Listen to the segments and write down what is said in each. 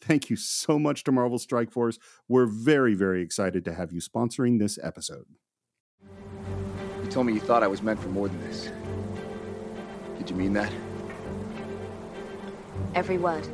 Thank you so much to Marvel Strike Force. We're very, very excited to have you sponsoring this episode. You told me you thought I was meant for more than this. Did you mean that? Every word.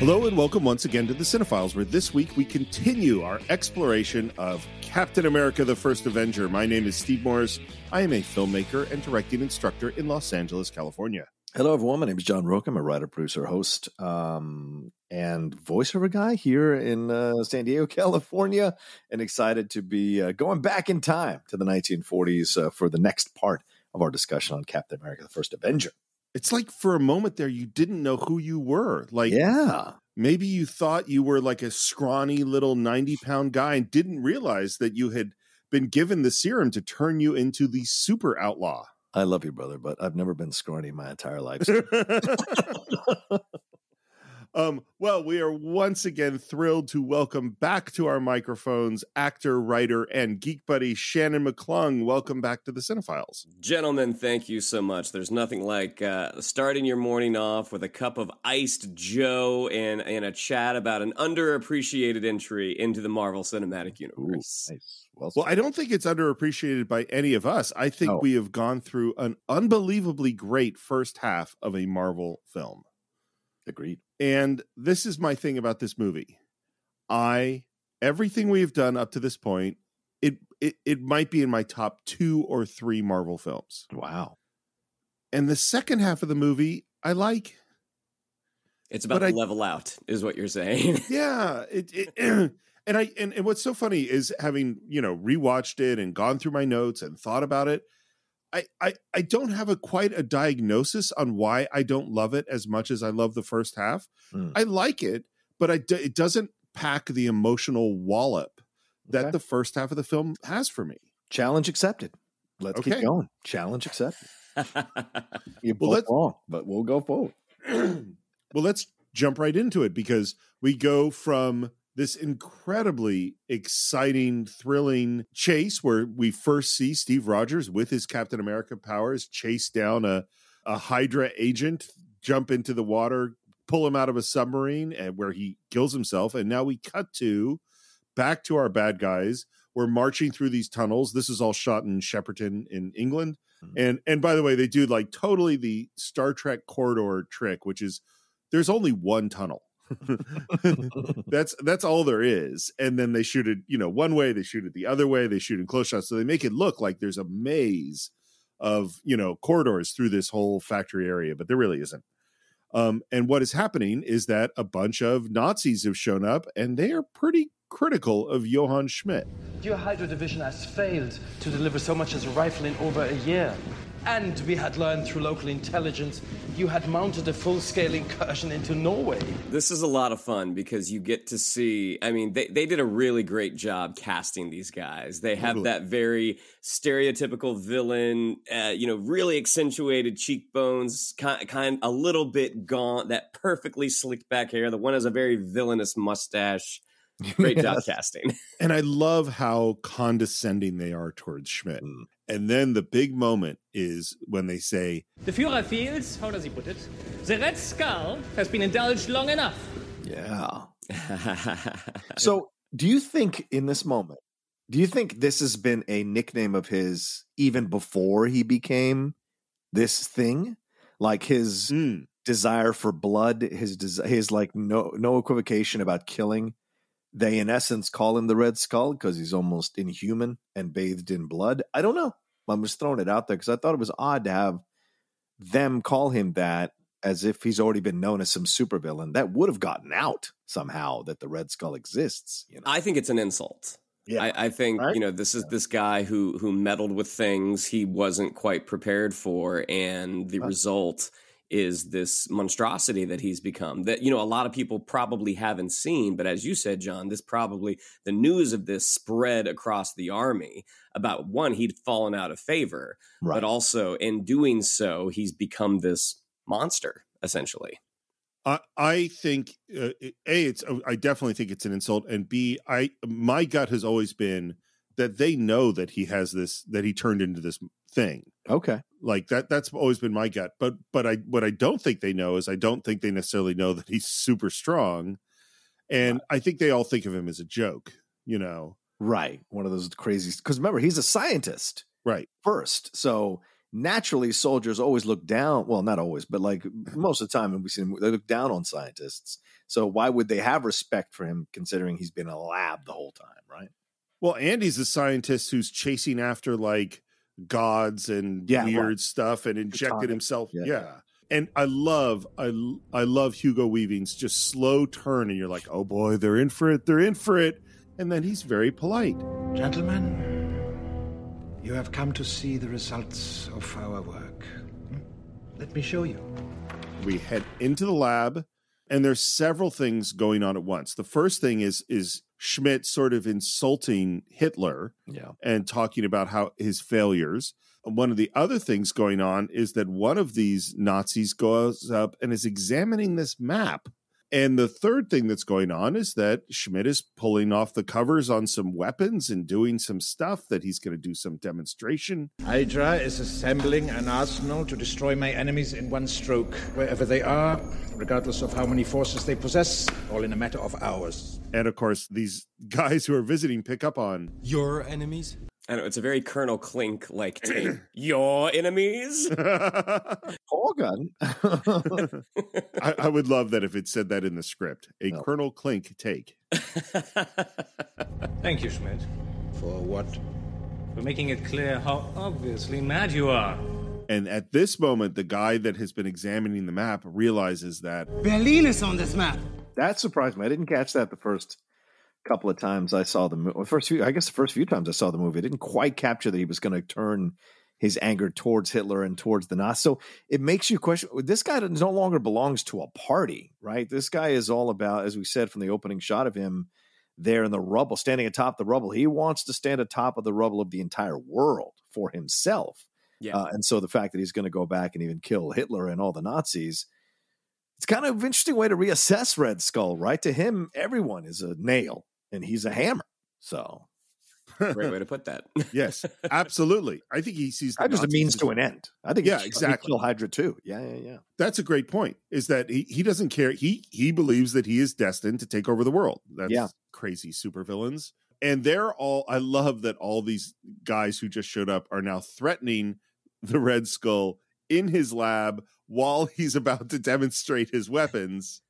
Hello and welcome once again to the Cine-Files, where this week we continue our exploration of Captain America the First Avenger. My name is Steve Morris. I am a filmmaker and directing instructor in Los Angeles, California. Hello, everyone. My name is John Rocha. I'm a writer, producer, host, um, and voiceover guy here in uh, San Diego, California, and excited to be uh, going back in time to the 1940s uh, for the next part of our discussion on Captain America the First Avenger it's like for a moment there you didn't know who you were like yeah. maybe you thought you were like a scrawny little 90 pound guy and didn't realize that you had been given the serum to turn you into the super outlaw. I love you brother but i've never been scrawny my entire life Um, well, we are once again thrilled to welcome back to our microphones actor, writer, and geek buddy Shannon McClung. Welcome back to the Cine-Files. Gentlemen, thank you so much. There's nothing like uh, starting your morning off with a cup of iced Joe and, and a chat about an underappreciated entry into the Marvel Cinematic Universe. Ooh, nice. Well, well, I don't think it's underappreciated by any of us. I think no. we have gone through an unbelievably great first half of a Marvel film. Agreed. And this is my thing about this movie. I everything we've done up to this point, it it it might be in my top 2 or 3 Marvel films. Wow. And the second half of the movie, I like it's about to level out, is what you're saying. yeah, it, it and I and, and what's so funny is having you know rewatched it and gone through my notes and thought about it. I, I I don't have a quite a diagnosis on why I don't love it as much as I love the first half. Mm. I like it, but I it doesn't pack the emotional wallop that okay. the first half of the film has for me. Challenge accepted. Let's okay. keep going. Challenge accepted. you both well, wrong, but we'll go forward. well, let's jump right into it because we go from this incredibly exciting, thrilling chase where we first see Steve Rogers with his Captain America powers chase down a, a Hydra agent, jump into the water, pull him out of a submarine, and where he kills himself. And now we cut to back to our bad guys. We're marching through these tunnels. This is all shot in Shepperton in England. Mm-hmm. And and by the way, they do like totally the Star Trek corridor trick, which is there's only one tunnel that's that's all there is and then they shoot it you know one way they shoot it the other way they shoot in close shots so they make it look like there's a maze of you know corridors through this whole factory area but there really isn't. Um, and what is happening is that a bunch of nazis have shown up and they are pretty critical of johann schmidt. Your hydra division has failed to deliver so much as a rifle in over a year And we had learned through local intelligence you had mounted a full scale incursion into Norway. This is a lot of fun because you get to see. I mean, they, they did a really great job casting these guys. They have that very stereotypical villain, uh, you know, really accentuated cheekbones, kind, kind a little bit gaunt, that perfectly slicked back hair. The one has a very villainous mustache. Great yes. job casting. And I love how condescending they are towards Schmidt. Mm. And then the big moment is when they say, The Führer feels, how does he put it? The Red Skull has been indulged long enough. Yeah. so, do you think in this moment, do you think this has been a nickname of his even before he became this thing? Like his mm. desire for blood, his des- his like no no equivocation about killing they, in essence, call him the Red Skull because he's almost inhuman and bathed in blood. I don't know. I'm just throwing it out there because I thought it was odd to have them call him that as if he's already been known as some supervillain. That would have gotten out somehow that the Red Skull exists. You know? I think it's an insult. Yeah. I, I think right? you know this is this guy who who meddled with things he wasn't quite prepared for, and the result is this monstrosity that he's become that you know a lot of people probably haven't seen. But as you said john this probably the news of this spread across the army about one he'd fallen out of favor right. but also in doing so he's become this monster essentially. I, I think uh, a it's oh, I definitely think it's an insult. And b I my gut has always been that they know that he has this that he turned into this thing. Okay. Like that that's always been my gut. But but I what I don't think they know is I don't think they necessarily know that he's super strong. And. I think they all think of him as a joke, you know. Right. One of those crazy cuz remember he's a scientist. Right. First. So naturally soldiers always look down well not always but like most of the time when we see them they look down on scientists so why would they have respect for him considering he's been in a lab the whole time right well andy's a scientist who's chasing after like gods and yeah, weird right. stuff and injected himself. Yeah. yeah. And I love I I love Hugo Weaving's just slow turn and you're like, "Oh boy, they're in for it. They're in for it." And then he's very polite. Gentlemen, you have come to see the results of our work. Hmm? Let me show you. We head into the lab and there's several things going on at once. The first thing is is Schmidt sort of insulting Hitler yeah. and talking about how his failures. One of the other things going on is that one of these Nazis goes up and is examining this map and the third thing that's going on is that Schmidt is pulling off the covers on some weapons and doing some stuff that he's going to do some demonstration. Hydra is assembling an arsenal to destroy my enemies in one stroke, wherever they are, regardless of how many forces they possess, all in a matter of hours. And of course, these guys who are visiting pick up on your enemies. I know it's a very Colonel Klink like take. Your enemies, Hogan. I, I, would love that if it said that in the script. A no. Colonel Klink take. Thank you, Schmidt. For what? For making it clear how obviously mad you are. And at this moment, the guy that has been examining the map realizes that Berlin is on this map. That surprised me. I didn't catch that the first couple of times I saw the movie. First few, I guess, the first few times I saw the movie, I didn't quite capture that he was going to turn his anger towards Hitler and towards the Nazis. So it makes you question. This guy no longer belongs to a party, right? This guy is all about, as we said from the opening shot of him there in the rubble, standing atop the rubble. He wants to stand atop of the rubble of the entire world for himself. Yeah. Uh, and so the fact that he's going to go back and even kill Hitler and all the Nazis it's kind of an interesting way to reassess Red Skull, right? To him, everyone is a nail and he's a hammer. So great way to put that. yes, absolutely. I think he sees that just a means to an end. I think yeah, exactly. Kill Hydra too. Yeah, yeah, yeah. That's a great point. Is that he he doesn't care. He he believes that he is destined to take over the world. That's yeah. crazy supervillains. And they're all. I love that all these guys who just showed up are now threatening the Red Skull in his lab while he's about to demonstrate his weapons.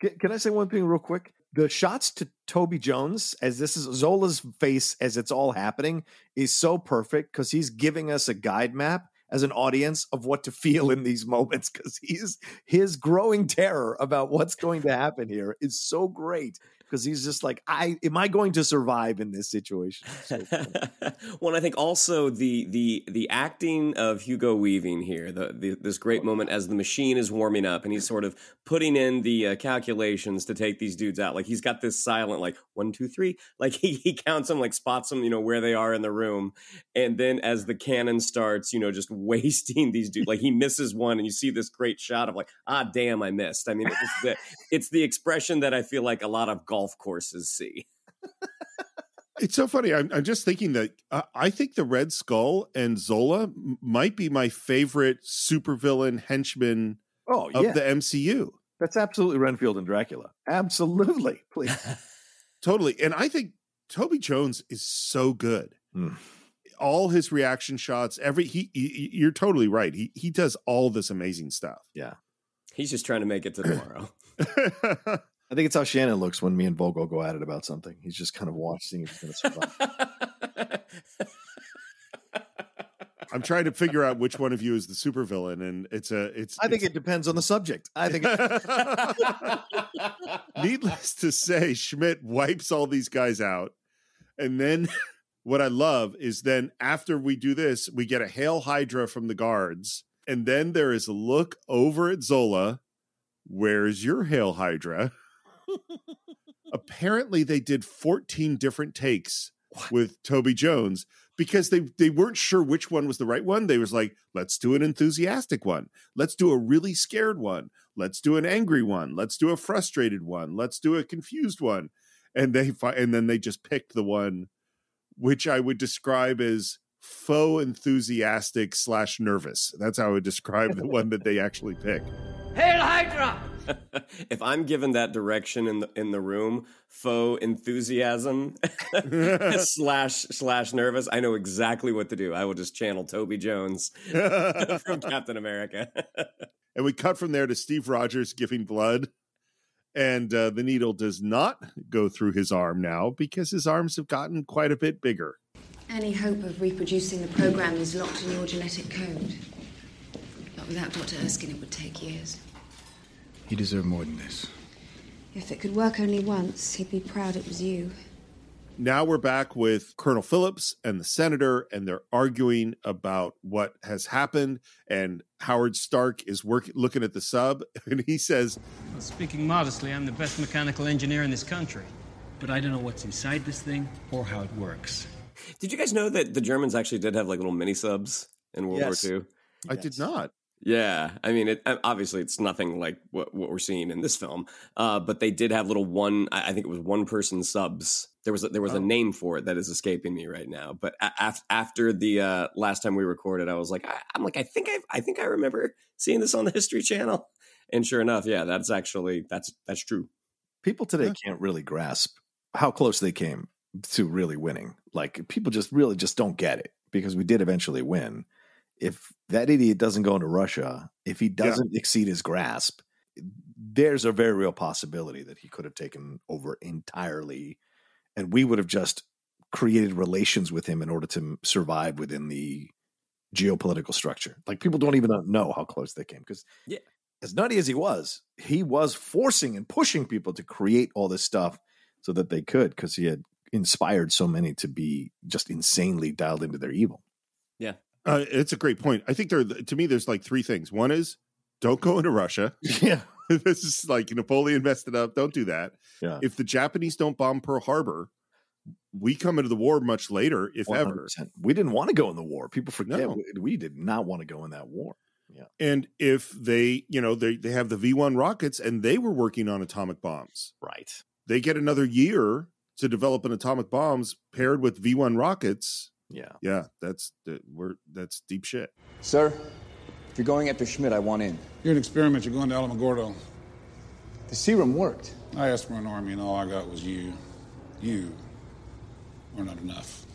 Can, can I say one thing real quick? The shots to Toby Jones as this is Zola's face as it's all happening is so perfect because he's giving us a guide map as an audience of what to feel in these moments because he's his growing terror about what's going to happen here is so great because he's just like, I am I going to survive in this situation? So well, I think also the the the acting of Hugo Weaving here, the, the, this great moment as the machine is warming up and he's sort of putting in the uh, calculations to take these dudes out. Like he's got this silent like one two three, like he, he counts them, like spots them, you know where they are in the room, and then as the cannon starts, you know, just wasting these dudes. Like he misses one, and you see this great shot of like, ah, damn, I missed. I mean, it's the it's the expression that I feel like a lot of golf courses see. It's so funny. I'm, I'm just thinking that uh, I think the Red Skull and Zola m- might be my favorite supervillain henchman Oh of yeah, the MCU. that's absolutely Renfield and Dracula. Absolutely, please. Totally. And I think Toby Jones is so good. Mm. All his reaction shots, every he, he you're totally right. He he does all this amazing stuff. Yeah. He's just trying to make it to tomorrow. I think it's how Shannon looks when me and Vogel go at it about something. He's just kind of watching if he's going to survive. I'm trying to figure out which one of you is the supervillain, and it's a it's. I think it's- it depends on the subject. I think Needless to say, Schmidt wipes all these guys out. And then what I love is then after we do this, we get a hail Hydra from the guards. And then there is a look over at Zola. Where's your hail Hydra? Apparently, they did 14 different takes with Toby Jones because they they weren't sure which one was the right one. They was like, let's do an enthusiastic one. Let's do a really scared one. Let's do an angry one. Let's do a frustrated one. Let's do a confused one. And they fi- and then they just picked the one which I would describe as faux enthusiastic slash nervous. That's how I would describe the one that they actually picked. Hail Hydra! if I'm given that direction in the in the room, faux enthusiasm slash slash nervous, I know exactly what to do. I will just channel Toby Jones from Captain America. And we cut from there to Steve Rogers giving blood. And uh, the needle does not go through his arm now because his arms have gotten quite a bit bigger. Any hope of reproducing the program is locked in your genetic code. But without Dr. Erskine, it would take years. He deserved more than this. If it could work only once, he'd be proud it was you. Now we're back with Colonel Phillips and the senator, and they're arguing about what has happened. And Howard Stark is work, looking at the sub, and he says, Well, speaking modestly, I'm the best mechanical engineer in this country. But I don't know what's inside this thing or how it works. did you guys know that the Germans actually did have like little mini subs in World Yes. War II? I did not. Yeah, I mean, it, uh, obviously it's nothing like what, what we're seeing in this film, uh, but they did have little one. I I think it was one person subs. There was a, there was a name for it that is escaping me right now. But af- after the uh, last time we recorded, I was like, I, I'm like, I think I I think I remember seeing this on the History Channel, and sure enough, yeah, that's actually that's that's true. people today can't really grasp how close they came to really winning. Like people just really just don't get it because we did eventually win. If that idiot doesn't go into Russia, if he doesn't exceed his grasp, there's a very real possibility that he could have taken over entirely and we would have just created relations with him in order to survive within the geopolitical structure. Like people don't even know how close they came because Yeah. as nutty as he was, he was forcing and pushing people to create all this stuff so that they could because he had inspired so many to be just insanely dialed into their evil. Uh, it's a great point. I think there, to me, there's like three things. One is don't go into Russia. Yeah. this is like Napoleon messed it up. Don't do that. Yeah. If the Japanese don't bomb Pearl Harbor, we come into the war much later, if ever. 100%. We didn't want to go in the war. People forget No. we, we did not want to go in that war. Yeah. And if they, you know, they they have the V one rockets, and they were working on atomic bombs. Right. They get another year to develop an atomic bombs paired with V one rockets. Yeah. Yeah, that's that we're that's deep shit. Sir, if you're going after Schmidt, I want in. You're an experiment. You're going to Alamogordo. The serum worked. I asked for an army, and all I got was you. You are not enough.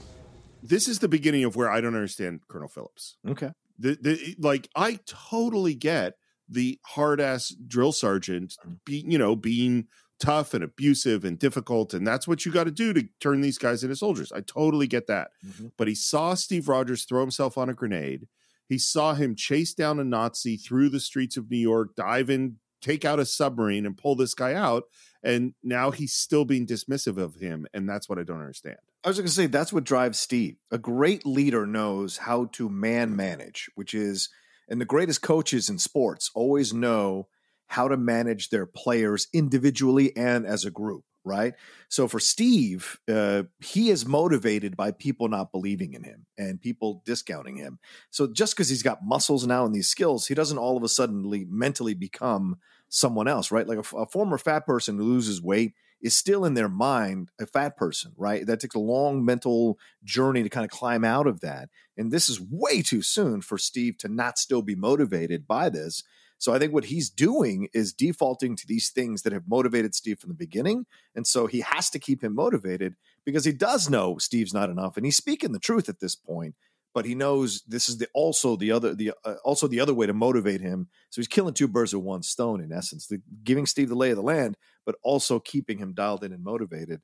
This is the beginning of where I don't understand Colonel Phillips. Okay. the, the like I totally get the hard ass drill sergeant mm-hmm. be you know being tough and abusive and difficult and that's what you got to do to turn these guys into soldiers. I totally get that. Mhm. But he saw Steve Rogers throw himself on a grenade. He saw him chase down a Nazi through the streets of New York, dive in, take out a submarine, and pull this guy out. And now he's still being dismissive of him. And that's what I don't understand. I was going to say that's what drives Steve. A great leader knows how to man manage, which is, and the greatest coaches in sports always know how to manage their players individually and as a group, right? So for Steve, uh, he is motivated by people not believing in him and people discounting him. So just because he's got muscles now and these skills, he doesn't all of a sudden mentally become someone else, right? Like a, a former fat person who loses weight is still in their mind a fat person, right? That takes a long mental journey to kind of climb out of that. And this is way too soon for Steve to not still be motivated by this. So I think what he's doing is defaulting to these things that have motivated Steve from the beginning. And so he has to keep him motivated because he does know Steve's not enough and he's speaking the truth at this point. But he knows this is the also the other the uh, also the other way to motivate him. So he's killing two birds with one stone in essence, the, giving Steve the lay of the land, but also keeping him dialed in and motivated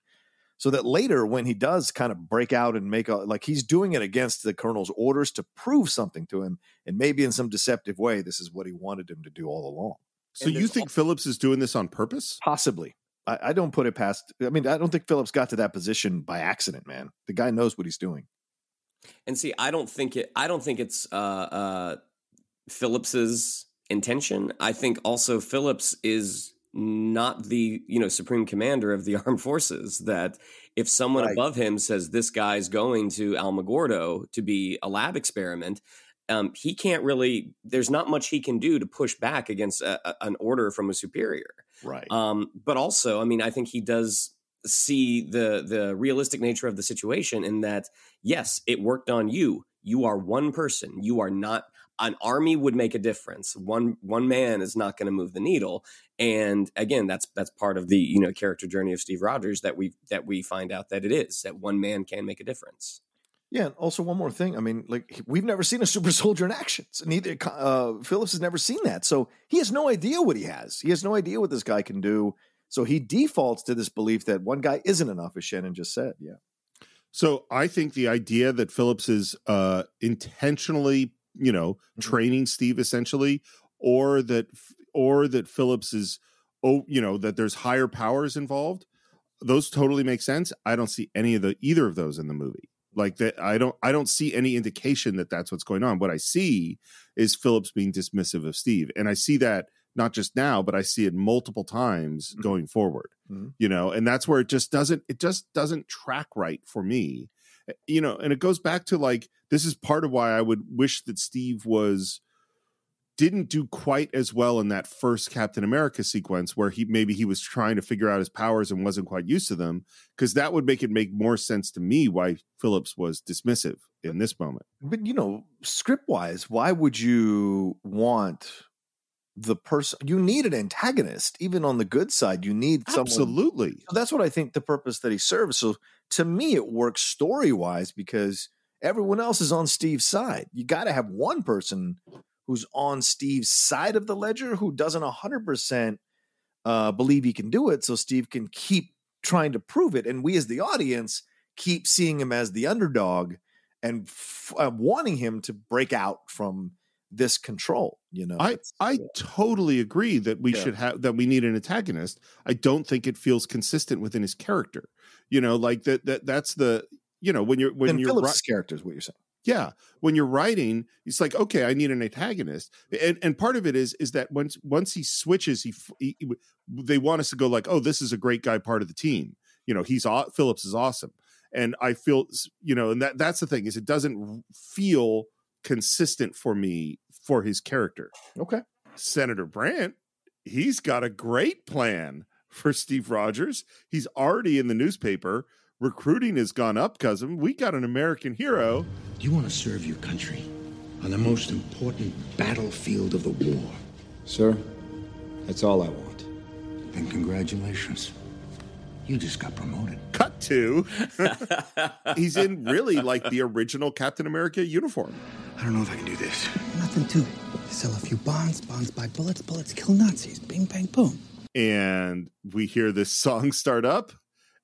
so that later when he does kind of break out and make a like he's doing it against the colonel's orders to prove something to him and maybe in some deceptive way this is what he wanted him to do all along. So you think phillips is doing this on purpose? Possibly. I, I, don't put it past i mean i don't think phillips got to that position by accident man. The guy knows what he's doing. And see i don't think it i don't think it's uh uh phillips's intention. I think also phillips is not the you know supreme commander of the armed forces that if someone right. above him says this guy's going to Alamogordo to be a lab experiment um, he can't really there's not much he can do to push back against a, a, an order from a superior. Right. Um, but also i mean i think he does see the the realistic nature of the situation in that yes it worked on you. You are one person. You are not an army would make a difference. One one man is not going to move the needle. And again, that's that's part of the you know character journey of Steve Rogers that we that we find out that it is that one man can make a difference. Yeah. And also, one more thing. I mean, like we've never seen a super soldier in action. So neither uh, Phillips has never seen that, so he has no idea what he has. He has no idea what this guy can do. So he defaults to this belief that one guy isn't enough, as Shannon just said. Yeah. So I think the idea that Phillips is uh, intentionally you know mm-hmm. training Steve essentially, or that or that Phillips is oh you know that there's higher powers involved. Those totally make sense. I don't see any of the either of those in the movie. Like that, I don't I don't see any indication that that's what's going on. What I see is Phillips being dismissive of Steve, and I see that not just now, but I see it multiple times mm-hmm. going forward. Mm-hmm. You know, and that's where it just doesn't it just doesn't track right for me you know, and it goes back to like this is part of why I would wish that Steve was didn't do quite as well in that first Captain America sequence where he maybe he was trying to figure out his powers and wasn't quite used to them because that would make it make more sense to me why Phillips was dismissive in this moment. But you know, script wise, why would you want the person you need an antagonist even on the good side you need someone absolutely. So that's what i think the purpose that he serves. So to me it works story wise because everyone else is on steve's side. You got to have one person who's on steve's side of the ledger who doesn't 100% uh, believe he can do it so steve can keep trying to prove it and we as the audience keep seeing him as the underdog and f- uh, wanting him to break out from this control you know i i yeah. totally agree that we yeah. should have that we need an antagonist. I don't think it feels consistent within his character you know like that that that's the you know when you're when and you're Phillips' ri- character is what you're saying. Yeah when you're writing it's like okay i need an antagonist. And and part of it is is that once once he switches he, he they want us to go like oh this is a great guy part of the team. You know he's phillips is awesome. And i feel you know and that that's the thing is it doesn't feel consistent for me for his character. Okay. Senator Brandt, he's got a great plan for Steve Rogers. He's already in the newspaper. Recruiting has gone up, cousin. We got an American hero. You want to serve your country on the most important battlefield of the war. Sir, that's all I want. Then congratulations. You just got promoted. Cut to. He's in really like the original Captain America uniform. I don't know if I can do this. Nothing to it. Sell a few bonds, bonds buy bullets, bullets kill Nazis. Bing, bang, boom. And we hear this song start up,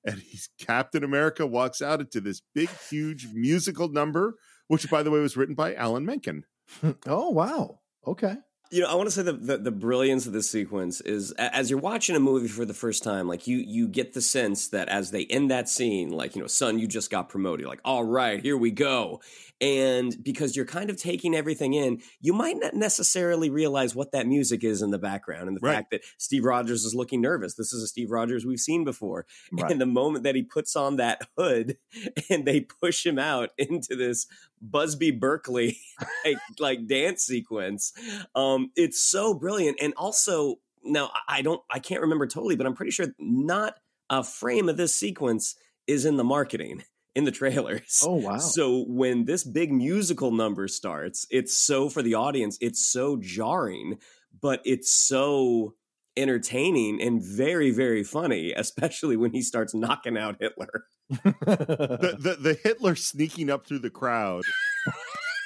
and he's Captain America walks out into this big, huge musical number, which, by the way, was written by Alan Menken. oh wow. Okay. You know, I want to say the, the, the brilliance of this sequence is as you're watching a movie for the first time, like you you get the sense that as they end that scene, like you know, son, you just got promoted. Like, all right, here we go. And because you're kind of taking everything in, you might not necessarily realize what that music is in the background, and the Right. fact that Steve Rogers is looking nervous. This is a Steve Rogers we've seen before. Right. And the moment that he puts on that hood and they push him out into this Busby Berkeley like, like dance sequence, um, it's so brilliant. And also, now I- I don't, I can't remember totally, but I'm pretty sure not a frame of this sequence is in the marketing in the trailers. Oh wow. So when this big musical number starts, it's so for the audience, it's so jarring, but it's so entertaining and very very funny, especially when he starts knocking out Hitler. the, the the Hitler sneaking up through the crowd,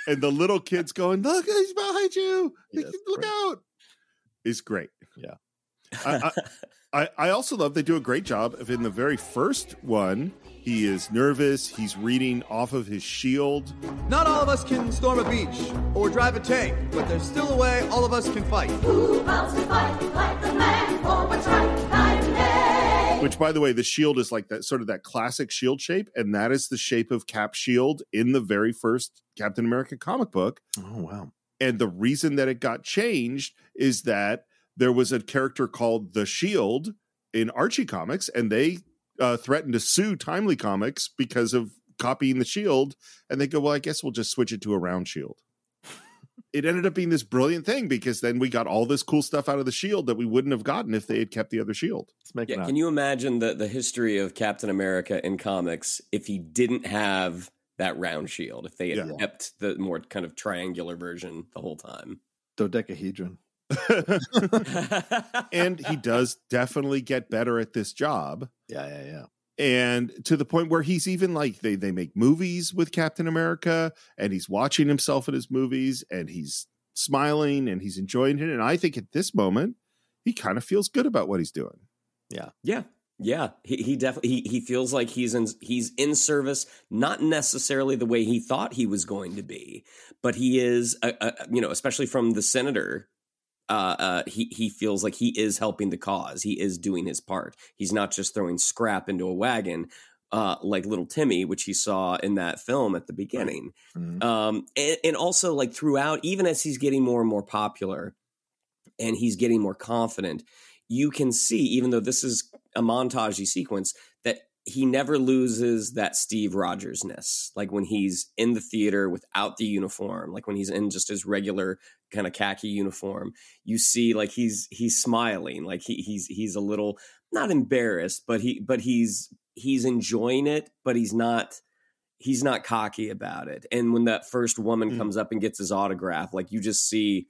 and the little kids going, "Look, he's behind you! Look out!" Is great. Yeah. I, I, I I also love they do a great job of in the very first one. He is nervous. He's reading off of his shield. Not all of us can storm a beach or drive a tank, but there's still a way all of us can fight. Which, by the way, the shield is like that sort of that classic shield shape, and that is the shape of Cap's shield in the very first Captain America comic book. Oh wow. And the reason that it got changed is that there was a character called the Shield in Archie comics, and they uh, threatened to sue Timely Comics because of copying the Shield. And they go, "Well, I guess we'll just switch it to a round shield." it ended up being this brilliant thing because then we got all this cool stuff out of the Shield that we wouldn't have gotten if they had kept the other Shield. Make Yeah, can you imagine the the history of Captain America in comics if he didn't have that round shield? If they had Yeah. kept the more kind of triangular version the whole time. Dodecahedron. and he does definitely get better at this job. Yeah, yeah, yeah. and to the point where he's even like they they make movies with Captain America and he's watching himself in his movies and he's smiling and he's enjoying it and I think at this moment he kind of feels good about what he's doing. Yeah. Yeah. Yeah, he, he definitely he, he feels like he's in he's in service, not necessarily the way he thought he was going to be, but he is, uh, uh, you know, especially from the senator. Uh, uh, he he feels like he is helping the cause. He is doing his part. He's not just throwing scrap into a wagon, uh, like little Timmy, which he saw in that film at the beginning. Um, and, and also like throughout, even as he's getting more and more popular, and he's getting more confident, you can see, even though this is a montagey sequence, that he never loses that Steve Rogers ness. Like when he's in the theater without the uniform, like when he's in just his regular kind of khaki uniform, you see like he's he's smiling, like he he's he's a little not embarrassed, but he but he's he's enjoying it, but he's not he's not cocky about it. And when that first woman mm. comes up and gets his autograph, like you just see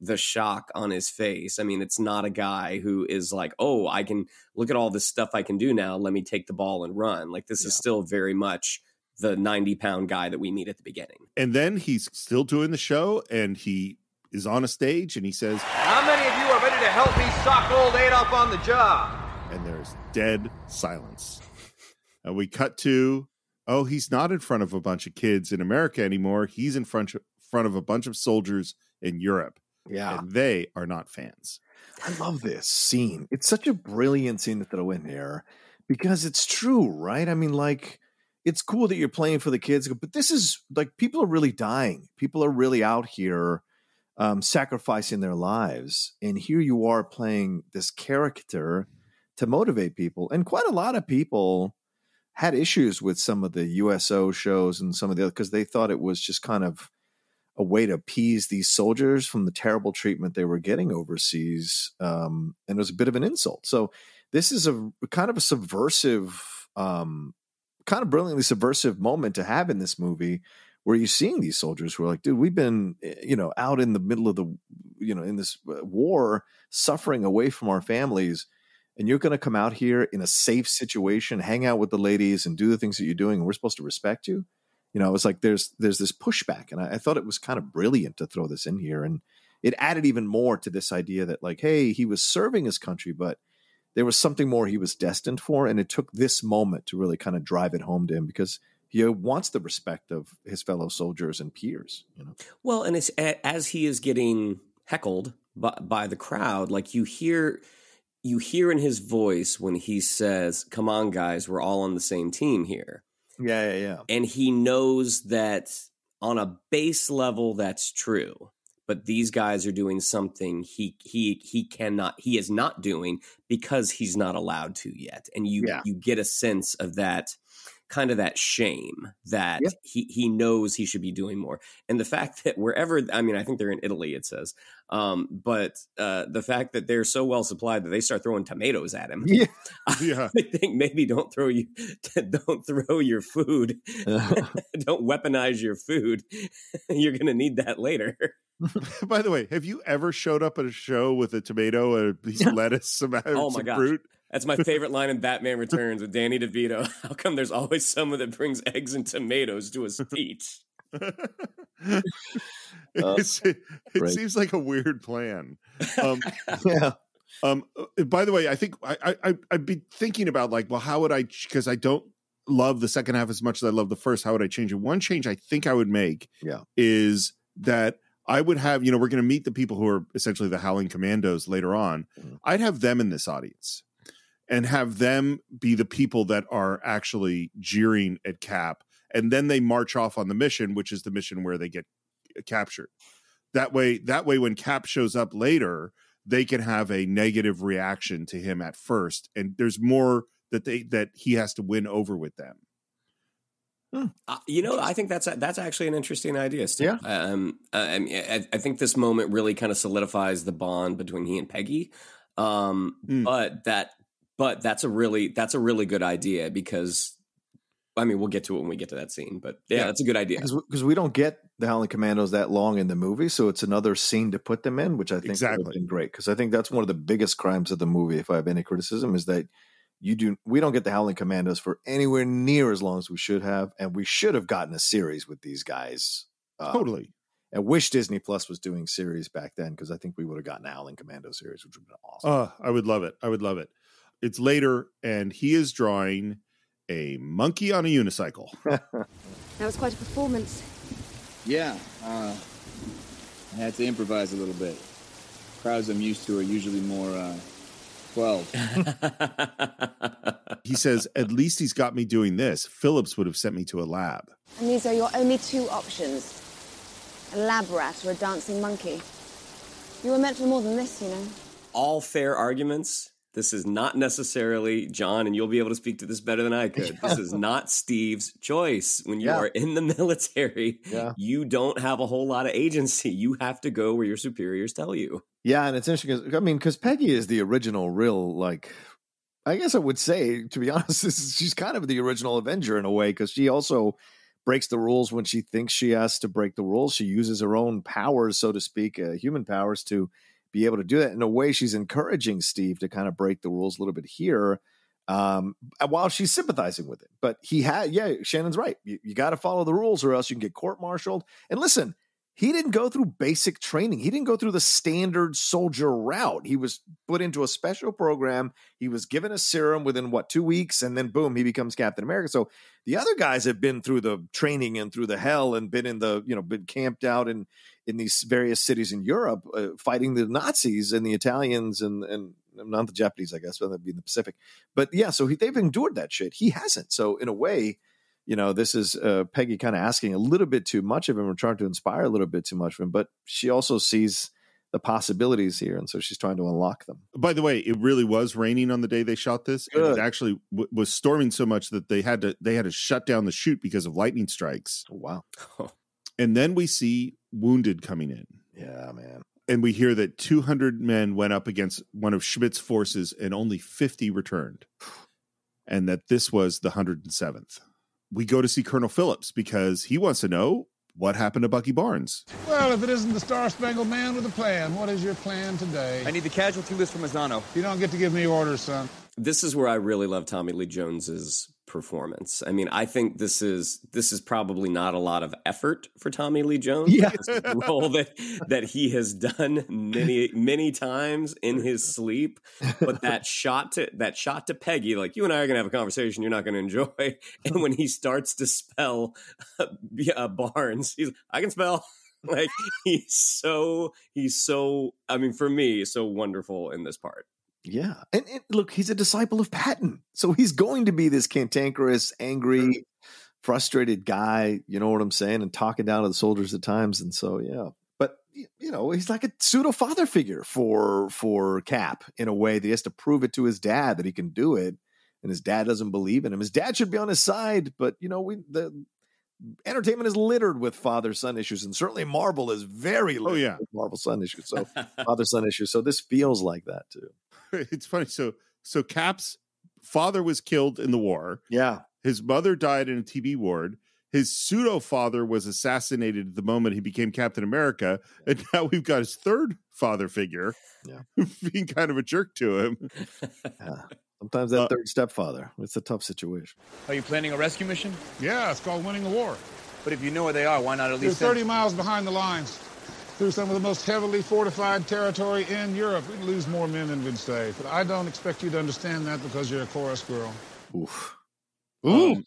the shock on his face. I mean, it's not a guy who is like, "Oh, I can look at all this stuff I can do now. Let me take the ball and run." Like this is still very much the 90 pound guy that we meet at the beginning. And then he's still doing the show and he is on a stage and he says, How many of you are ready to help me sock old Adolf on the job? and there's dead silence. And we cut to, oh, he's not in front of a bunch of kids in America anymore. He's in front of, front of a bunch of soldiers in Europe. Yeah. And they are not fans. I love this scene. It's such a brilliant scene to throw in there because it's true, right? I mean, like, it's cool that you're playing for the kids, but this is like people are really dying. People are really out here um, sacrificing their lives. And here you are playing this character to motivate people. And quite a lot of people had issues with some of the USO shows and some of the other because they thought it was just kind of a way to appease these soldiers from the terrible treatment they were getting overseas. Um, and it was a bit of an insult. So this is a kind of a subversive, um, kind of brilliantly subversive moment to have in this movie where you're seeing these soldiers who are like, dude, we've been, eh, you know, out in the middle of the, you know, in this uh, war, suffering away from our families. And you're going to come out here in a safe situation, hang out with the ladies and do the things that you're doing. And we're supposed to respect you you know, it was like there's there's this pushback, and I, I thought it was kind of brilliant to throw this in here, and it added even more to this idea that like, hey, he was serving his country, but there was something more he was destined for, and it took this moment to really kind of drive it home to him because he uh, wants the respect of his fellow soldiers and peers. You know, Well, and it's as he is getting heckled by, by the crowd, like you hear you hear in his voice when he says, "Come on, guys, we're all on the same team here." yeah, yeah, yeah. and he knows that on a base level that's true but these guys are doing something he he he cannot he is not doing because he's not allowed to yet and you Yeah. you get a sense of that kind of that shame that he he knows he should be doing more. And the fact that wherever i mean i think they're in italy it says um but uh the fact that they're so well supplied that they start throwing tomatoes at him Yeah. yeah. i think maybe don't throw you don't throw your food don't weaponize your food. You're gonna need that later. By the way, have you ever showed up at a show with a tomato, a piece of lettuce, some, oh my some fruit? That's my favorite line in batman returns with danny devito how come there's always someone that brings eggs and tomatoes to a speech It's- it great. seems like a weird plan. Um, yeah. Um, uh, by the way, I think I, I I- I'd be thinking about like, well, how would I? Because I don't love the second half as much as I love the first. How would I change it? One change I think I would make Yeah. is that I would have, you know, we're going to meet the people who are essentially the Howling Commandos later on. I'd have them in this audience and have them be the people that are actually jeering at Cap. And then they march off on the mission, which is the mission where they get captured. That way, that way, when Cap shows up later, they can have a negative reaction to him at first, and there's more that they that he has to win over with them. Uh, you know, I think that's that's actually an interesting idea. Steve. Yeah. Um, uh, I, mean, I, I think this moment really kind of solidifies the bond between he and Peggy. Um, But that, but that's a really that's a really good idea because, I mean, we'll get to it when we get to that scene. But yeah, that's a good idea. because we don't get the Howling Commandos that long in the movie, so it's another scene to put them in, which I think would Exactly. have been great. Because I think that's one of the biggest crimes of the movie. If I have any criticism, is that you do we don't get the Howling Commandos for anywhere near as long as we should have, and we should have gotten a series with these guys. uh, Totally. I wish Disney Plus was doing series back then because I think we would have gotten a Howling Commando series, which would have been awesome. Oh, I would love it. I would love it. It's later, and he is drawing a monkey on a unicycle. That was quite a performance. Yeah, uh, I had to improvise a little bit. Crowds I'm used to are usually more uh, 12. he says, "At least he's got me doing this. Phillips would have sent me to a lab." And these are your only two options a lab rat or a dancing monkey. You were meant for more than this, you know. All fair arguments. This is not necessarily John, and you'll be able to speak to this better than I could. This is not Steve's choice. When you Yeah. are in the military, Yeah. you don't have a whole lot of agency. You have to go where your superiors tell you. Yeah, and it's interesting. I mean, because Peggy is the original, real like. I guess I would say, to be honest, this is, she's kind of the original Avenger in a way because she also breaks the rules when she thinks she has to break the rules. She uses her own powers, so to speak, uh, human powers, to be able to do that. In a way, she's encouraging Steve to kind of break the rules a little bit here, um, while she's sympathizing with it. But he had, yeah, Shannon's right. You, you got to follow the rules, or else you can get court-martialed. And listen, he didn't go through basic training. He didn't go through the standard soldier route. He was put into a special program. He was given a serum within what two weeks, and then boom, he becomes Captain America. So the other guys have been through the training and through the hell, and been in the you know been camped out in in these various cities in Europe uh, fighting the Nazis and the Italians and and not the Japanese, I guess, but that'd be in the Pacific. But yeah, so he, they've endured that shit. He hasn't. So in a way, you know, this is uh, Peggy kind of asking a little bit too much of him or trying to inspire a little bit too much of him. But she also sees the possibilities here, and so she's trying to unlock them. By the way, it really was raining on the day they shot this, and it actually w- was storming so much that they had to they had to shut down the shoot because of lightning strikes. Oh, wow! And then we see wounded coming in. Yeah, man. And we hear that 200 men went up against one of Schmidt's forces and only 50 returned. And that this was the 107th. We go to see Colonel Phillips because he wants to know what happened to Bucky Barnes. Well, if it isn't the Star Spangled Man with a plan, what is your plan today? I need the casualty list from Azzano. You don't get to give me orders, son. This is where I really love Tommy Lee Jones's performance. I mean, I think this is this is probably not a lot of effort for Tommy Lee Jones. Yeah. Role that that he has done many many times in his sleep. But that shot to that shot to Peggy, like you and I are gonna have a conversation you're not gonna enjoy. And when he starts to spell uh, Barnes, he's I can spell. Like he's so he's so I mean for me so wonderful in this part. Yeah. And, and look, he's a disciple of Patton. So he's going to be this cantankerous, angry, frustrated guy, you know what I'm saying, and talking down to the soldiers at times. And so, yeah. But you know, he's like a pseudo father figure for for Cap in a way that he has to prove it to his dad that he can do it. And his dad doesn't believe in him. His dad should be on his side, but you know, we the entertainment is littered with father son issues, and certainly Marvel is very oh, littered Oh, yeah. with Marvel son issues. So father son issues. So this feels like that too. it's funny. So so Cap's father was killed in the war. Yeah. His mother died in a TB ward. His pseudo father was assassinated at the moment he became Captain America, and now we've got his third father figure, Yeah. being kind of a jerk to him. Yeah. Sometimes that uh, third stepfather. It's a tough situation. Are you planning a rescue mission? Yeah, it's called winning the war. But if you know where they are, why not at They're least send- 30 miles behind the lines, through some of the most heavily fortified territory in Europe. We'd lose more men than we'd save. But I don't expect you to understand that because you're a chorus girl. Oof. Um,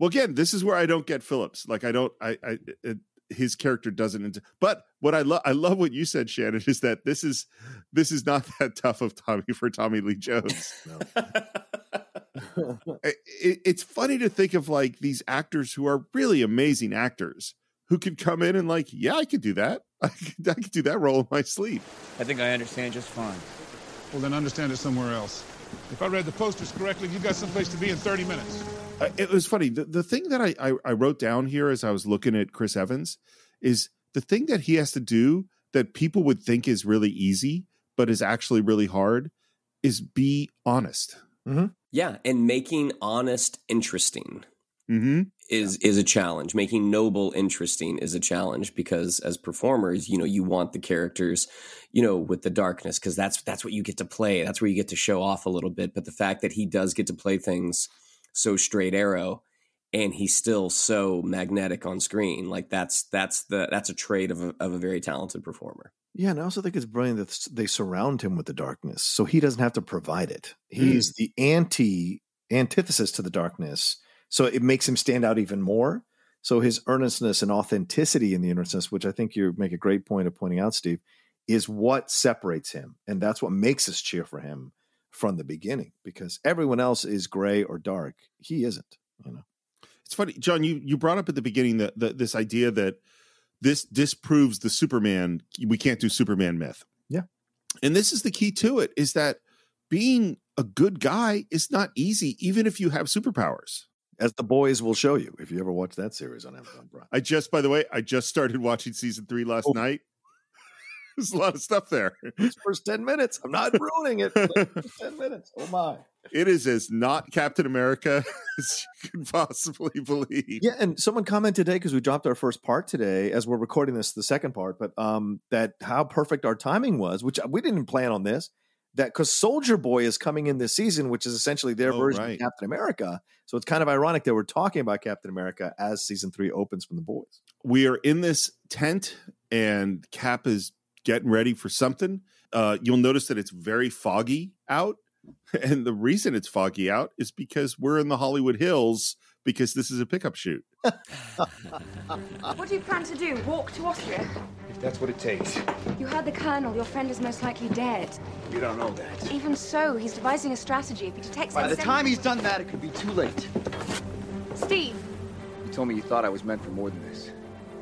well, again, this is where I don't get Phillips. Like, I don't. I. I it, his character doesn't. Int- but what I love, I love what you said, Shannon, is that this is this is not that tough of Tommy for Tommy Lee Jones. it, it- it's funny to think of like these actors who are really amazing actors who could come in and like, yeah, I could do that. I could, I could do that role in my sleep. I think I understand just fine. Well, then understand it somewhere else. If I read the posters correctly, you got someplace to be in 30 minutes. Uh, it was funny. The, the thing that I, I I wrote down here as I was looking at Chris Evans is the thing that he has to do that people would think is really easy, but is actually really hard, is be honest. Yeah, and making honest interesting Mm-hmm. is is a challenge. Making noble interesting is a challenge because as performers, you know, you want the characters, you know, with the darkness because that's that's what you get to play. That's where you get to show off a little bit. But the fact that he does get to play things so straight arrow and he's still so magnetic on screen, like that's that's the that's a trait of a, of a very talented performer. Yeah, and I also think it's brilliant that they surround him with the darkness, so he doesn't have to provide it. He's the anti antithesis to the darkness, so it makes him stand out even more. So his earnestness and authenticity in the earnestness, which I think you make a great point of pointing out, Steve, is what separates him, and that's what makes us cheer for him from the beginning. Because everyone else is gray or dark, he isn't. You know. It's funny, John. You you brought up at the beginning that, this idea that this disproves the Superman. We can't do Superman myth. Yeah. and this is the key to it: is that being a good guy is not easy, even if you have superpowers. As the boys will show you if you ever watch that series on Amazon Prime. I just, by the way, I just started watching season three last night. There's a lot of stuff there. It's First 10 minutes. I'm not ruining it. 10 minutes. Oh my. It is as not Captain America as you can possibly believe. Yeah, and someone commented today because we dropped our first part today as we're recording this, the second part, but um, that how perfect our timing was, which we didn't plan on this. That because Soldier Boy is coming in this season, which is essentially their Oh, version right. of Captain America. So it's kind of ironic that we're talking about Captain America as season three opens from the boys. we are in this tent and cap is getting ready for something uh, you'll notice that it's very foggy out and the reason it's foggy out is because we're in the hollywood hills because this is a pickup shoot What do you plan to do? Walk to Austria? If that's what it takes. You heard the Colonel. Your friend is most likely dead. You don't know that. Even so, he's devising a strategy. If he detects By the then- time he's done that, it could be too late. Steve, You told me you thought I was meant for more than this.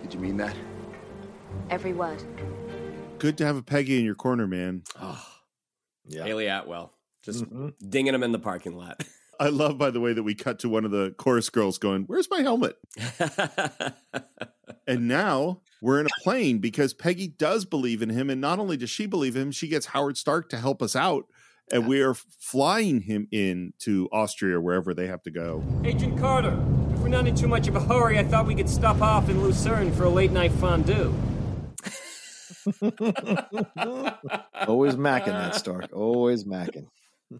Did you mean that? every word. good to have a peggy in your corner man Oh. Yeah. Hayley Atwell just Mm-hmm. dinging him in the parking lot. i love by the way that we cut to one of the chorus girls going where's my helmet and now we're in a plane because peggy does believe in him and not only does she believe him she gets howard stark to help us out and we are flying him in to austria wherever they have to go Agent Carter, if we're not in too much of a hurry, I thought we could stop off in Lucerne for a late night fondue. Always macking that Stark. Always macking.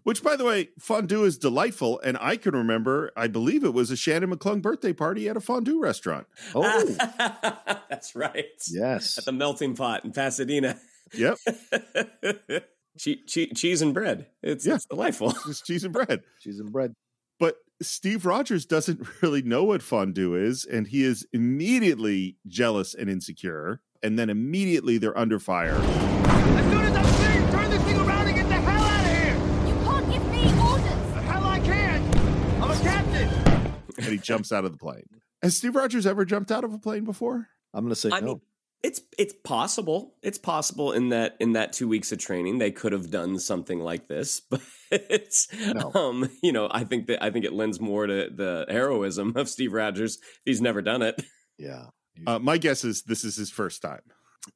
Which, by the way, fondue is delightful, and I can remember. I believe it was a Shannon McClung birthday party at a fondue restaurant. Ah, oh, That's right. yes. At the melting pot in Pasadena. Yep, che- che- cheese and bread. It's, Yeah. it's delightful. just cheese and bread. Cheese and bread. But Steve Rogers doesn't really know what fondue is, and he is immediately jealous and insecure. And then immediately they're under fire. As soon as I'm clear, turn this thing around and get the hell out of here! You can't give me orders! The hell I can't! I'm a captain! and he jumps out of the plane. Has Steve Rogers ever jumped out of a plane before? I'm going to say I no. mean, it's it's possible. It's possible in that in that two weeks of training they could have done something like this, but it's No. um you know I think that I think it lends more to the heroism of Steve Rogers he's never done it. yeah. Uh, my guess is this is his first time.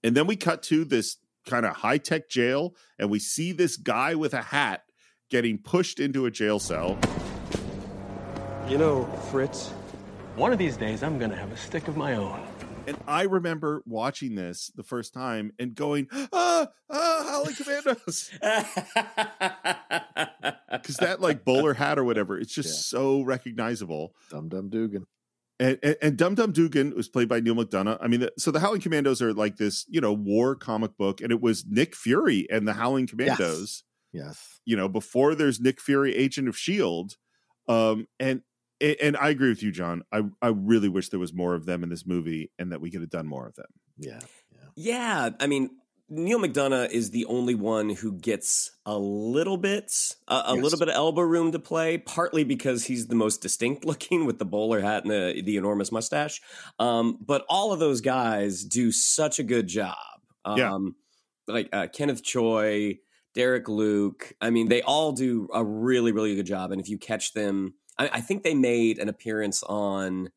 And then we cut to this kind of high tech jail, and we see this guy with a hat getting pushed into a jail cell. You know, Fritz, one of these days I'm gonna have a stick of my own. And I remember watching this the first time and going, ah, ah, Howling Commandos. Because that like bowler hat or whatever, it's just so recognizable. Dum Dum Dugan. And, and, and Dum Dum Dugan was played by Neal McDonough. I mean, the, so the Howling Commandos are like this, you know, war comic book, and it was Nick Fury and the Howling Commandos. Yes. You know, before there's Nick Fury, Agent of Shield, um, and and I agree with you, John. I I really wish there was more of them in this movie, and that we could have done more of them. Yeah. Yeah, I mean, Neal McDonough is the only one who gets a little bit, a, a Yes. little bit of elbow room to play. Partly because he's the most distinct looking with the bowler hat and the the enormous mustache. Um, but all of those guys do such a good job. Um, Yeah. like uh, Kenneth Choi, Derek Luke. I mean, they all do a really, really good job. And if you catch them, I, I think they made an appearance on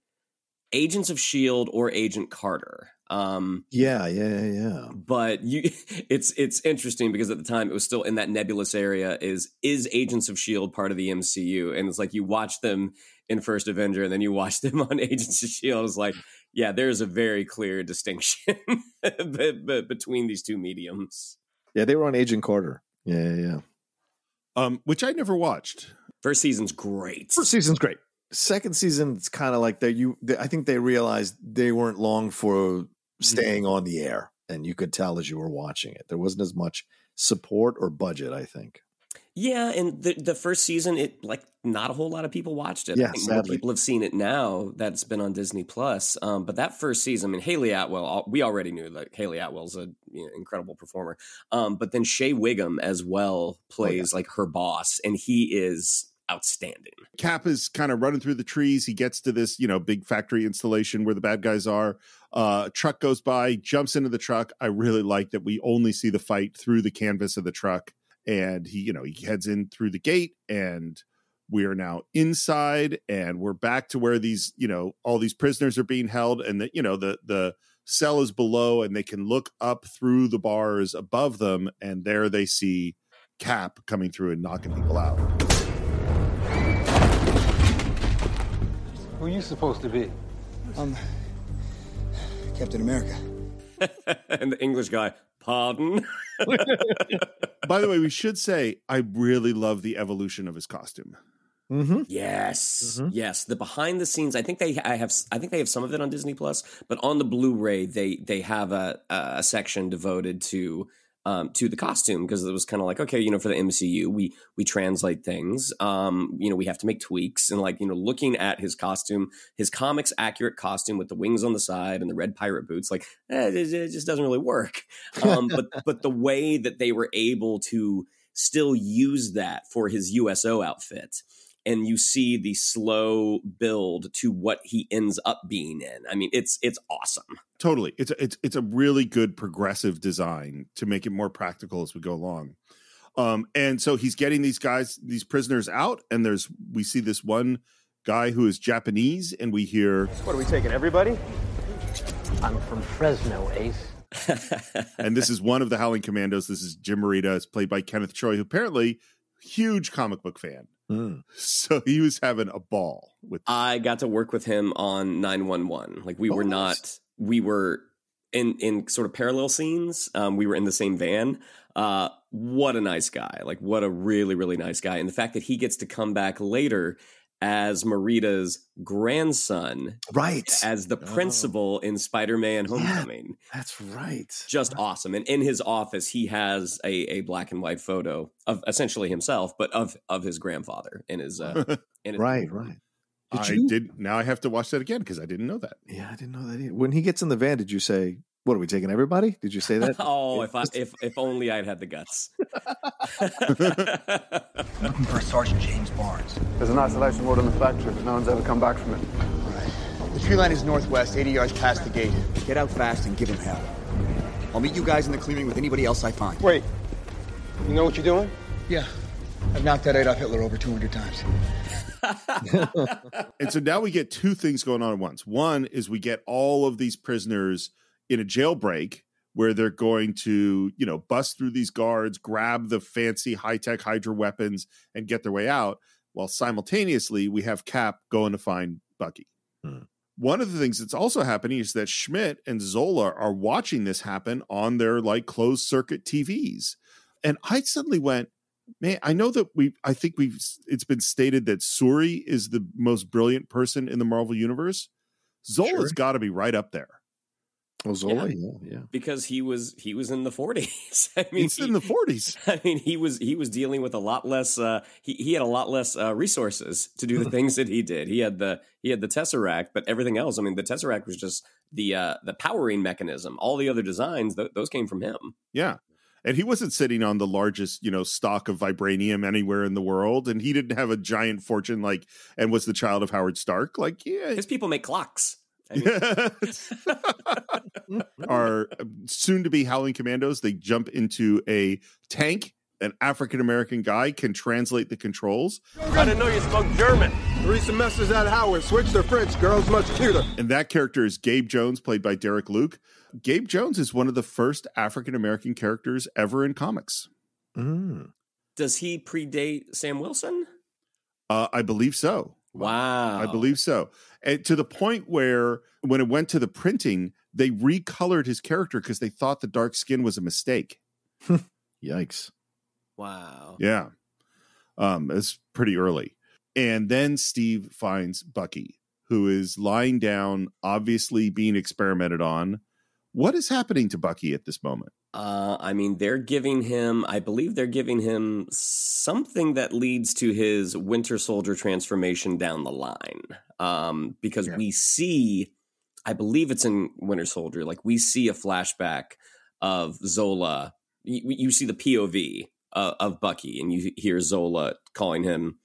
Agents of Shield or Agent Carter. Um, Yeah, yeah, yeah, yeah. but you it's it's interesting because at the time it was still in that nebulous area is is agents of shield part of the mcu and it's like you watch them in first avenger and then you watch them on agents of shield it's like yeah there's a very clear distinction be- be- between these two mediums Yeah, they were on Agent Carter. Yeah, yeah, yeah. Um, which I never watched. First season's great First season's great. Second season, it's kind of like they you. They, I think they realized they weren't long for staying on the air, and you could tell as you were watching it. There wasn't as much support or budget. I think. Yeah, and the the first season, it like not a whole lot of people watched it. Yeah, I think more people have seen it now that's been on Disney Plus. Um, but that first season, I mean, Hayley Atwell, we already knew that Hayley Atwell's an you know, incredible performer. Um, but then Shea Whigham as well plays like her boss, and he is outstanding. Cap is kind of running through the trees. He gets to this, you know, big factory installation where the bad guys are. Uh, truck goes by, jumps into the truck. I really like that we only see the fight through the canvas of the truck. And he, you know, he heads in through the gate and we are now inside and we're back to where these, you know, all these prisoners are being held and that, you know, the, the, cell is below and they can look up through the bars above them and there they see cap coming through and knocking people out Who are you supposed to be? Um, Captain America. and the English guy, pardon. By the way, we should say I really love the evolution of his costume. Mm-hmm. Yes, yes. The behind the scenes. I think they I have. I think they have some of it on Disney Plus, but on the Blu-ray, they they have a a section devoted to um to the costume because it was kind of like okay, you know, for the MCU, we we translate things. Um, you know, we have to make tweaks and like you know, looking at his costume, his comics accurate costume with the wings on the side and the red pirate boots, like eh, it, it just doesn't really work. Um, but but the way that they were able to still use that for his USO outfit and you see the slow build to what he ends up being in. I mean, it's it's awesome. Totally, it's a, it's it's a really good progressive design to make it more practical as we go along. Um, and so he's getting these guys, these prisoners out, and there's we see this one guy who is Japanese, and we hear What are we taking? Everybody? I'm from Fresno, Ace. and this is one of the Howling Commandos. This is Jim Morita. It's played by Kenneth Choi, who apparently huge comic book fan. So he was having a ball with. I got to work with him on 911. Like we were not we were in in sort of parallel scenes. Um, we were in the same van. Uh, what a nice guy. Like, what a really, really nice guy. And the fact that he gets to come back later as Morita's grandson, right? As the principal in Spider-Man: Homecoming. That's right. Just awesome. And in his office, he has a, a black and white photo of essentially himself, but of of his grandfather in his uh, in his right, right. Did I you- did. Now I have to watch that again because I didn't know that. Yeah, I didn't know that either. When he gets in the van, did you say, "What are we taking everybody?" Did you say that? oh, if I if if only I'd had the guts. Looking for Sergeant James Barnes. There's an isolation ward in the factory, but no one's ever come back from it. The tree line is northwest, 80 yards past the gate. Get out fast and give him hell. I'll meet you guys in the clearing with anybody else I find. Wait, you know what you're doing? Yeah. I've knocked that Adolf Hitler over 200 times. and so now we get two things going on at once. One is we get all of these prisoners in a jailbreak where they're going to, you know, bust through these guards, grab the fancy high-tech Hydra weapons and get their way out, while simultaneously we have Cap going to find Bucky. Hmm. One of the things that's also happening is that Schmidt and Zola are watching this happen on their like closed circuit TVs. And I suddenly went, man, I know that we I think we've it's been stated that Shuri is the most brilliant person in the Marvel universe. Zola's got to be right up there. Well, Zola, yeah, yeah. because he was he was in the 40s. I mean, He's in the 40s. I mean, he was he was dealing with a lot less. Uh, he he had a lot less uh, resources to do the things that he did. He had the he had the tesseract, but everything else. I mean, the tesseract was just the uh, the powering mechanism. All the other designs, th- those came from him. Yeah. And he wasn't sitting on the largest, you know, stock of vibranium anywhere in the world. And he didn't have a giant fortune like and was the child of Howard Stark. Like, yeah. His people make clocks. I mean, Our soon to be Howling Commandos, they jump into a tank. An African American guy can translate the controls. I didn't know you spoke German. Three semesters at Howard. Switch to French. Girls much cuter. And that character is Gabe Jones, played by Derek Luke. Gabe Jones is one of the first African American characters ever in comics. does he predate Sam Wilson? Uh, I believe so. Wow, I believe so. And to the point where when it went to the printing, they recolored his character because they thought the dark skin was a mistake. Yikes. Wow. Yeah. Um, it's pretty early. And then Steve finds Bucky, who is lying down, obviously being experimented on. What is happening to Bucky at this moment? Uh, I mean, they're giving him, I believe they're giving him something that leads to his Winter Soldier transformation down the line. Um, because we see, I believe it's in Winter Soldier, like we see a flashback of Zola. You, you see the POV uh, of Bucky, and you hear Zola calling him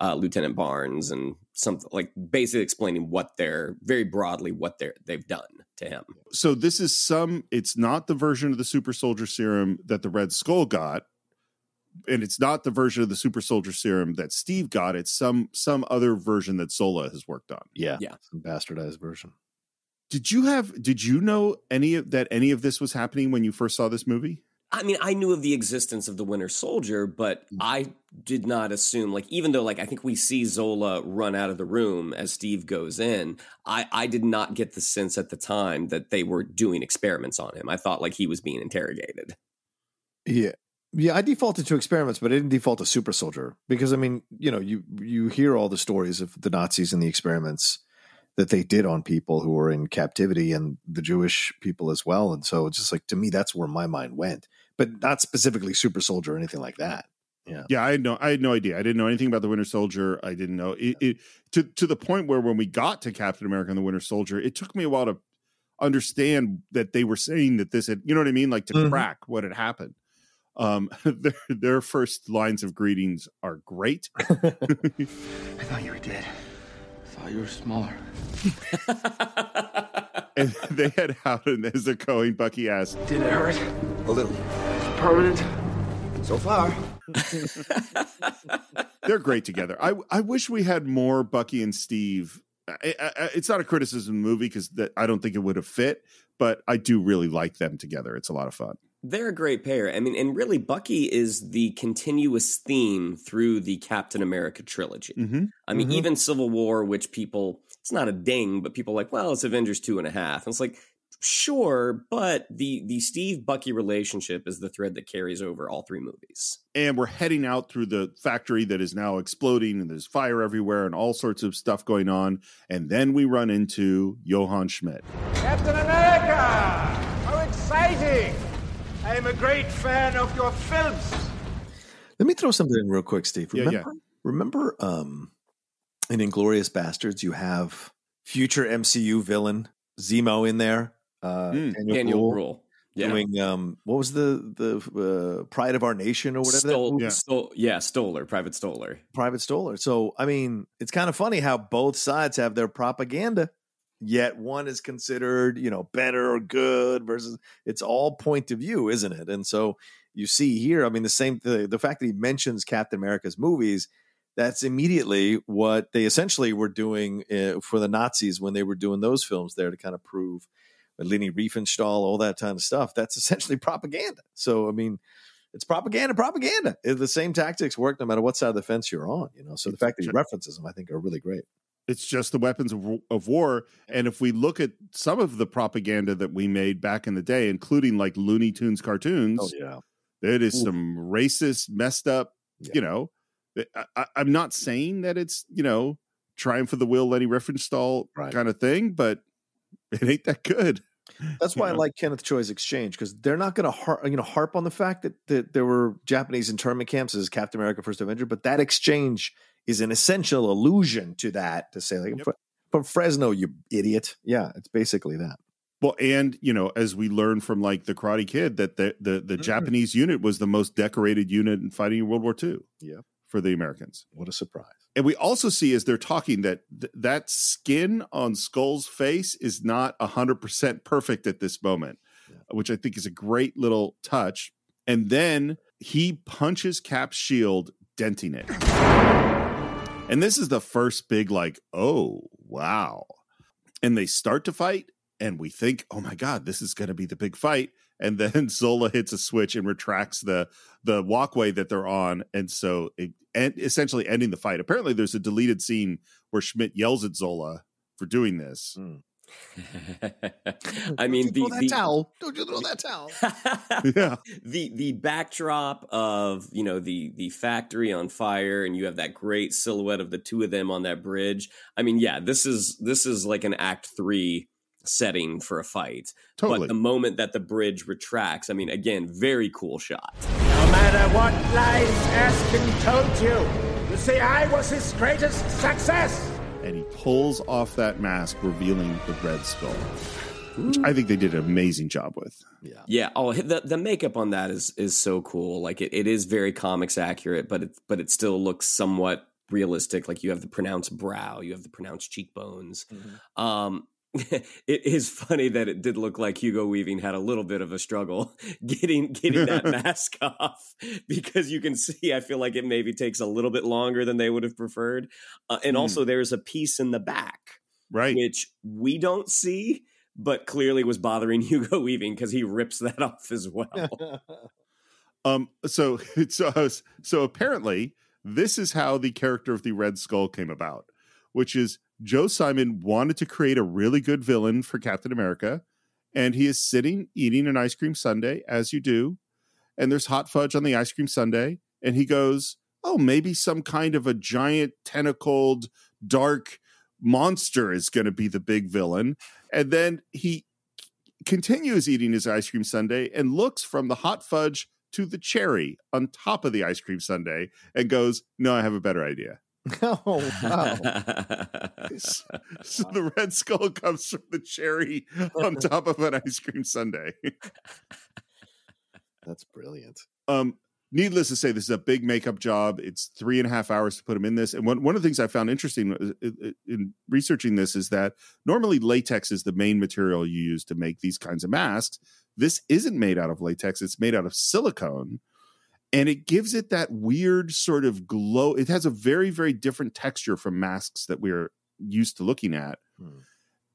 uh, Lieutenant Barnes and something like basically explaining what they're very broadly what they're they've done to him. So this is some it's not the version of the super soldier serum that the Red Skull got. And it's not the version of the super soldier serum that Steve got. It's some some other version that Zola has worked on. Yeah. Yeah. Some bastardized version. Did you have did you know any of that any of this was happening when you first saw this movie? I mean, I knew of the existence of the Winter Soldier, but mm. I did not assume, like, even though, like, I think we see Zola run out of the room as Steve goes in, I, I did not get the sense at the time that they were doing experiments on him. I thought, like, he was being interrogated. Yeah. Yeah, I defaulted to experiments, but I didn't default to super soldier because I mean, you know, you you hear all the stories of the Nazis and the experiments that they did on people who were in captivity and the Jewish people as well. And so it's just like to me, that's where my mind went. But not specifically super soldier or anything like that. Yeah. Yeah, I had no I had no idea. I didn't know anything about the Winter Soldier. I didn't know it, it to to the point where when we got to Captain America and the Winter Soldier, it took me a while to understand that they were saying that this had you know what I mean, like to Mhm. crack what had happened. Um their their first lines of greetings are great. I thought you were dead. I thought you were smaller. and they had Howden as they're going, Bucky asked, Did it hurt? A little. Permanent? So far. they're great together. I I wish we had more Bucky and Steve. I, I, it's not a criticism of the movie because I don't think it would have fit, but I do really like them together. It's a lot of fun. They're a great pair. I mean, and really, Bucky is the continuous theme through the Captain America trilogy. Mm-hmm. I mean, Mhm. even Civil War, which people, it's not a ding, but people are like, well, it's Avengers two and a half. And it's like, Sure, but the the Steve Bucky relationship is the thread that carries over all three movies. And we're heading out through the factory that is now exploding, and there's fire everywhere, and all sorts of stuff going on. And then we run into Johann Schmidt. Captain America! How exciting! I am a great fan of your films. Let me throw something in real quick, Steve. Yeah, Remember, yeah. remember um, in Inglourious Basterds, you have future MCU villain Zemo in there. Uh, Daniel, Daniel Bruhl, Bruhl. Yeah. Doing um, what was the the uh, Pride of Our Nation or whatever? that yeah. Stol- yeah, Stoller, Private Stoller. Private Stoller. So I mean, it's kind of funny how both sides have their propaganda, yet one is considered, you know, better or good versus it's all point of view, isn't it? And so you see here, I mean, the same the, the fact that he mentions Captain America's movies, that's immediately what they essentially were doing uh, for the Nazis when they were doing those films there to kind of prove Leni Riefenstahl, all that kind of stuff. That's essentially propaganda. So I mean, it's propaganda, propaganda. Uh, The same tactics work no matter what side of the fence you're on. You know, so the fact that he references them, I think, are really great. It's just the weapons of, of war. And if we look at some of the propaganda that we made back in the day, including like Looney Tunes cartoons, Oh yeah, it is Ooh. some racist, messed up, you know. I, I, I'm not saying that it's, you know, Triumph of the Will, Leni Riefenstahl kind of thing, but it ain't that good. That's why I know? like Kenneth Choi's exchange because they're not going to har- you know harp on the fact that, that there were Japanese internment camps as Captain America: First Avenger, but that exchange is an essential allusion to that to say like "Fre- from Fresno, you idiot. Yeah, it's basically that. Well, and you know, as we learned from like the Karate Kid, that the the, the mm-hmm. Japanese unit was the most decorated unit in fighting in World War II. Yeah. For the Americans. What a surprise! And we also see as they're talking that th- that skin on Skull's face is not hundred percent perfect at this moment, which I think is a great little touch. And then he punches Cap's shield, denting it. And this is the first big like, oh wow. And they start to fight, and we think, oh my god, this is going to be the big fight. And then Zola hits a switch and retracts the the walkway that they're on, and so it, and essentially ending the fight. Apparently, there's a deleted scene where Schmidt yells at Zola for doing this. Hmm. I mean, the, throw that the towel. Don't you throw that towel? yeah. the the backdrop of you know the the factory on fire and you have that great silhouette of the two of them on that bridge i mean yeah this is this is like an act 3 setting for a fight Totally. but the moment that the bridge retracts i mean again very cool shot No matter what lies Erskine told you, you see, I was his greatest success. and he pulls off that mask, revealing the Red Skull, which I think they did an amazing job with. Yeah. yeah oh the, the makeup on that is is so cool like it, it is very comics accurate but it but it still looks somewhat realistic like you have the pronounced brow you have the pronounced cheekbones um it is funny that it did look like Hugo Weaving had a little bit of a struggle getting getting that mask off because you can see I feel like it maybe takes a little bit longer than they would have preferred. Uh, and Mm. also there's a piece in the back right which we don't see but clearly was bothering Hugo Weaving because he rips that off as well. Um, so so so apparently this is how the character of the Red Skull came about, which is Joe Simon wanted to create a really good villain for Captain America, and he is sitting eating an ice cream sundae as you do, and there's hot fudge on the ice cream sundae, and he goes, "Oh, maybe some kind of a giant tentacled dark monster is going to be the big villain," and then he continues eating his ice cream sundae and looks from the hot fudge to the cherry on top of the ice cream sundae and goes, No, I have a better idea. oh wow! So the red skull comes from the cherry on top of an ice cream sundae. That's brilliant. Um, needless to say, this is a big makeup job. It's three and a half hours to put him in this. And one, one of the things I found interesting uh, uh, in researching this is that normally latex is the main material you use to make these kinds of masks. This isn't made out of latex, it's made out of silicone. And it gives it that weird sort of glow. It has a very, very different texture from masks that we're used to looking at. Hmm.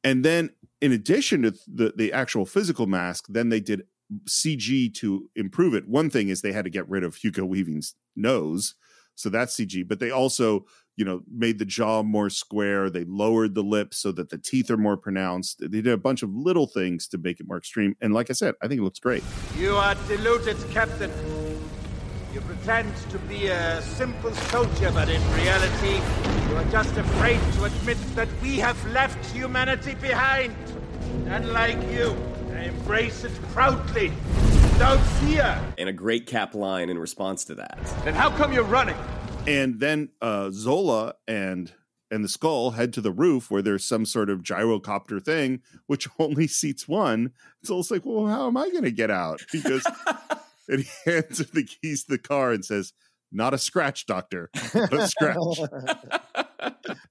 And then, in addition to the, the actual physical mask, then they did CG to improve it. One thing is they had to get rid of Hugo Weaving's nose, so that's CG. But they also you know, made the jaw more square. They lowered the lips so that the teeth are more pronounced. They did a bunch of little things to make it more extreme. And like I said, I think it looks great. You are deluded, Captain. You pretend to be a simple soldier, but in reality, you are just afraid to admit that we have left humanity behind. And like you, I embrace it proudly, without fear. And a great cap line in response to that. Then how come you're running? And then uh, Zola and and the skull head to the roof where there's some sort of gyrocopter thing, which only seats one. So it's like, well, how am I going to get out? Because and he hands her the keys to the car and says, "Not a scratch, doctor, not a scratch."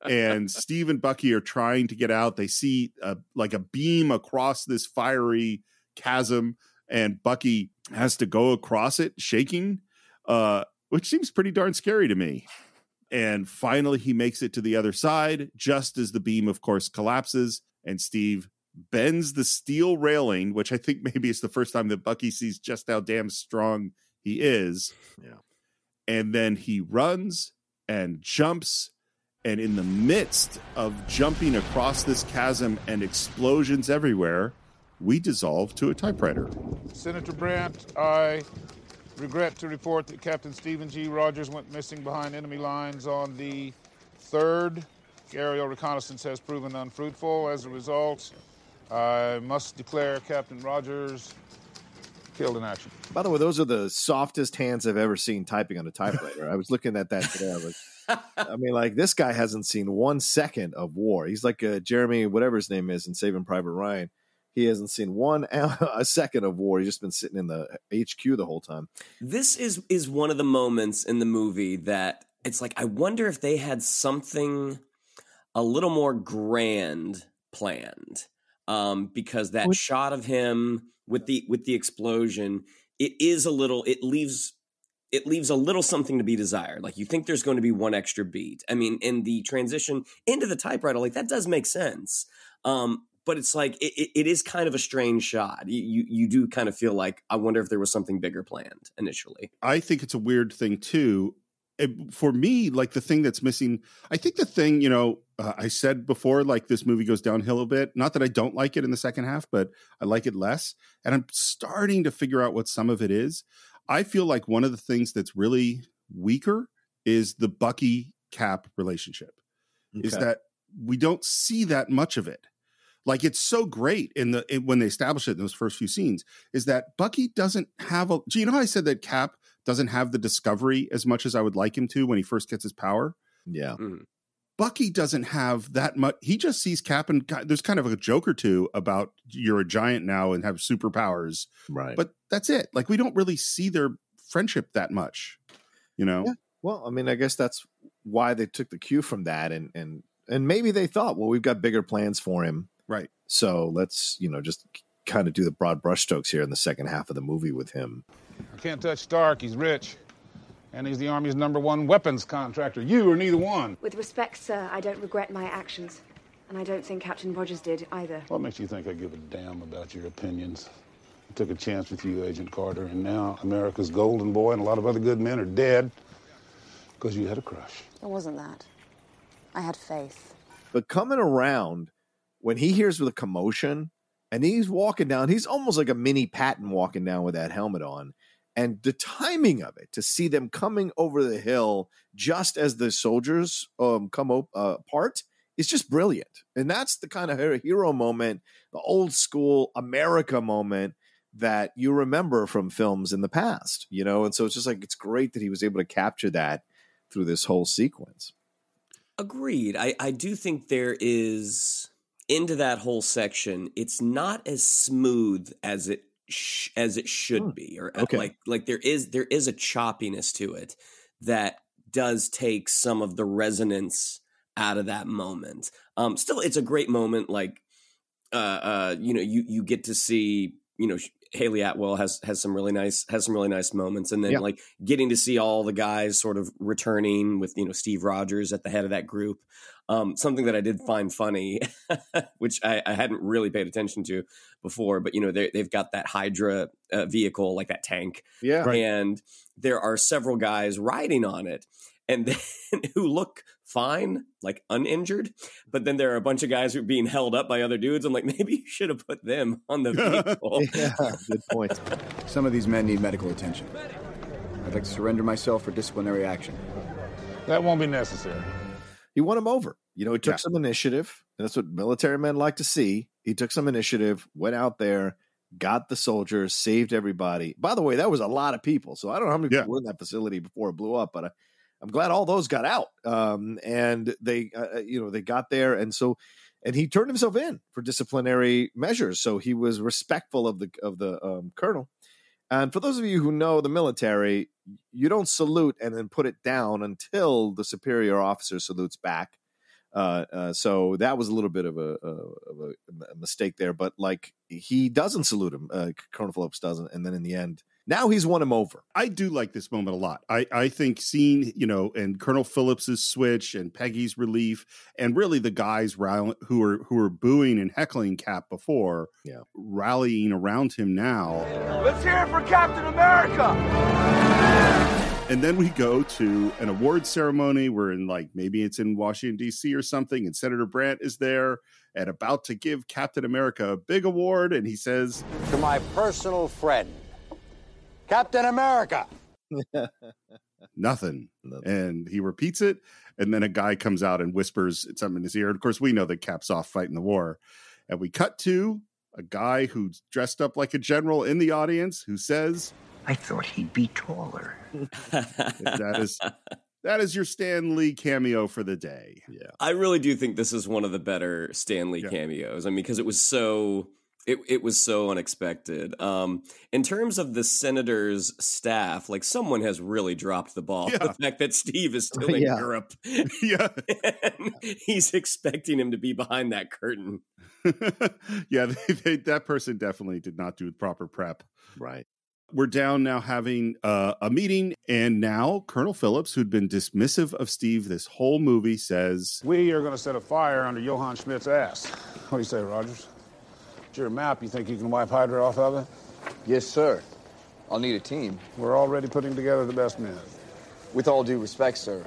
and Steve and Bucky are trying to get out. They see a, like a beam across this fiery chasm, and Bucky has to go across it, shaking, uh, which seems pretty darn scary to me. And finally, he makes it to the other side, just as the beam, of course, collapses, and Steve bends the steel railing, which I think maybe it's the first time that Bucky sees just how damn strong he is. Yeah. And then he runs and jumps. And in the midst of jumping across this chasm and explosions everywhere, we dissolve to a typewriter. Senator Brandt, I regret to report that Captain Stephen G. Rogers went missing behind enemy lines on the 3rd. Aerial reconnaissance has proven unfruitful. As a result, I must declare Captain Rogers killed in action. By the way, those are the softest hands I've ever seen typing on a typewriter. I was looking at that today. I was, I mean, like this guy hasn't seen one second of war. He's like uh, Jeremy, whatever his name is, in Saving Private Ryan. He hasn't seen one a second of war. He's just been sitting in the HQ the whole time. This is is one of the moments in the movie that it's like I wonder if they had something a little more grand planned um, because that shot of him with the with the explosion it is a little it leaves it leaves a little something to be desired. Like you think there's going to be one extra beat. I mean in the transition into the typewriter like that does make sense. Um, but it's like it, it, it is kind of a strange shot. You, you you do kind of feel like i wonder if there was something bigger planned initially. I think it's a weird thing too. It- for me, like the thing that's missing, I think the thing, you know, uh, I said before, like this movie goes downhill a bit. Not that I don't like it in the second half, but I like it less. And I'm starting to figure out what some of it is. I feel like one of the things that's really weaker is the Bucky Cap relationship. Is that we don't see that much of it. Like it's so great in the when they establish it in those first few scenes is that Bucky doesn't have a. Do you know how I said that Cap doesn't have the discovery as much as I would like him to when he first gets his power? Yeah. Mm-hmm. Bucky doesn't have that much. He just sees Cap and there's kind of a joke or two about you're a giant now and have superpowers, Right. but that's it. Like we don't really see their friendship that much, you know. Yeah. Well, I mean, I guess that's why they took the cue from that, and and and maybe they thought, well, we've got bigger plans for him, right? So let's you know just kind of do the broad brushstrokes here in the second half of the movie with him. I can't touch Stark. He's rich. And he's the Army's number one weapons contractor. You are neither one. With respect, sir, I don't regret my actions. And I don't think Captain Rogers did either. What makes you think I give a damn about your opinions? I took a chance with you, Agent Carter, and now America's golden boy and a lot of other good men are dead because you had a crush. It wasn't that. I had faith. But coming around when he hears the commotion and he's walking down, he's almost like a mini Patton walking down with that helmet on. And the timing of it to see them coming over the hill just as the soldiers um, come op- uh, apart is just brilliant. And that's the kind of hero- moment, the old school America moment that you remember from films in the past, you know? And so it's just like, it's great that he was able to capture that through this whole sequence. Agreed. I, I do think there is into that whole section. It's not as smooth as it sh- as it should be, or uh, okay. like like there is there is a choppiness to it that does take some of the resonance out of that moment. Um, still, it's a great moment. Like uh, uh, you know, you you get to see you know. Hayley Atwell has has some really nice has some really nice moments, and then Yeah. like getting to see all the guys sort of returning with you know Steve Rogers at the head of that group. Um, something that I did find funny, which I, I hadn't really paid attention to before, but you know they, they've got that Hydra uh, vehicle like that tank, Yeah. Right. and there are several guys riding on it. And then who look fine, like uninjured. But then there are a bunch of guys who are being held up by other dudes. I'm like, maybe you should have put them on the vehicle. yeah, good point. Some of these men need medical attention. I'd like to surrender myself for disciplinary action. That won't be necessary. He won him over. You know, he took some initiative. And that's what military men like to see. He took some initiative, went out there, got the soldiers, saved everybody. By the way, that was a lot of people. So I don't know how many people were in that facility before it blew up, but I, I'm glad all those got out. Um, and they, uh, you know, they got there, and so, and he turned himself in for disciplinary measures. So he was respectful of the of the um, colonel. And for those of you who know the military, you don't salute and then put it down until the superior officer salutes back. Uh, uh, so that was a little bit of a, a, of a mistake there, but like he doesn't salute him. Uh, Colonel Phillips doesn't, and then in the end, now he's won him over. I do like this moment a lot. I, I think seeing, you know, and Colonel Phillips's switch and Peggy's relief and really the guys rally, who are who are booing and heckling Cap before, yeah. rallying around him now. Let's hear it for Captain America! And then we go to an award ceremony. We're in like maybe it's in Washington, D.C. or something, and Senator Brandt is there and about to give Captain America a big award. And he says, To my personal friend, Captain America. Nothing. And he repeats it. And then a guy comes out and whispers something in his ear. And of course, we know that Cap's off fighting the war. And we cut to a guy who's dressed up like a general in the audience who says, I thought he'd be taller. that is that is your Stan Lee cameo for the day. Yeah. I really do think this is one of the better Stan Lee Yeah. cameos. I mean, because it was so it it was so unexpected. Um, in terms of the senator's staff, like someone has really dropped the ball. The fact that Steve is still in Yeah. Europe, yeah, and he's expecting him to be behind that curtain. yeah, they, they, that person definitely did not do proper prep. Right. We're down now having uh, a meeting, and now Colonel Phillips, who'd been dismissive of Steve this whole movie, says, We are going to set a fire under Johann Schmidt's ass. What do you say, Rogers? It's your map. You think you can wipe Hydra off of it? Yes, sir. I'll need a team. We're already putting together the best men. With all due respect, sir,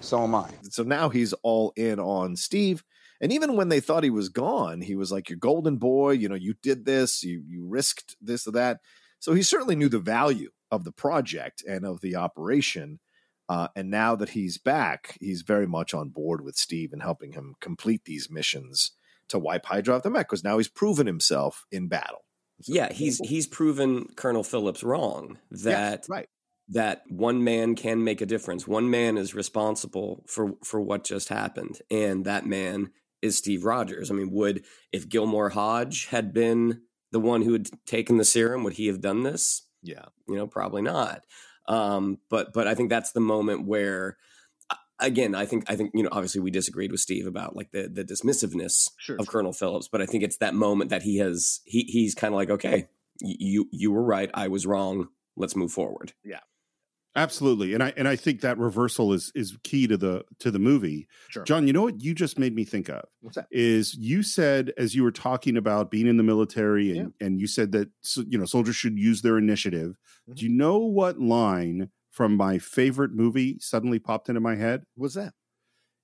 so am I. So now he's all in on Steve. And even when they thought he was gone, he was like, Your golden boy, you know, you did this, you you risked this or that. So he certainly knew the value of the project and of the operation. Uh, and now that he's back, he's very much on board with Steve and helping him complete these missions to wipe Hydra off the mech because now he's proven himself in battle. Yeah, he's he's proven Colonel Phillips wrong that right. that one man can make a difference. One man is responsible for for what just happened, and that man is Steve Rogers. I mean, would if Gilmore Hodge had been the one who had taken the serum, would he have done this? Yeah, you know, probably not. Um, but but I think that's the moment where again, I think I think you know obviously we disagreed with Steve about like the the dismissiveness Sure, of Colonel Phillips, but I think it's that moment that he has he he's kind of like okay, you you were right, I was wrong. Let's move forward. Yeah. Absolutely, and I and I think that reversal is is key to the to the movie. Sure. John, you know what you just made me think of? What's that? Is you said as you were talking about being in the military, and and you said that you know soldiers should use their initiative. Mm-hmm. Do you know what line from my favorite movie suddenly popped into my head? What's that?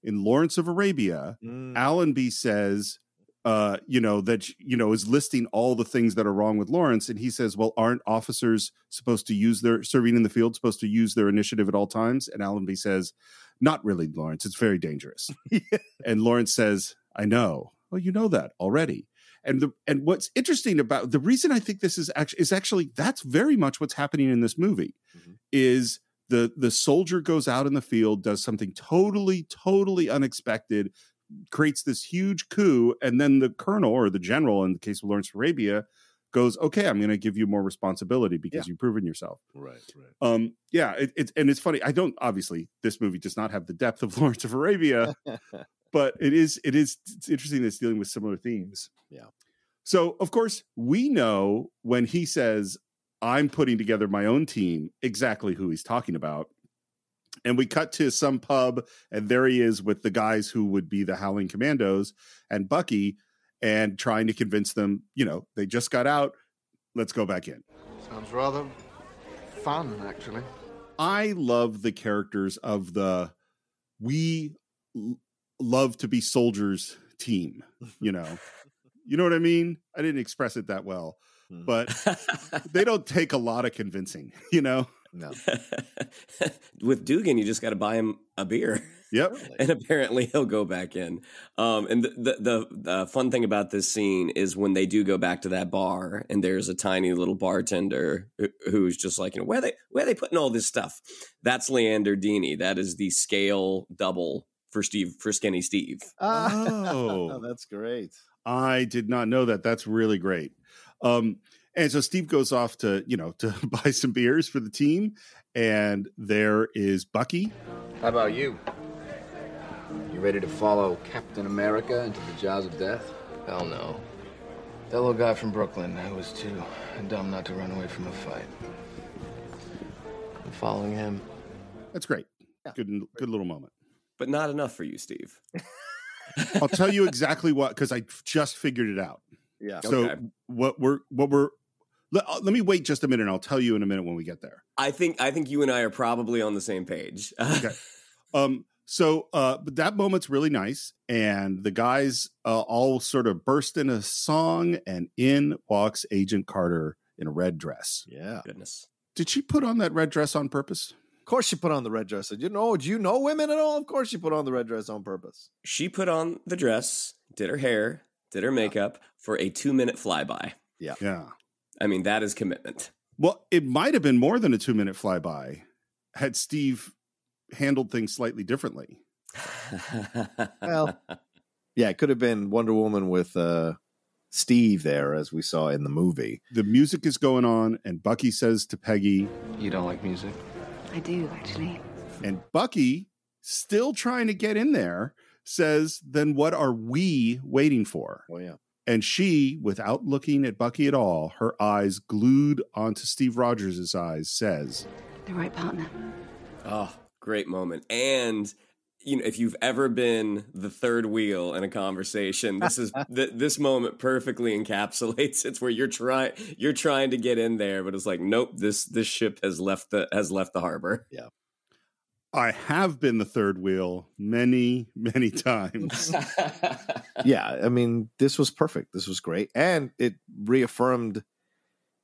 In Lawrence of Arabia, Mm. Allenby says, uh, you know, that, you know, is listing all the things that are wrong with Lawrence. And he says, well, aren't officers supposed to use their serving in the field, supposed to use their initiative at all times? And Allenby says, not really, Lawrence. It's very dangerous. and Lawrence says, I know. Well, you know that already. And the and what's interesting about the reason I think this is actually is actually that's very much what's happening in this movie is the the soldier goes out in the field, does something totally, totally unexpected, creates this huge coup, and then the colonel or the general, in the case of Lawrence of Arabia, goes, "Okay, I'm going to give you more responsibility because you've proven yourself." Right, right. Um, yeah, it, it's and it's funny. I don't obviously this movie does not have the depth of Lawrence of Arabia, but it is it is it's interesting that it's dealing with similar themes. Yeah. So of course we know when he says I'm putting together my own team exactly who he's talking about. And we cut to some pub, and there he is with the guys who would be the Howling Commandos and Bucky, and trying to convince them, you know, they just got out. Let's go back in. Sounds rather fun, actually. I love the characters of the we l- love to be soldiers team, you know. you know what I mean? I didn't express it that well, but they don't take a lot of convincing, you know. No. With Dugan, you just got to buy him a beer. Yep. and apparently he'll go back in. Um, and the, the, the the fun thing about this scene is when they do go back to that bar, and there's a tiny little bartender who- who's just like, you know, where they where they putting all this stuff? That's Leander Deeny. That is the scale double for Steve for Skinny Steve. Oh. that's great. I did not know that. That's really great. Um, and so Steve goes off to, you know, to buy some beers for the team. And there is Bucky. How about you? You ready to follow Captain America into the jaws of death? Hell no. That little guy from Brooklyn, I was too dumb not to run away from a fight. I'm following him. That's great. Good, good little moment. But not enough for you, Steve. I'll tell you exactly what because I just figured it out. Yeah. So Okay. what we're what we're let, uh, let me wait just a minute. and I'll tell you in a minute when we get there. I think I think you and I are probably on the same page. Okay. um. So, uh, but that moment's really nice, and the guys uh, all sort of burst in a song, and in walks Agent Carter in a red dress. Yeah. Goodness. Did she put on that red dress on purpose? Of course, she put on the red dress. Did you know? Do you know women at all? Of course, she put on the red dress on purpose. She put on the dress, did her hair, did her makeup for a two minute flyby. Yeah. Yeah. I mean, that is commitment. Well, it might have been more than a two minute flyby had Steve handled things slightly differently. Well, yeah, it could have been Wonder Woman with uh, Steve there, as we saw in the movie. The music is going on, and Bucky says to Peggy, You don't like music? I do, actually. and Bucky, still trying to get in there, says, Then what are we waiting for? Oh, yeah. And she, without looking at Bucky at all, her eyes glued onto Steve Rogers' eyes, says, The right partner. Oh, great moment. And you know, if you've ever been the third wheel in a conversation, this is th- this moment perfectly encapsulates. It's where you're trying you're trying to get in there, but it's like, nope this this ship has left the has left the harbor. Yeah. I have been the third wheel many, many times. yeah, I mean, this was perfect. This was great. And it reaffirmed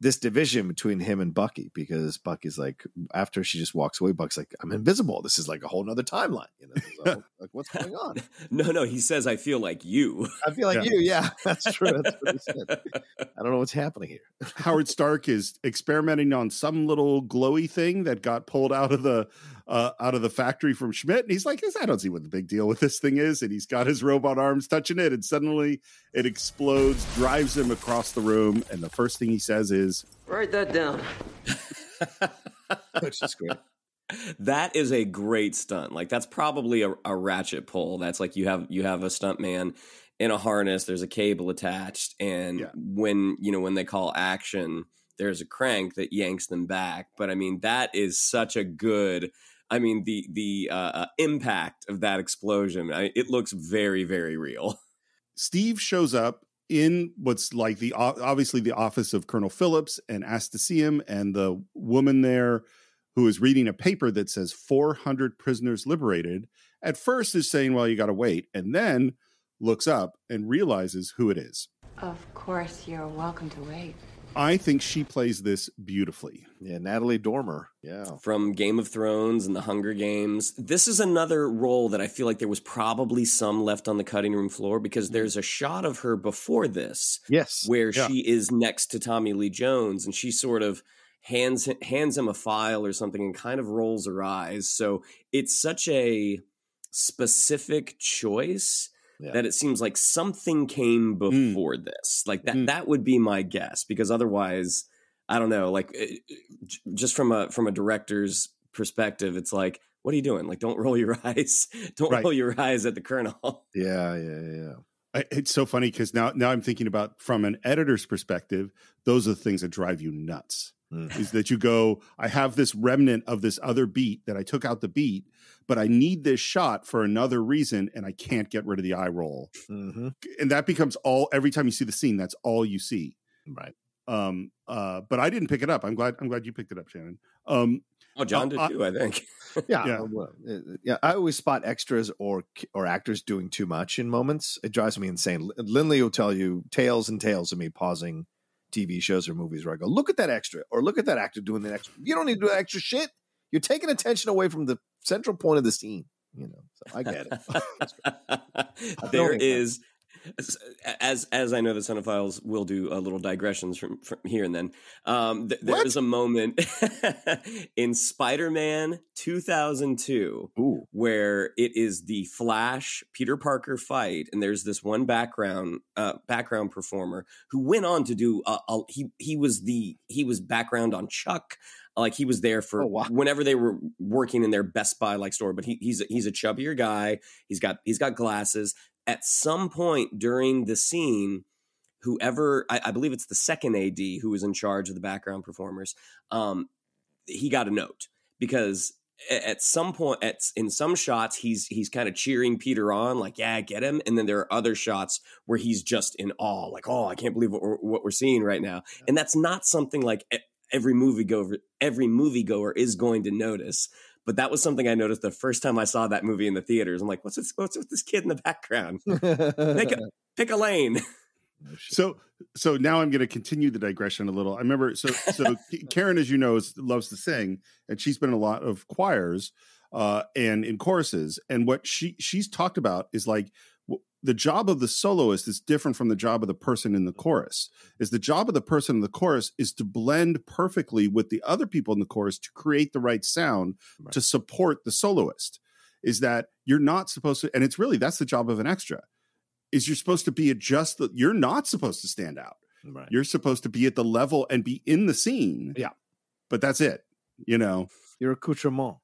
this division between him and Bucky because Bucky's like, after she just walks away, Buck's like, I'm invisible. This is like a whole nother timeline. You know, So, like, what's going on? no, no, he says, I feel like you. I feel like Yeah. you. Yeah, that's true. That's what he said. I don't know what's happening here. Howard Stark is experimenting on some little glowy thing that got pulled out of the uh, out of the factory from Schmidt, and he's like, "I don't see what the big deal with this thing is." And he's got his robot arms touching it, and suddenly it explodes, drives him across the room, and the first thing he says is, Write that down. Which is great. that is a great stunt. Like that's probably a, a ratchet pull. That's like you have you have a stunt man in a harness. There's a cable attached, and when you know when they call action, there's a crank that yanks them back. But I mean that is such a good. I mean the the uh, uh, impact of that explosion. I, it looks very very real. Steve shows up in what's like the obviously the office of Colonel Phillips and asks to see him, and the woman there who is reading a paper that says 400 prisoners liberated at first is saying, "Well, you got to wait," and then looks up and realizes who it is. Of course, you're welcome to wait. I think she plays this beautifully. Yeah, Natalie Dormer. Yeah. from Game of Thrones and the Hunger Games. This is another role that I feel like there was probably some left on the cutting room floor because mm-hmm. there's a shot of her before this. Yes. Where Yeah. she is next to Tommy Lee Jones and she sort of hands hands him a file or something and kind of rolls her eyes. So it's such a specific choice that it seems like something came before this. Like that that would be my guess because otherwise I don't know, like eh, eh, just from a from a director's perspective it's like what are you doing? Like don't roll your eyes. Don't Right. roll your eyes at the colonel. Yeah, yeah, yeah. I- It's so funny because now now I'm thinking about from an editor's perspective, those are the things that drive you nuts. Is that you go, I have this remnant of this other beat that I took out the beat, but I need this shot for another reason, and I can't get rid of the eye roll. Mm-hmm. And that becomes all every time you see the scene, that's all you see. Right. Um, uh, but I didn't pick it up. I'm glad. I'm glad you picked it up, Shannon. Um, Oh, John uh, did I- too, I think. Yeah, Yeah. uh, well, uh, yeah. I always spot extras or or actors doing too much in moments. It drives me insane. L- Lindley will tell you tales and tales of me pausing TV shows or movies where I go, "Look at that extra," or "Look at that actor doing the extra." You don't need to do that extra shit. You're taking attention away from the central point of the scene. You know, so I get it. there is as as I know the Cine-Files will do a little digressions from, from here and then. Um, th- there is a moment in Spider-Man 2002 where it is the Flash Peter Parker fight, and there's this one background uh, background performer who went on to do a, a, he he was the he was background on Chuck. Like he was there for whenever they were working in their Best Buy like store, but he, he's a, he's a chubbier guy. He's got he's got glasses. At some point during the scene, whoever I, I believe it's the second AD who was in charge of the background performers, um, he got a note because at some point at in some shots he's he's kind of cheering Peter on like yeah get him and then there are other shots where he's just in awe like oh I can't believe what we're, what we're seeing right now. And that's not something like every movie goer every moviegoer is going to notice but that was something I noticed the first time I saw that movie in the theaters I'm like what's this what's with this kid in the background pick a, pick a lane So so now I'm going to continue the digression a little. I remember so so Karen, as you know, is, loves to sing, and she's been in a lot of choirs uh, and in choruses. And what she she's talked about is like w- the job of the soloist is different from the job of the person in the chorus. Is the job of the person in the chorus is to blend perfectly with the other people in the chorus to create the right sound to support the soloist. Is that you're not supposed to, and it's really that's the job of an extra is you're supposed to be at just the you're not supposed to stand out. Right. You're supposed to be at the level and be in the scene. Yeah. But that's it. You know. Your accoutrement.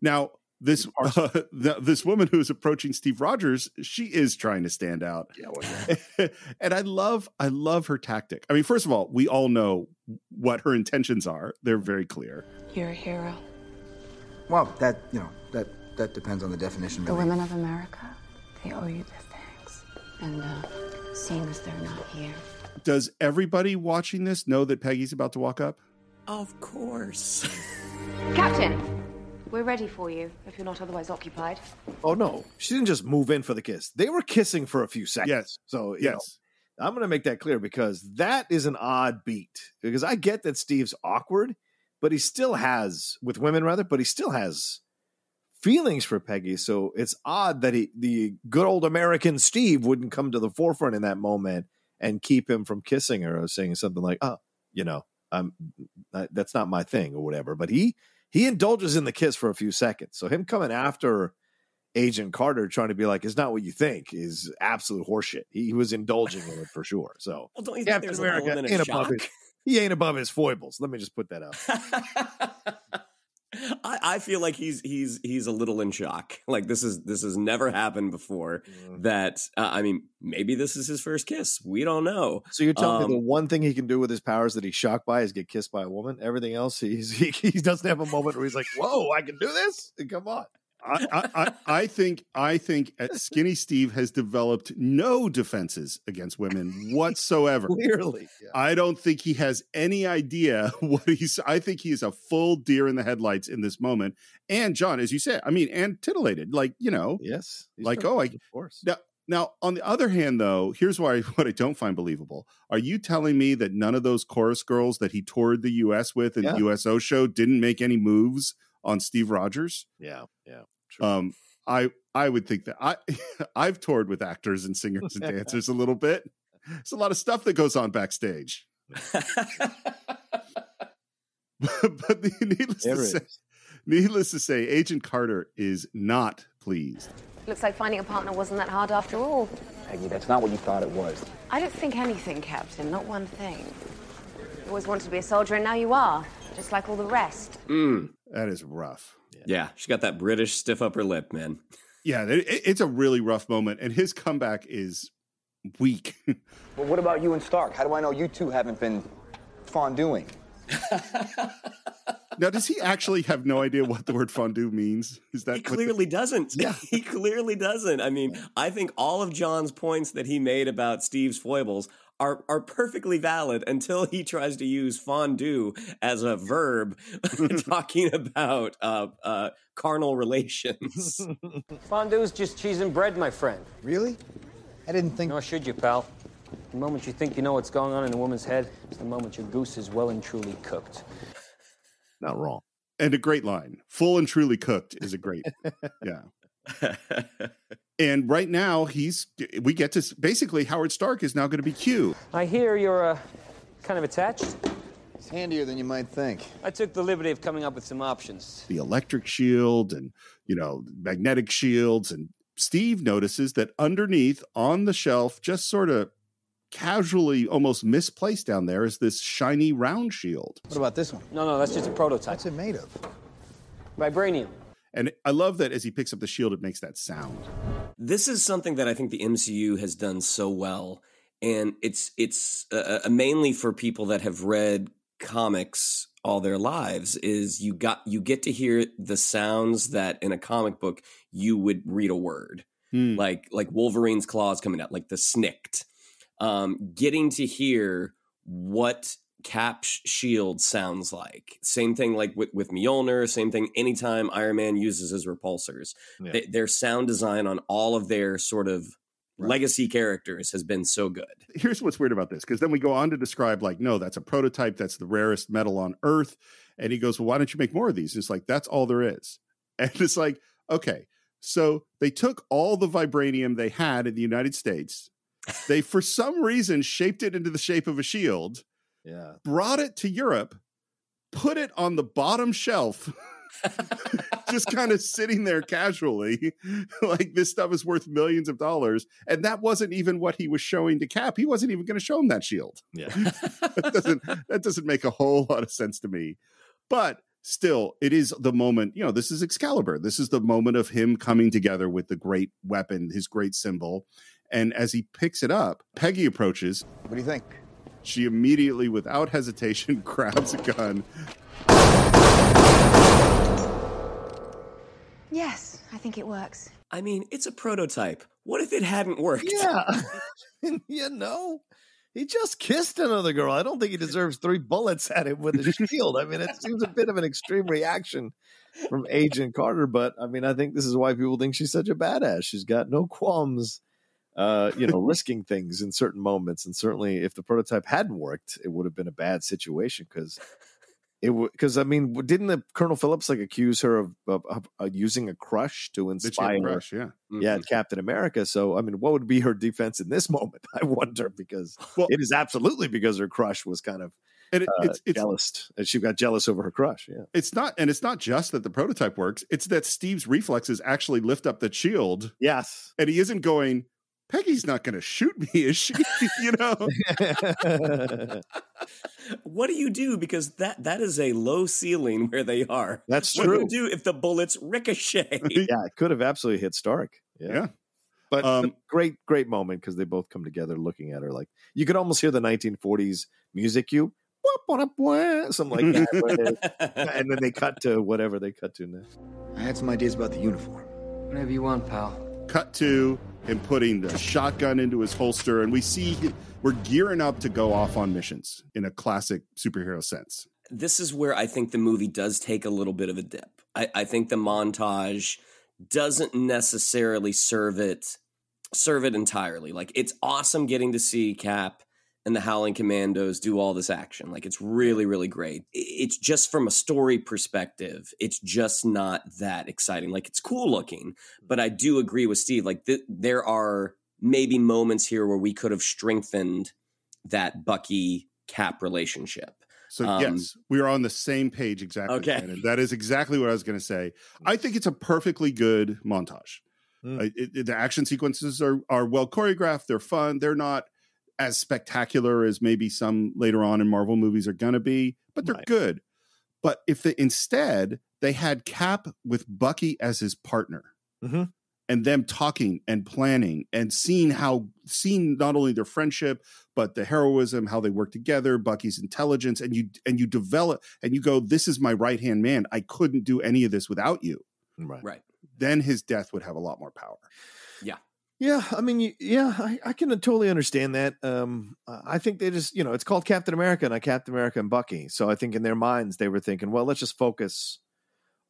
Now, this uh, th- this woman who is approaching Steve Rogers, she is trying to stand out. Yeah, and I love I love her tactic. I mean, first of all, we all know what her intentions are. They're very clear. You're a hero. Well, that, you know, that that depends on the definition, The women of America, they owe you their thanks. And uh, seeing as they're not here, Does everybody watching this know that Peggy's about to walk up? Of course. Captain, we're ready for you if you're not otherwise occupied. Oh no, she didn't just move in for the kiss. They were kissing for a few seconds. Yes. So you Yes. know, I'm going to make that clear because that is an odd beat. Because I get that Steve's awkward, but he still has with women rather, but he still has feelings for Peggy. So it's odd that he, the good old American Steve, wouldn't come to the forefront in that moment and keep him from kissing her or saying something like, "Oh, you know, um, that's not my thing" or whatever. But he he indulges in the kiss for a few seconds. So him coming after Agent Carter trying to be like, "It's not what you think," is absolute horseshit. He, he was indulging in it for sure. So Well, don't you think Captain there's an America element of ain't above shock? his, he ain't above his foibles. Let me just put that out. I, I feel like he's he's he's a little in shock. Like this is this has never happened before. Mm-hmm. That uh, I mean, maybe this is his first kiss. We don't know. So you're telling Um, me the one thing he can do with his powers that he's shocked by is get kissed by a woman. Everything else, he's, he he doesn't have a moment where he's like, "Whoa, I can do this." Come on. I, I, think I think uh, Skinny Steve has developed no defenses against women whatsoever. Clearly, I don't think he has any idea what he's. I think he is a full deer in the headlights in this moment. And John, as you said, I mean, and titillated, like you know, yes, like oh, I of course. now. Now, on the other hand, though, here's why what I don't find believable. Are you telling me that none of those chorus girls that he toured the U.S. with in Yeah. the USO show didn't make any moves on Steve Rogers? Yeah, yeah. Um, I I would think that I I've toured with actors and singers and dancers a little bit. It's a lot of stuff that goes on backstage. but the, needless There to is. say, needless to say, Agent Carter is not pleased. Looks like finding a partner wasn't that hard after all. Peggy, that's not what you thought it was. I don't think anything, Captain, not one thing. You always wanted to be a soldier, and now you are, just like all the rest. Mm. That is rough. Yeah, she got that British stiff upper lip, man. Yeah, it, it- it's a really rough moment, and his comeback is weak. but what about you and Stark? How do I know you two haven't been fondueing? now, does he actually have no idea what the word fondue means? Is that He what the- clearly doesn't. Yeah. he clearly doesn't. I mean, I think all of John's points that he made about Steve's foibles are are perfectly valid until he tries to use fondue as a verb talking about uh, uh, carnal relations. Fondue's just cheese and bread, my friend. Really? I didn't think. Nor should you, pal. The moment you think you know what's going on in a woman's head is the moment your goose is well and truly cooked. Not wrong. and a great line. Full and truly cooked is a great. yeah. And right now, he's we get to basically Howard Stark is now going to be Q. I hear you're uh, kind of attached. It's handier than you might think. I took the liberty of coming up with some options. the electric shield and you know magnetic shields and steve notices that underneath on the shelf just sort of casually almost misplaced down there is this shiny round shield What about this one? No, no, that's just a prototype. What's it made of? Vibranium. And i love that as he picks up the shield it makes that sound this is something that I think the MCU has done so well, and it's it's uh, uh, mainly for people that have read comics all their lives. Is you got you get to hear the sounds that in a comic book you would read a word, Hmm. like like Wolverine's claws coming out, like the snikt. Um, getting to hear what Cap's shield sounds like. Same thing like with, with Mjolnir, same thing anytime Iron Man uses his repulsors. Yeah. Th- their sound design on all of their sort of legacy characters has been so good. here's what's weird about this because then we go on to describe like no that's a prototype that's the rarest metal on earth and he goes well why don't you make more of these it's like that's all there is and it's like okay so they took all the vibranium they had in the united states they for some reason shaped it into the shape of a shield Yeah. brought it to europe put it on the bottom shelf just kind of sitting there casually like this stuff is worth millions of dollars and that wasn't even what he was showing to cap he wasn't even going to show him that shield Yeah. that doesn't that doesn't make a whole lot of sense to me but still it is the moment you know this is excalibur this is the moment of him coming together with the great weapon his great symbol and as he picks it up peggy approaches What do you think? She immediately without hesitation grabs a gun Yes, I think it works. I mean, it's a prototype. What if it hadn't worked? Yeah. you know, he just kissed another girl. I don't think he deserves three bullets at him with a shield. I mean, it seems a bit of an extreme reaction from Agent Carter, but I mean, I think this is why people think she's such a badass. She's got no qualms, uh, you know, risking things in certain moments. And certainly, if the prototype hadn't worked, it would have been a bad situation because it would. Because I mean, didn't the Colonel Phillips like accuse her of, of, of, uh, using a crush to that she had inspire? crush, yeah yeah, Captain America. So, I mean, what would be her defense in this moment? I wonder because Well- it is absolutely because her crush was kind of and it, uh, it's, it's jealous, and she got jealous over her crush. Yeah, it's not and it's not just that the prototype works it's that steve's reflexes actually lift up the shield yes, and he isn't going peggy's not going to shoot me is she you know What do you do? Because that that is a low ceiling where they are. That's What do true. you do if the bullets ricochet? yeah, it could have absolutely hit Stark. Yeah, yeah but Um, great, great moment because they both come together looking at her like you could almost hear the 1940s music cue. Something like that, and then they cut to whatever they cut to next. I had some ideas about the uniform. Whatever you want, pal. cut to him putting the shotgun into his holster and we see we're gearing up to go off on missions in a classic superhero sense this is where I think the movie does take a little bit of a dip. I, I think the montage doesn't necessarily serve it serve it entirely. Like it's awesome getting to see Cap and the Howling Commandos do all this action. Like it's really, really great. It's just from a story perspective, it's just not that exciting. Like it's cool looking, but I do agree with Steve. Like th- there are maybe moments here where we could have strengthened that Bucky Cap relationship. so Um, yes we are on the same page exactly Okay. Shannon. that is exactly what i was going to say i think it's a perfectly good montage Mm. Uh, it- it- the action sequences are are well choreographed they're fun they're not as spectacular as maybe some later on in marvel movies are going to be but they're Right. good. But if they instead they had cap with bucky as his partner Mhm. and them talking and planning and seeing how seeing not only their friendship but the heroism how they work together bucky's intelligence and you and you develop and you go this is my right hand man. I couldn't do any of this without you. Right. Right. Then his death would have a lot more power yeah I mean, yeah, I, I can totally understand that. Um, I think they just, you know, it's called Captain America, and I Captain America and Bucky. So I think in their minds they were thinking, well, let's just focus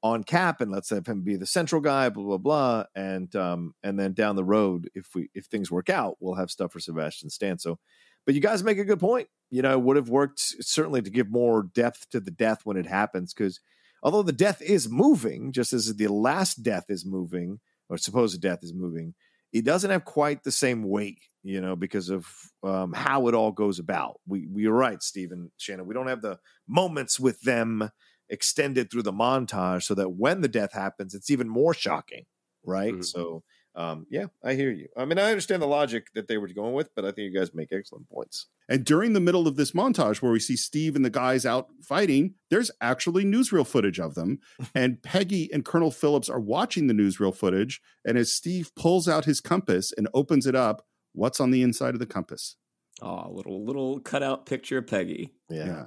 on Cap and let's have him be the central guy, blah blah blah, and um, and then down the road, if we if things work out, we'll have stuff for Sebastian Stan. So, but you guys make a good point. You know, would have worked certainly to give more depth to the death when it happens, because although the death is moving, just as the last death is moving or supposed death is moving, it doesn't have quite the same weight, you know, because of um, how it all goes about. We we are right, Stephen Shannon. We don't have the moments with them extended through the montage, so that when the death happens, it's even more shocking, right? So, um, yeah, I hear you. I mean, I understand the logic that they were going with, but I think you guys make excellent points. And during the middle of this montage where we see Steve and the guys out fighting, there's actually newsreel footage of them. and Peggy and Colonel Phillips are watching the newsreel footage. And as Steve pulls out his compass and opens it up, what's on the inside of the compass? Oh, little little cutout picture of Peggy. Yeah.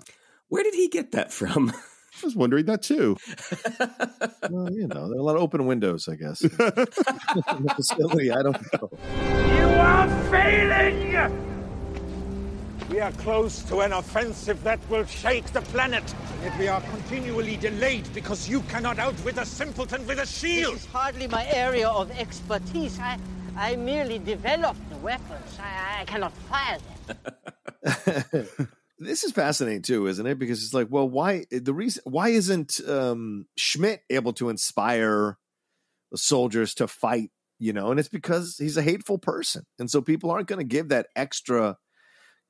Where did he get that from? I was wondering that too. well, you know, there are a lot of open windows, I guess. In the facility, I don't know. You are failing! We are close to an offensive that will shake the planet. Yet we are continually delayed because you cannot outwit a simpleton with a shield. This is hardly my area of expertise. I, I merely developed the weapons. I, I cannot fire them. This is fascinating too, isn't it? Because it's like, well, why the reason why isn't um, Schmidt able to inspire the soldiers to fight? You know, and it's because he's a hateful person, and so people aren't going to give that extra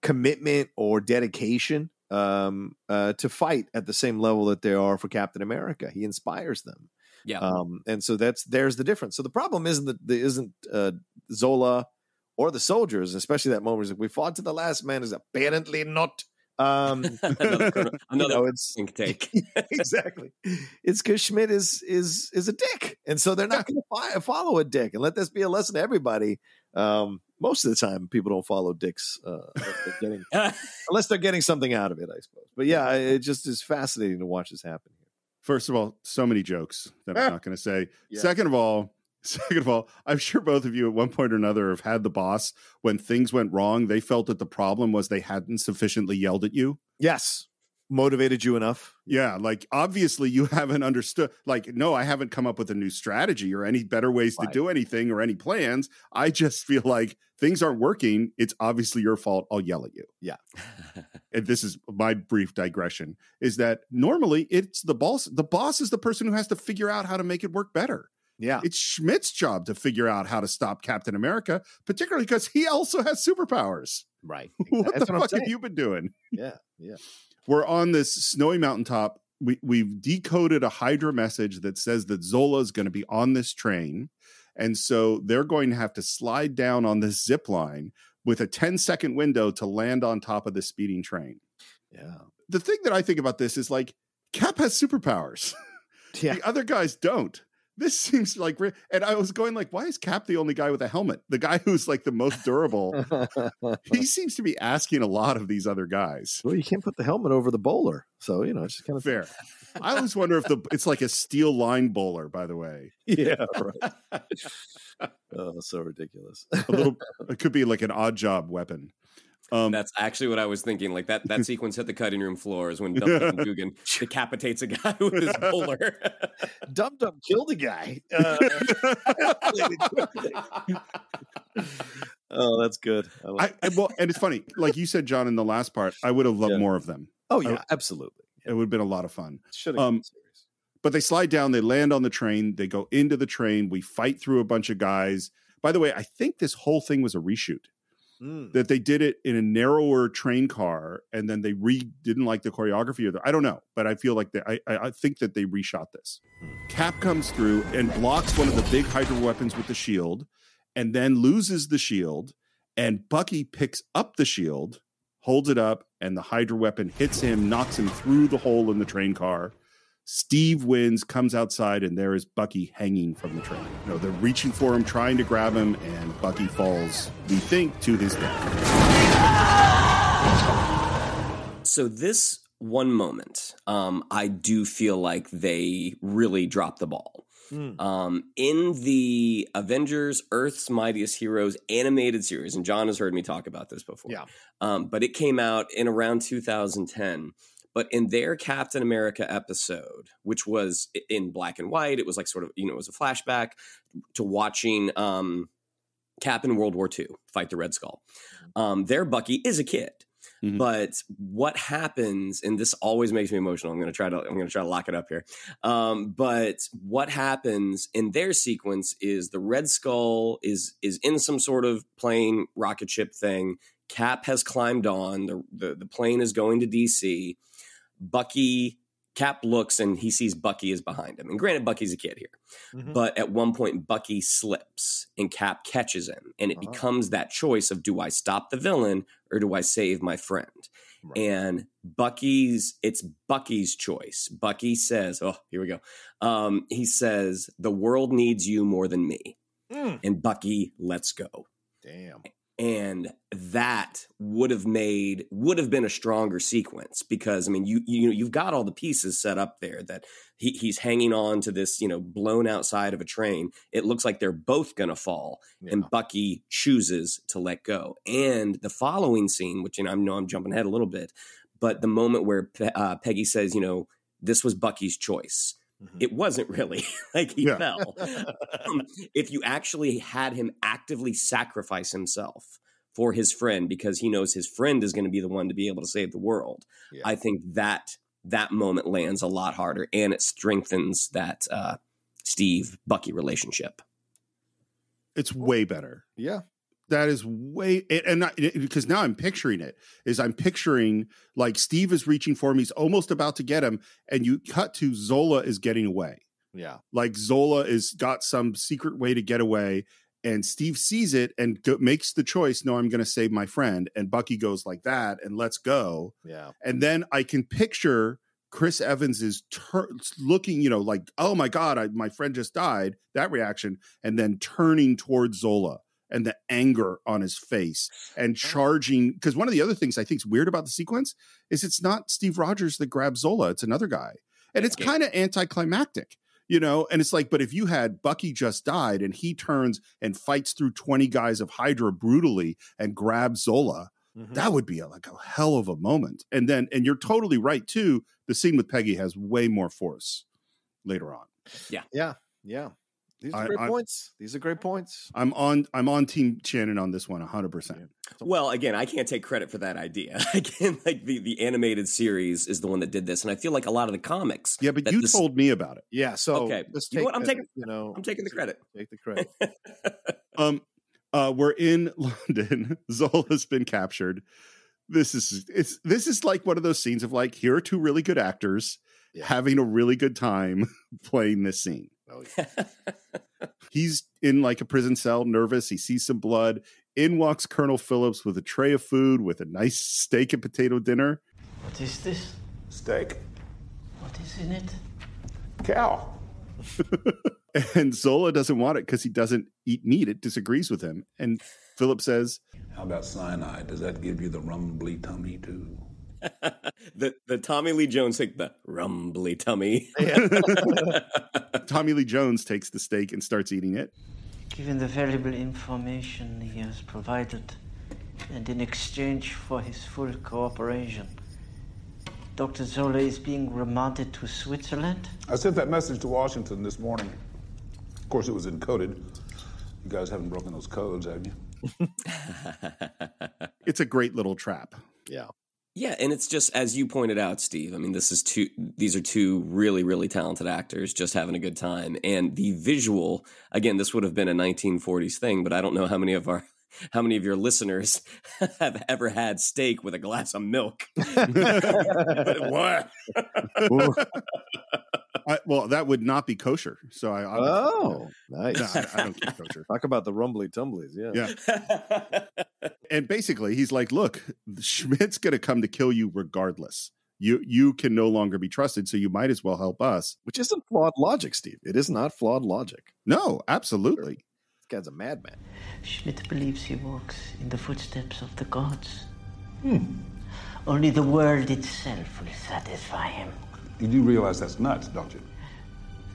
commitment or dedication um, uh, to fight at the same level that they are for Captain America. He inspires them. Yeah. Um, and so that's there's the difference. So the problem isn't that there isn't uh, Zola or the soldiers, especially that moment. is like, we fought to the last man is apparently not. Um, another colonel- you another know, it's think take. exactly. It's because Schmidt is is is a dick, and so they're not going to follow a dick. And let this be a lesson to everybody. Um, most of the time, people don't follow dicks uh, unless, they're getting, unless they're getting something out of it, I suppose. But yeah, it just is fascinating to watch this happen. First of all, so many jokes that I'm not going to say. Yeah. Second of all, second of all, I'm sure both of you at one point or another have had the boss when things went wrong. They felt that the problem was they hadn't sufficiently yelled at you. Yes, motivated you enough. Yeah, like obviously you haven't understood. Like, no, I haven't come up with a new strategy or any better ways to do anything or any plans. I just feel like things aren't working. It's obviously your fault. I'll yell at you. Yeah. and this is my brief digression is that normally it's the boss the boss is the person who has to figure out how to make it work better yeah it's schmidt's job to figure out how to stop captain america particularly because he also has superpowers right what That's the what fuck have you been doing Yeah, yeah. we're on this snowy mountaintop we, we've decoded a hydra message that says that zola is going to be on this train and so they're going to have to slide down on this zip line with a 10 second window to land on top of the speeding train Yeah. the thing that I think about this is like Cap has superpowers. Yeah. the other guys don't. This seems like, and I was going like, why is Cap the only guy with a helmet? The guy who's like the most durable. he seems to be asking a lot of these other guys. Well, you can't put the helmet over the bowler, so you know it's just kind of Fair. I always wonder if the it's like a steel line bowler. By the way, Yeah, right. oh, so ridiculous. a little. It could be like an Oddjob weapon. Um, That's actually what I was thinking. Like that that sequence hit the cutting room floor is when Dum Dum Dugan decapitates a guy with his bowler. Dum Dum killed a guy. Uh, oh, that's good. I I, like- I- well, and it's funny, like you said, John, in the last part, I would have loved Yeah. more of them. oh I- yeah, absolutely. It would have been a lot of fun. Should have. Um, but they slide down, they land on the train, they go into the train, we fight through a bunch of guys. By the way, I think this whole thing was a reshoot. Mm. That they did it in a narrower train car, and then they re didn't like the choreography of the. I don't know, but I feel like they, I I I think that they reshot this. Cap comes through and blocks one of the big Hydra weapons with the shield, and then loses the shield. And Bucky picks up the shield, holds it up, and the Hydra weapon hits him, knocks him through the hole in the train car. Steve wins, comes outside, and there is Bucky hanging from the train. You know, they're reaching for him, trying to grab him, and Bucky falls, we think, to his death. So this one moment, um, I do feel like they really dropped the ball. Hmm. Um, in the Avengers Earth's Mightiest Heroes animated series, and John has heard me talk about this before. Yeah. Um, but it came out in around 2010. But in their Captain America episode, which was in black and white, it was like sort of, you know, it was a flashback to watching um, Cap in World War II fight the Red Skull. Um, their Bucky is a kid. But what happens, and this always makes me emotional. I'm gonna try to I'm gonna try to lock it up here. Um, but what happens in their sequence is the Red Skull is is in some sort of plane rocket ship thing. Cap has climbed on. The the, the plane is going to DC. Bucky Cap looks and he sees Bucky is behind him. And granted, Bucky's a kid here. Mhm. But at one point, Bucky slips and Cap catches him. And it becomes that choice of do I stop the villain or do I save my friend? And Bucky's, it's Bucky's choice. Bucky says, oh, here we go. Um, he says, the world needs you more than me. Mm. And Bucky lets go Damn. And that would have made would have been a stronger sequence because I mean you you know you've got all the pieces set up there that he, he's hanging on to this you know blown outside of a train. It looks like they're both gonna fall, and Bucky chooses to let go. And the following scene, which you know I know I'm jumping ahead a little bit, but the moment where Pe- uh, Peggy says, you know, this was Bucky's choice. It wasn't really like he Yeah. fell. Um, if you actually had him actively sacrifice himself for his friend because he knows his friend is going to be the one to be able to save the world, I think that that moment lands a lot harder and it strengthens that uh, Steve Bucky relationship. It's way better. Yeah. That is way and not, because now I'm picturing it is I'm picturing like Steve is reaching for him he's almost about to get him and you cut to Zola is getting away Yeah. like Zola is got some secret way to get away and Steve sees it and go, makes the choice no I'm going to save my friend and Bucky goes like that and let's go Yeah. and then I can picture Chris Evans is tur- looking, you know, like, oh my God, I, my friend just died, that reaction, and then turning towards Zola and the anger on his face and charging. Because one of the other things I think is weird about the sequence is it's not Steve Rogers that grabs Zola, it's another guy. And it's kind of anticlimactic. You know, and it's like, but if you had Bucky just died and he turns and fights through 20 guys of Hydra brutally and grabs Zola, mm-hmm. that would be a, like a hell of a moment. And then, and you're totally right too. The scene with Peggy has way more force later on. Yeah, Yeah. Yeah. These are I- great I- points. These are great points. I'm on. I'm on Team Shannon on this one, 100. percent Well, again, I can't take credit for that idea. Again, like the, the animated series is the one that did this, and I feel like a lot of the comics. Yeah, but you this- told me about it. Yeah. So okay, let's you know take what? I'm the- taking. you know, I'm taking the credit. Take the credit. Um, uh, we're in London. Zola's been captured. This is it's this is like one of those scenes of like here are two really good actors having a really good time playing this scene. Oh, He's in like a prison cell, nervous. He sees some blood. In walks Colonel Phillips with a tray of food with a nice steak and potato dinner. What is this? Steak. What is in it? Cow. And Zola doesn't want it because he doesn't eat meat. It disagrees with him. And Philip says, How about cyanide? Does that give you the rumbly tummy too? the the Tommy Lee Jones take the rumbly tummy. Tommy Lee Jones takes the steak and starts eating it. Given the valuable information he has provided, and in exchange for his full cooperation, Dr. Zola is being remanded to Switzerland? I sent that message to Washington this morning. Of course, it was encoded. You guys haven't broken those codes, have you? It's a great little trap. Yeah. Yeah, and it's just as you pointed out, Steve. I mean, this is two; these are two really, really talented actors just having a good time. And the visual, again, this would have been a 1940s thing, but I don't know how many of our, how many of your listeners have ever had steak with a glass of milk. what? I, well, that would not be kosher. So I. I Oh, nice. No, I, I don't keep kosher. Talk about the rumbly tumblies. Yeah. Yeah. and basically, he's like, "Look, Schmidt's going to come to kill you regardless. You you can no longer be trusted, so you might as well help us. Which isn't flawed logic, Steve. It is not flawed logic. No, absolutely. This guy's a madman. Schmidt believes he walks in the footsteps of the gods. Hmm. Only the world itself will satisfy him. You do realize that's nuts, don't you?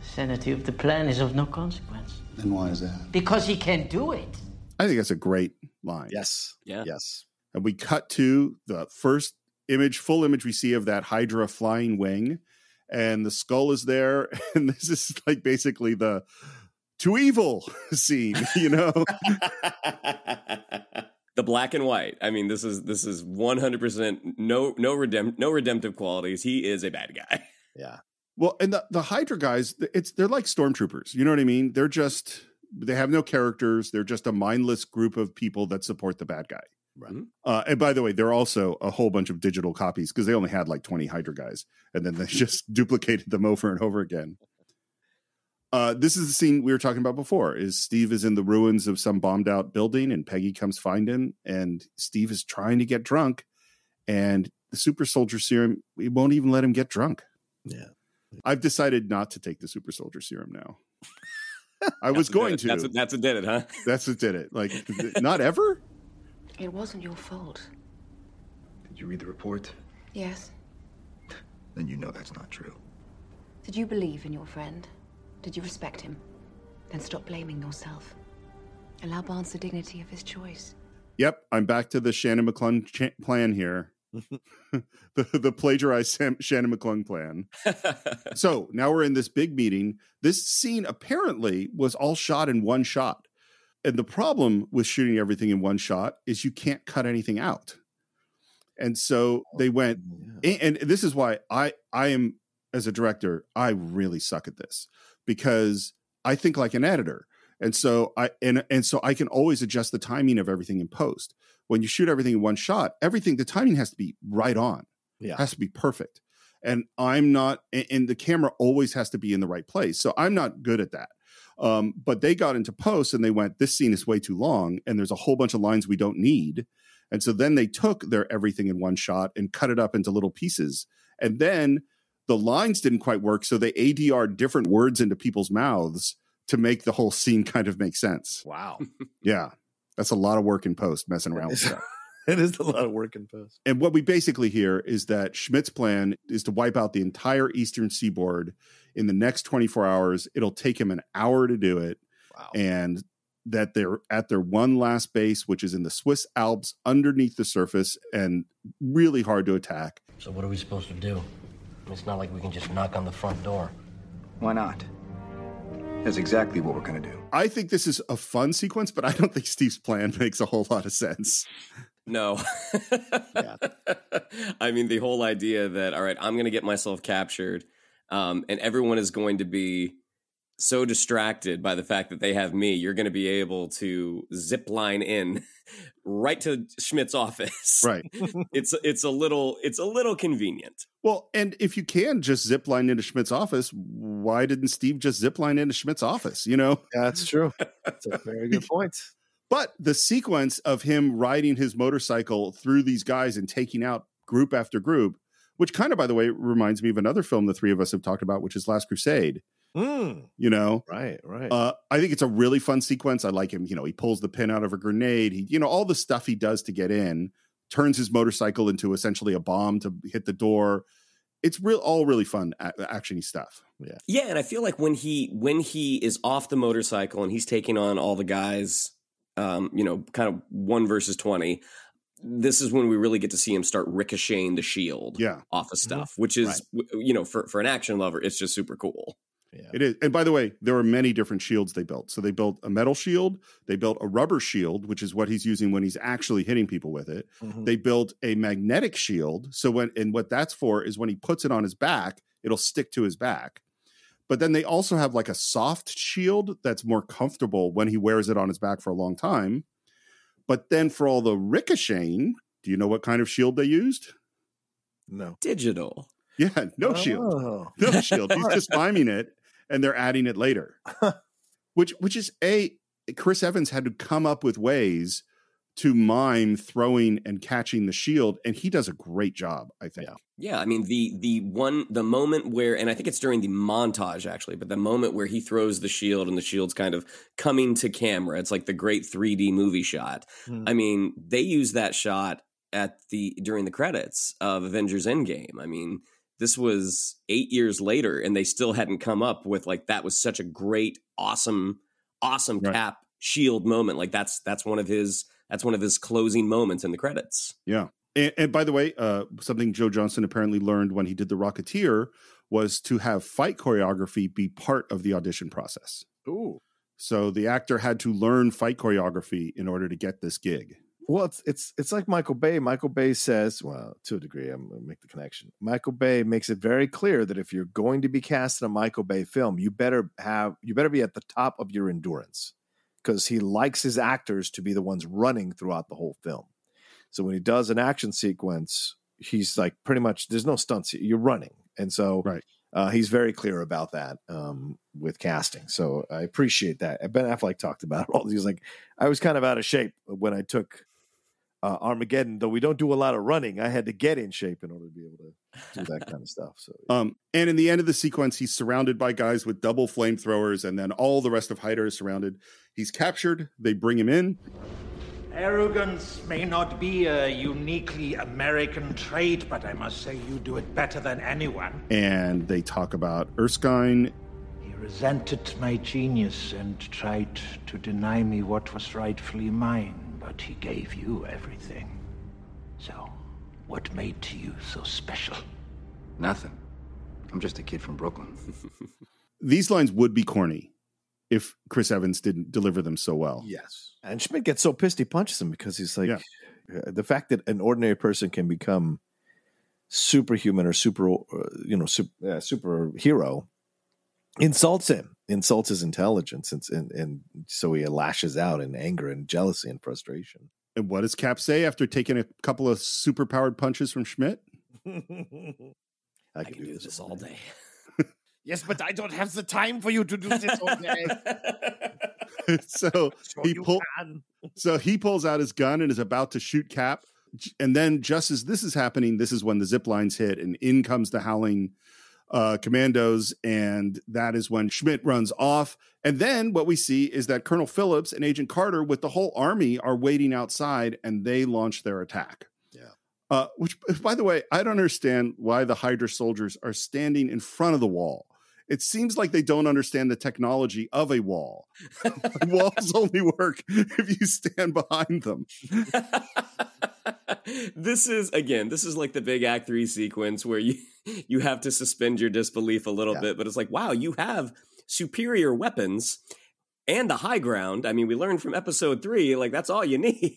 The sanity of the plan is of no consequence. Then why is that? Because he can't do it. I think that's a great line. Yes. Yeah. Yes. And we cut to the first image, full image we see of that Hydra flying wing, and the skull is there. And this is like basically the to evil scene, you know? the black and white. I mean, this is this is one hundred percent no no redemp no redemptive qualities. He is a bad guy. Yeah. Well, and the, the Hydra guys, it's they're like stormtroopers. You know what I mean? They're just they have no characters. They're just a mindless group of people that support the bad guy. Right. Uh, and by the way, they're also a whole bunch of digital copies because they only had like 20 Hydra guys and then they just duplicated them over and over again. Uh, this is the scene we were talking about before is Steve is in the ruins of some bombed out building and Peggy comes find him and Steve is trying to get drunk and the super soldier serum, we won't even let him get drunk. Yeah. I've decided not to take the super soldier serum now. I was going to. That's what, that's what did it, huh? That's what did it. Like, not ever? It wasn't your fault. Did you read the report? Yes. Then you know that's not true. Did you believe in your friend? Did you respect him? Then stop blaming yourself. Allow Barnes the dignity of his choice. Yep, I'm back to the Shannon McClung ch- plan here. the the plagiarized Sam, Shannon McClung plan. so now we're in this big meeting. This scene apparently was all shot in one shot. And the problem with shooting everything in one shot is you can't cut anything out. And so they oh, went, and, and this is why I I am as a director, I really suck at this because I think like an editor. And so I and and so I can always adjust the timing of everything in post. When you shoot everything in one shot, everything the timing has to be right on. Yeah. Has to be perfect. And I'm not and- and the camera always has to be in the right place. So I'm not good at that. Um, but they got into post and they went, this scene is way too long, and there's a whole bunch of lines we don't need. And so then they took their everything in one shot and cut it up into little pieces. And then the lines didn't quite work. So they ADR different words into people's mouths to make the whole scene kind of make sense. Wow. Yeah. That's a lot of work in post messing around with stuff. it is a lot of work in post. And what we basically hear is that Schmidt's plan is to wipe out the entire eastern seaboard in the next 24 hours. It'll take him an hour to do it. And that they're at their one last base, which is in the Swiss Alps underneath the surface and really hard to attack. So what are we supposed to do? It's not like we can just knock on the front door. Why not? That's exactly what we're gonna do. I think this is a fun sequence, but I don't think Steve's plan makes a whole lot of sense. No. I mean, the whole idea that, all right, I'm going to get myself captured, um, and everyone is going to be so distracted by the fact that they have me, you're going to be able to zip line in right to Schmidt's office. Right. it's it's a little it's a little convenient. Well, and if you can just zip line into Schmidt's office, why didn't Steve just zip line into Schmidt's office? You know? That's true. That's a very good point. But the sequence of him riding his motorcycle through these guys and taking out group after group, which kind of, by the way, reminds me of another film the three of us have talked about, which is Last Crusade. Mm, You know, right, right. uh, I think it's a really fun sequence. I like him. You know, he pulls the pin out of a grenade. He, you know, all the stuff he does to get in, turns his motorcycle into essentially a bomb to hit the door. It's real, all really fun, a- actiony stuff. Yeah. Yeah, and I feel like when he when he is off the motorcycle and he's taking on all the guys, um, you know, kind of one versus twenty. This is when we really get to see him start ricocheting the shield, Yeah. off of stuff, which is w- you know for for an action lover, it's just super cool. It is. And by the way, there are many different shields they built. So they built a metal shield, they built a rubber shield, which is what he's using when he's actually hitting people with it. Mhm. They built a magnetic shield. So when and what that's for is when he puts it on his back, it'll stick to his back. But then they also have like a soft shield that's more comfortable when he wears it on his back for a long time. But then for all the ricocheting, do you know what kind of shield they used? No. Digital. Yeah, no shield. Oh. No shield. He's just miming it and they're adding it later. which which is a Chris Evans had to come up with ways to mime throwing and catching the shield, and he does a great job. I think. Yeah, I mean the the one the moment where and I think it's during the montage actually, but the moment where he throws the shield and the shield's kind of coming to camera. It's like the great 3D movie shot. Hmm. I mean, they use that shot at the during the credits of Avengers Endgame. I mean, this was 8 years later and they still hadn't come up with like that was such a great awesome awesome cap shield moment. Like that's that's one of his that's one of his closing moments in the credits. Yeah. And, and by the way, uh, something Joe Johnston apparently learned when he did The Rocketeer was to have fight choreography be part of the audition process. Ooh. So the actor had to learn fight choreography in order to get this gig. Well, it's it's it's like Michael Bay. Michael Bay says, well, to a degree, I'm gonna make the connection. Michael Bay makes it very clear that if you're going to be cast in a Michael Bay film, you better have you better be at the top of your endurance because he likes his actors to be the ones running throughout the whole film. So when he does an action sequence, he's like pretty much there's no stunts. You're running, and so right. Uh, he's very clear about that um, with casting. So I appreciate that. Ben Affleck talked about it all. He was like, I was kind of out of shape when I took uh, Armageddon, though we don't do a lot of running. I had to get in shape in order to be able to do that kind of stuff. So Um, and in the end of the sequence, he's surrounded by guys with double flamethrowers, and then all the rest of Hydra is surrounded. He's captured. They bring him in. Arrogance may not be a uniquely American trait, but I must say you do it better than anyone. and they talk about Erskine. He resented my genius and tried to deny me what was rightfully mine, but he gave you everything. So, what made you so special? Nothing. I'm just a kid from Brooklyn. These lines would be corny if Chris Evans didn't deliver them so well. Yes. And Schmidt gets so pissed he punches him because he's like, uh, the fact that an ordinary person can become superhuman or super, uh, you know, super, uh, superhero insults him, insults his intelligence, and, and and so he lashes out in anger and jealousy and frustration. And what does Cap say after taking a couple of superpowered punches from Schmidt? I can, do, this, all day. Yes, but I don't have the time for you to do this all day. so Sure he you pull, so he pulls out his gun and is about to shoot Cap. And then just as this is happening, this is when the zip lines hit and in comes the howling uh, commandos. And that is when Schmidt runs off. And then what we see is that Colonel Phillips and Agent Carter with the whole army are waiting outside and they launch their attack. Yeah. Uh, which, by the way, I don't understand why the Hydra soldiers are standing in front of the wall. It seems like they don't understand the technology of a wall. Walls only work if you stand behind them. this is again this is like the big act 3 sequence where you you have to suspend your disbelief a little bit but it's like wow you have superior weapons and the high ground i mean we learned from episode 3 like that's all you need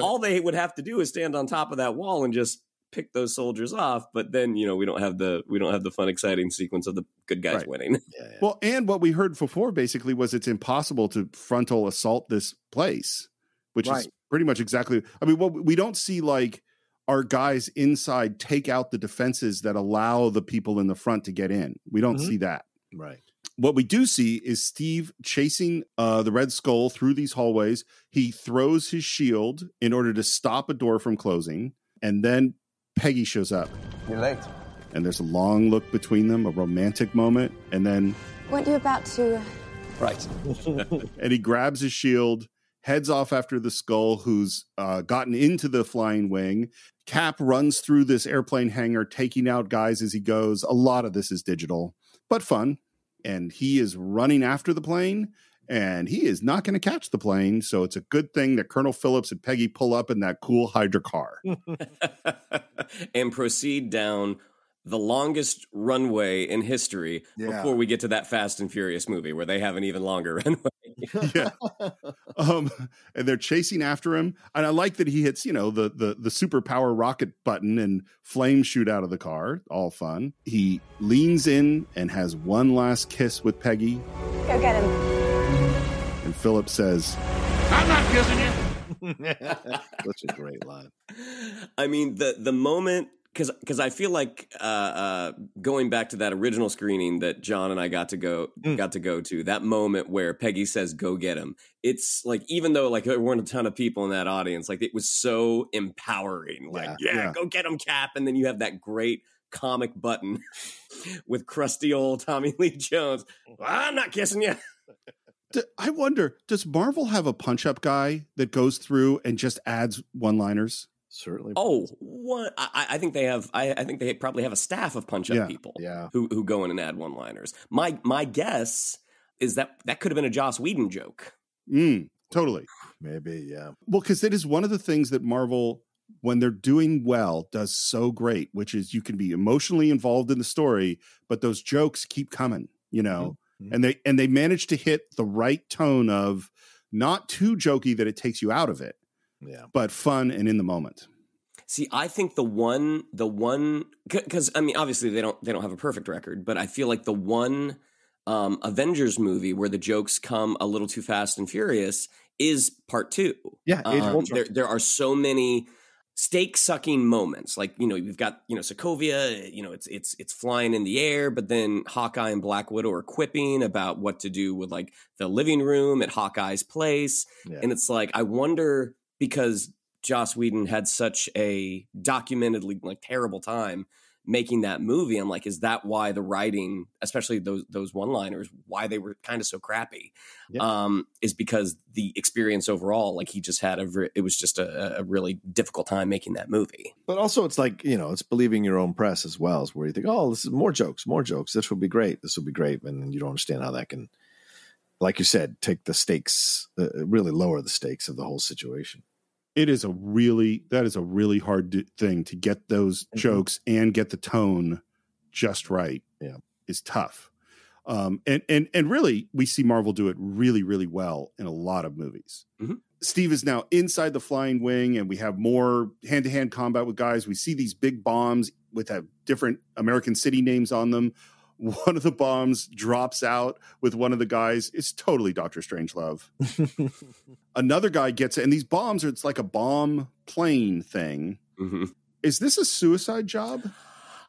all they would have to do is stand on top of that wall and just pick those soldiers off but then you know we don't have the we don't have the fun exciting sequence of the good guys Right. winning Well, and what we heard before basically was it's impossible to frontal assault this place, which is pretty much exactly. I mean, what we don't see like our guys inside take out the defenses that allow the people in the front to get in. We don't Mhm. see that. Right. What we do see is Steve chasing uh, the Red Skull through these hallways. He throws his shield in order to stop a door from closing, and then Peggy shows up. You're late. And there's a long look between them, a romantic moment, and then Weren't you about to? Right. and he grabs his shield, heads off after the skull, who's uh, gotten into the flying wing. Cap runs through this airplane hangar, taking out guys as he goes. A lot of this is digital, but fun. And he is running after the plane, and he is not going to catch the plane. So it's a good thing that Colonel Phillips and Peggy pull up in that cool Hydra car. and proceed down the longest runway in history Yeah. before we get to that Fast and Furious movie where they have an even longer runway. yeah. Um, and they're chasing after him. And I like that he hits, you know, the the the superpower rocket button and flames shoot out of the car. All fun. He leans in and has one last kiss with Peggy. Go get him. And Philip says, I'm not kissing you. Such a great line. I mean, the the moment because because I feel like uh, uh, going back to that original screening that John and I got to go Mm. got to go to that moment where Peggy says "Go get him." It's like even though like there weren't a ton of people in that audience, like it was so empowering. Like yeah, Yeah. go get him, Cap, and then you have that great comic button with crusty old Tommy Lee Jones. I'm not kissing you. D- I wonder, does Marvel have a punch up guy that goes through and just adds one liners? Certainly. Oh, what? I, I- I think they have. I, I think they probably have a staff of punch up Yeah. people. Yeah. Who who go in and add one liners. My my guess is that that could have been a Joss Whedon joke. Mm, totally. Maybe, yeah. Well, because it is one of the things that Marvel, when they're doing well, does so great, which is you can be emotionally involved in the story, but those jokes keep coming, you know, Mhm. and they and they manage to hit the right tone of not too jokey that it takes you out of it, Yeah. but fun and in the moment. See, I think the one, the one, because I mean, obviously they don't they don't have a perfect record, but I feel like the one um, Avengers movie where the jokes come a little too fast and furious is part two. Yeah, Um, there there are so many stake sucking moments. Like you know, you've got you know Sokovia. You know, it's it's it's flying in the air, but then Hawkeye and Black Widow are quipping about what to do with like the living room at Hawkeye's place, Yeah. and it's like I wonder because Joss Whedon had such a documentedly like terrible time making that movie. I'm like, is that why the writing, especially those those one liners, why they were kind of so crappy? Yeah. Um, is because the experience overall, like he just had a, re- it was just a, a really difficult time making that movie. But also, it's like you know, it's believing your own press as well. Is where you think, oh, this is more jokes, more jokes. This will be great. This will be great, and then you don't understand how that can, like you said, take the stakes, uh, really lower the stakes of the whole situation. It is a really that is a really hard thing to get those jokes and get the tone just right. Yeah. is tough. Um, and and and really, we see Marvel do it really, really well in a lot of movies. Mhm. Steve is now inside the flying wing, and we have more hand to hand combat with guys. We see these big bombs with have different American city names on them. One of the bombs drops out with one of the guys. It's totally Doctor Strangelove. Another guy gets it, and these bombs are it's like a bomb plane thing. Mhm. Is this a suicide job?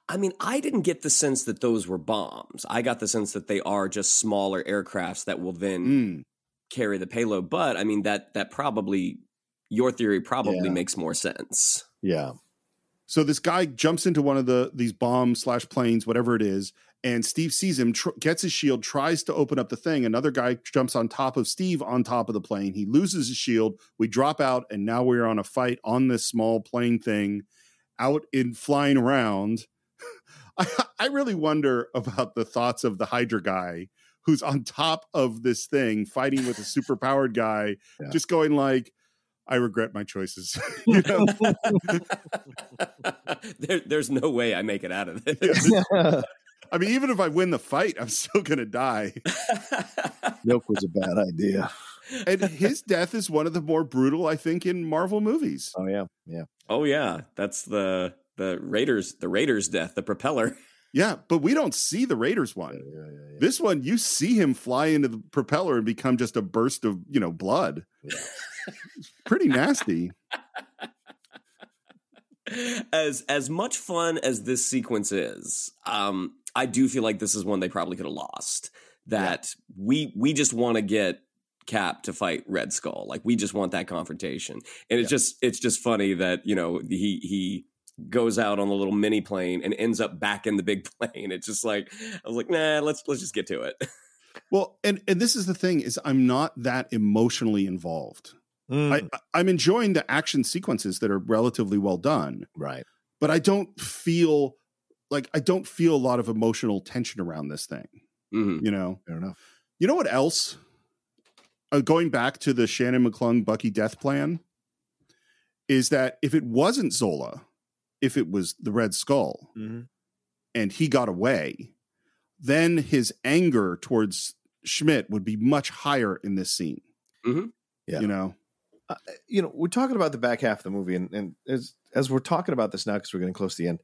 I mean, I didn't get the sense that those were bombs. I got the sense that they are just smaller aircrafts that will then Mm. carry the payload. But I mean, that that probably your theory probably Yeah. makes more sense. Yeah, So this guy jumps into one of the these bomb slash planes, whatever it is, and Steve sees him, tr- gets his shield, tries to open up the thing. Another guy jumps on top of Steve on top of the plane. He loses his shield. We drop out, and now we're on a fight on this small plane thing, out in flying around. I, I really wonder about the thoughts of the Hydra guy who's on top of this thing fighting with a super powered guy, Yeah. just going like, "I regret my choices." you know. there, there's no way I make it out of this. I mean, even if I win the fight, I'm still going to die. milk was a bad idea. And his death is one of the more brutal, I think, in Marvel movies. Oh yeah, yeah. Oh yeah, that's the the Raiders the Raiders death, the propeller. Yeah, but we don't see the Raiders one. Yeah, yeah, yeah. This one, you see him fly into the propeller and become just a burst of, you know, blood. Pretty nasty. as as much fun as this sequence is, um, I do feel like this is one they probably could have lost. That we we just want to get Cap to fight Red Skull, like we just want that confrontation, and it's just it's just funny that you know he he goes out on the little mini plane and ends up back in the big plane. It's just like I was like, nah, let's let's just get to it. Well, and and this is the thing is I'm not that emotionally involved. Mm, I, I'm enjoying the action sequences that are relatively well done, right. but I don't feel like I don't feel a lot of emotional tension around this thing. Mhm. You know, Fair enough. You know what else? Uh, going back to the Shannon McClung Bucky death plan, is that if it wasn't Zola, if it was the Red Skull, Mhm. and he got away, then his anger towards Schmidt would be much higher in this scene. Mhm. Yeah. You know, uh, you know, we're talking about the back half of the movie, and, and as as we're talking about this now, because we're getting close to the end,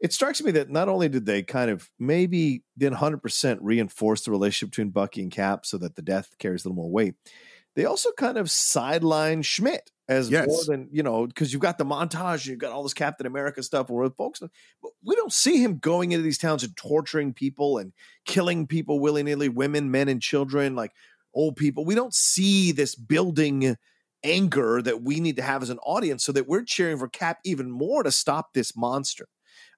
it strikes me that not only did they kind of maybe didn't hundred percent reinforce the relationship between Bucky and Cap, so that the death carries a little more weight, they also kind of sideline Schmidt as Yes. more than you know because you've got the montage, you've got all this Captain America stuff, where folks, but we don't see him going into these towns and torturing people and killing people willy nilly, women, men, and children, like old people. We don't see this building anger that we need to have as an audience, so that we're cheering for Cap even more to stop this monster.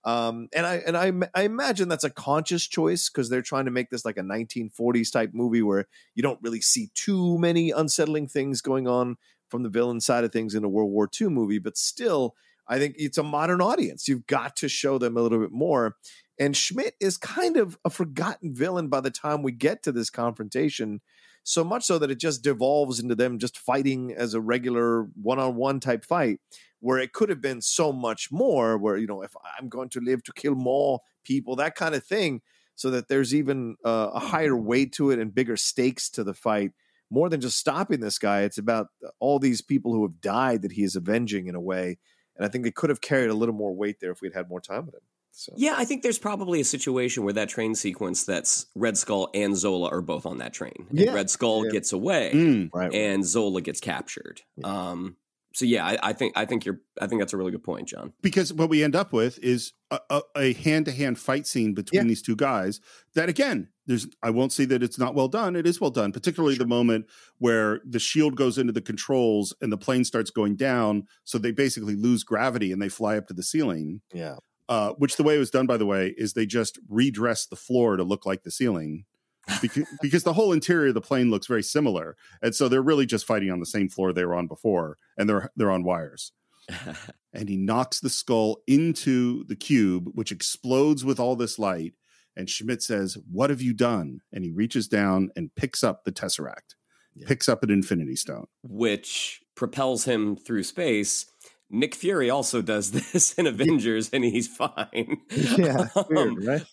Um, and I and I, I imagine that's a conscious choice because they're trying to make this like a 1940s type movie where you don't really see too many unsettling things going on from the villain side of things in a World War II movie, but still, I think it's a modern audience. You've got to show them a little bit more. And Schmidt is kind of a forgotten villain by the time we get to this confrontation, so much so that it just devolves into them just fighting as a regular one on one type fight, where it could have been so much more, where, you know, if I'm going to live to kill more people, that kind of thing, so that there's even uh, a higher weight to it and bigger stakes to the fight. More than just stopping this guy, it's about all these people who have died that he is avenging in a way. And I think they could have carried a little more weight there if we'd had more time with him. So. Yeah, I think there's probably a situation where that train sequence that's Red Skull and Zola are both on that train. And Yeah. Red Skull Yeah. gets away Mm. Right, and Zola gets captured. Um so yeah, I, I think I think you're I think that's a really good point, John. because what we end up with is a, a, a hand-to-hand fight scene between these two guys that again there's i won't say that it's not well done it is well done particularly the moment where the shield goes into the controls and the plane starts going down so they basically lose gravity and they fly up to the ceiling Yeah. Uh, which the way it was done by the way is they just redressed the floor to look like the ceiling because, because the whole interior of the plane looks very similar and so they're really just fighting on the same floor they were on before and they're they're on wires and he knocks the skull into the cube, which explodes with all this light. And Schmidt says, What have you done? And he reaches down and picks up the Tesseract, picks up an Infinity Stone. Which propels him through space. Nick Fury also does this in Avengers and he's fine. Yeah, weird, right?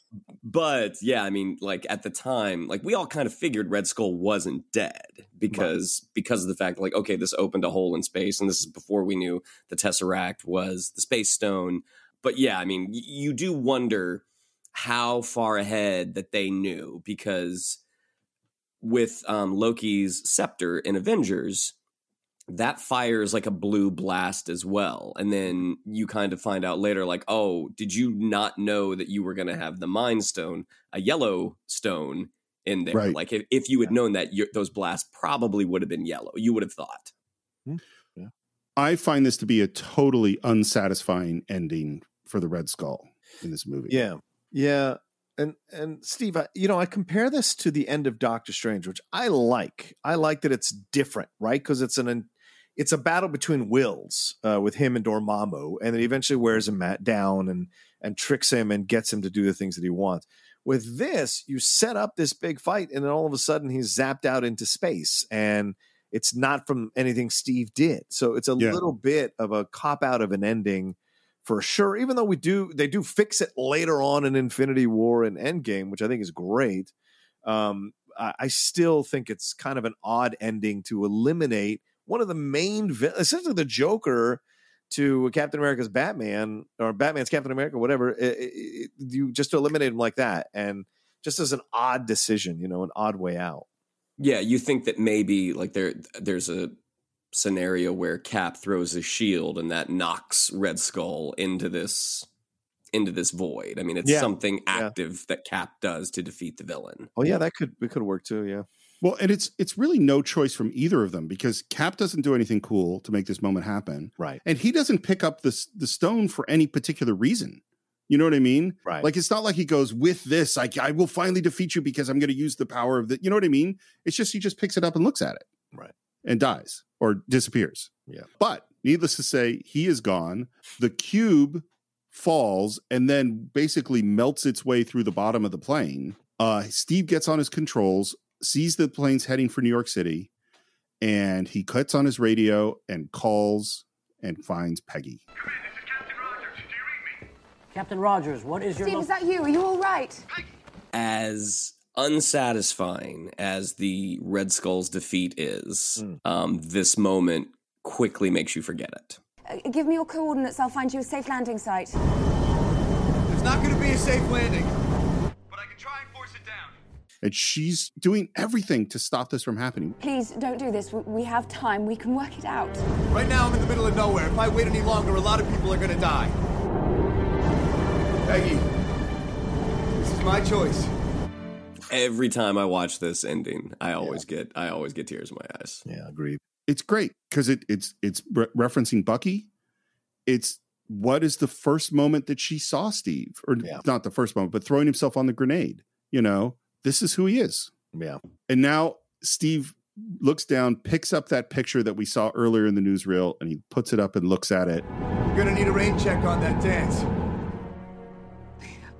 But yeah, I mean, like at the time, like we all kind of figured Red Skull wasn't dead because because of the fact, like, okay, this opened a hole in space, and this is before we knew the Tesseract was the Space Stone. But yeah, I mean, y- you do wonder how far ahead that they knew because with um, Loki's scepter in Avengers, that fires like a blue blast as well. And then mm-hmm. you kind of find out later, like, oh, did you not know that you were going to have the Mind Stone, a yellow stone in there? Right. Like, if, if you had known that, those blasts probably would have been yellow. You would have thought. Hmm. I find this to be a totally unsatisfying ending for the Red Skull in this movie. Yeah, yeah, and and Steve, I, you know, I compare this to the end of Doctor Strange, which I like. I like that it's different, right? Because it's an it's a battle between wills uh, with him and Dormammu, and it eventually wears him down and and tricks him and gets him to do the things that he wants. With this, you set up this big fight, and then all of a sudden he's zapped out into space, and it's not from anything Steve did. So it's a Yeah. little bit of a cop out of an ending for sure. Even though we do, they do fix it later on in Infinity War and Endgame, which I think is great. Um, I, I still think it's kind of an odd ending to eliminate one of the main, essentially the Joker to Captain America's Batman or Batman's Captain America, whatever. It, it- you just eliminate him like that, and just as an odd decision, you know, an odd way out. Yeah, you think that maybe like there there's a scenario where Cap throws a shield and that knocks Red Skull into this into this void. I mean, it's Yeah, something yeah. active that Cap does to defeat the villain. Oh yeah, that could it could work too. Yeah. Well, and it's it's really no choice from either of them because Cap doesn't do anything cool to make this moment happen. Right. And he doesn't pick up the the stone for any particular reason. You know what I mean? Right. Like it's not like he goes with this. I I will finally defeat you because I'm going to use the power of the. You know what I mean? It's just he just picks it up and looks at it. Right. And dies or disappears. Yeah. But needless to say, he is gone. The cube falls and then basically melts its way through the bottom of the plane. Uh, Steve gets on his controls, sees the plane's heading for New York City, and he cuts on his radio and calls and finds Peggy. Captain Rogers, what is your Steve, lo- is that you? Are you all right? As unsatisfying as the Red Skull's defeat is, Hmm. um, this moment quickly makes you forget it. Uh, give me your coordinates. I'll find you a safe landing site. There's not going to be a safe landing. And she's doing everything to stop this from happening. Please don't do this. We- We have time. We can work it out. Right now, I'm in the middle of nowhere. If I wait any longer, a lot of people are gonna die. Peggy, this is my choice. Every time I watch this ending, I always get I always get tears in my eyes. Yeah, agreed. It's great because it, it's it's re- referencing Bucky. It's what is the first moment that she saw Steve, or not the first moment, but throwing himself on the grenade. You know, this is who he is. Yeah. And now Steve looks down, picks up that picture that we saw earlier in the newsreel, and he puts it up and looks at it. You're gonna need a rain check on that dance.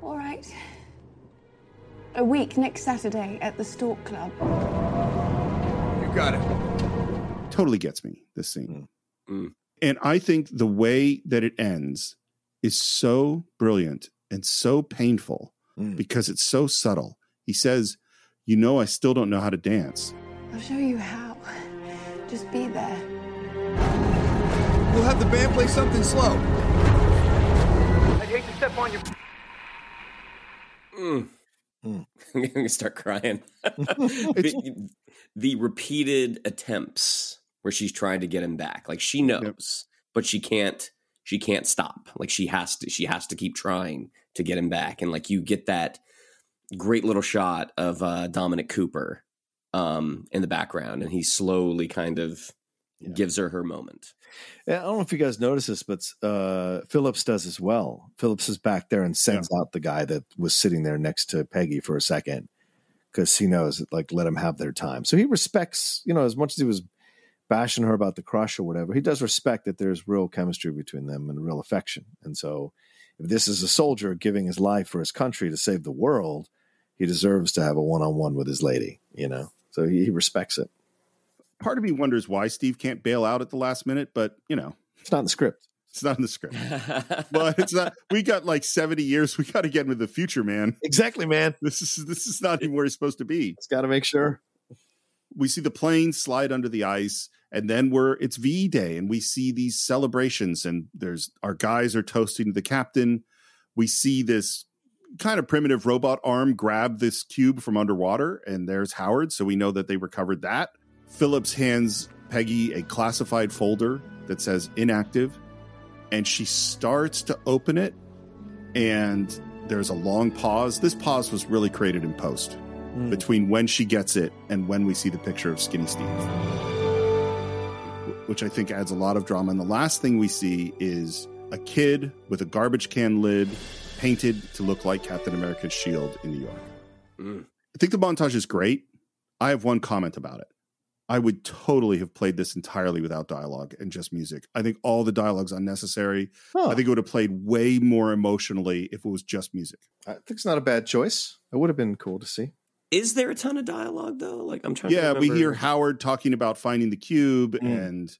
All right. A week next Saturday at the Stork Club. You got it. Totally gets me, this scene. Mm. Mm. And I think the way that it ends is so brilliant and so painful mm. because it's so subtle. He says, You know, I still don't know how to dance. I'll show you how. Just be there. We'll have the band play something slow. I'd hate to step on your. Mm. I'm gonna start crying. the, the repeated attempts where she's trying to get him back, like she knows, but she can't. She can't stop. Like she has to. She has to keep trying to get him back. And like you get that great little shot of uh, Dominic Cooper um, in the background, and he slowly kind of gives her her moment. Yeah, I don't know if you guys notice this, but uh, Phillips does as well. Phillips is back there and sends out the guy that was sitting there next to Peggy for a second because he knows, like, let him have their time. So he respects, you know, as much as he was bashing her about the crush or whatever, he does respect that there's real chemistry between them and real affection. And so if this is a soldier giving his life for his country to save the world, he deserves to have a one on one with his lady, you know? So he, he respects it. Part of me wonders why Steve can't bail out at the last minute, but you know, it's not in the script. It's not in the script. but it's not. We got like seventy years. We got to get into the future, man. Exactly, man. This is this is not even where he's supposed to be. It's got to make sure. We see the plane slide under the ice, and then we're it's VE Day, and we see these celebrations, and there's our guys are toasting the captain. We see this kind of primitive robot arm grab this cube from underwater, and there's Howard, so we know that they recovered that. Phillips hands Peggy a classified folder that says inactive, and she starts to open it, and there's a long pause. This pause was really created in post hmm. between when she gets it and when we see the picture of Skinny Steve, which I think adds a lot of drama. And the last thing we see is a kid with a garbage can lid painted to look like Captain America's shield in New York. I think the montage is great. I have one comment about it. I would totally have played this entirely without dialogue and just music. I think all the dialogue's unnecessary. I think it would have played way more emotionally if it was just music. I think it's not a bad choice. It would have been cool to see. Is there a ton of dialogue though? Like I'm trying. Yeah, to we hear Howard talking about finding the cube, Mm. and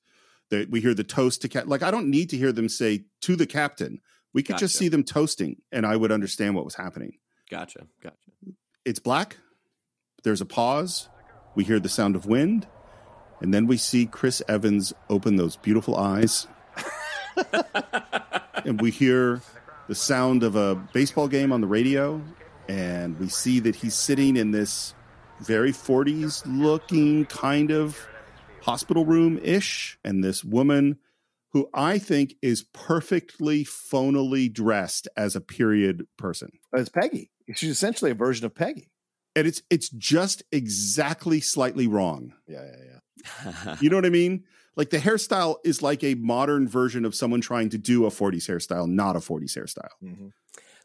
the, we hear the toast to Cap. Like I don't need to hear them say to the captain. We could just see them toasting, and I would understand what was happening. Gotcha. Gotcha. It's black. There's a pause. We hear the sound of wind, and then we see Chris Evans open those beautiful eyes, and we hear the sound of a baseball game on the radio, and we see that he's sitting in this very 40s looking kind of hospital room ish, and this woman who I think is perfectly phonally dressed as a period person. It's Peggy. She's essentially a version of Peggy. And it's it's just exactly slightly wrong. Yeah, yeah, yeah. You know what I mean? Like the hairstyle is like a modern version of someone trying to do a 40s hairstyle, not a 40s hairstyle. Mm-hmm.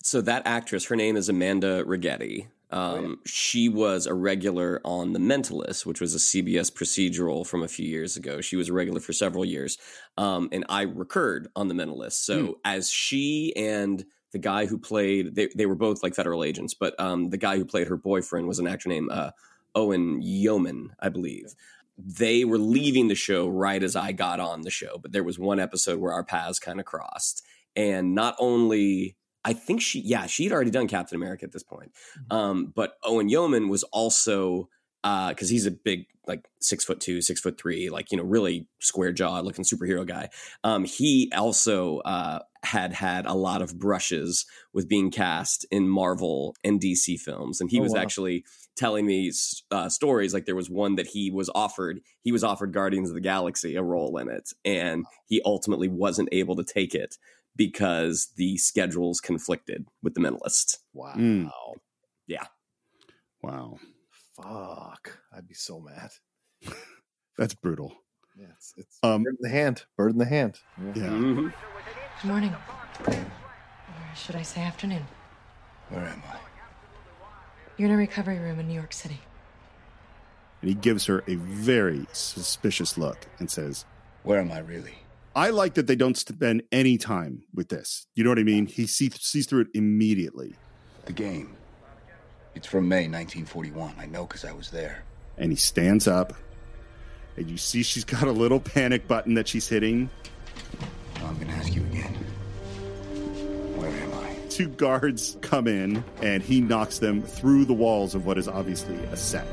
So that actress, her name is Amanda Righetti. Um, She was a regular on The Mentalist, which was a CBS procedural from a few years ago. She was a regular for several years, um, and I recurred on The Mentalist. So Hmm. as she and the guy who played, they they were both like federal agents, but um, the guy who played her boyfriend was an actor named uh, Owen Yeoman, I believe. They were leaving the show right as I got on the show, but there was one episode where our paths kind of crossed, and not only I think she, yeah, she had already done Captain America at this point. Um, but Owen Yeoman was also because he's a big, like six foot two, six foot three, like you know, really square jaw looking superhero guy. Um, he also uh, had had a lot of brushes with being cast in Marvel and DC films, and he Oh, was wow. actually telling me uh, stories. Like there was one that he was offered. He was offered Guardians of the Galaxy, a role in it, and he ultimately wasn't able to take it because the schedules conflicted with the Mentalist. Wow. Mm. Yeah. Wow. Fuck. I'd be so mad. That's brutal. Yeah, it's, it's Um, bird in the hand. Bird in the hand. Yeah. Mm-hmm. Good morning. Or should I say afternoon? Where am I? You're in a recovery room in New York City. And he gives her a very suspicious look and says, Where am I really? I like that they don't spend any time with this. You know what I mean? He see, sees through it immediately. The game. It's from May 1941. I know because I was there. And he stands up, and you see she's got a little panic button that she's hitting. I'm going to ask you again. Where am I? Two guards come in, and he knocks them through the walls of what is obviously a set.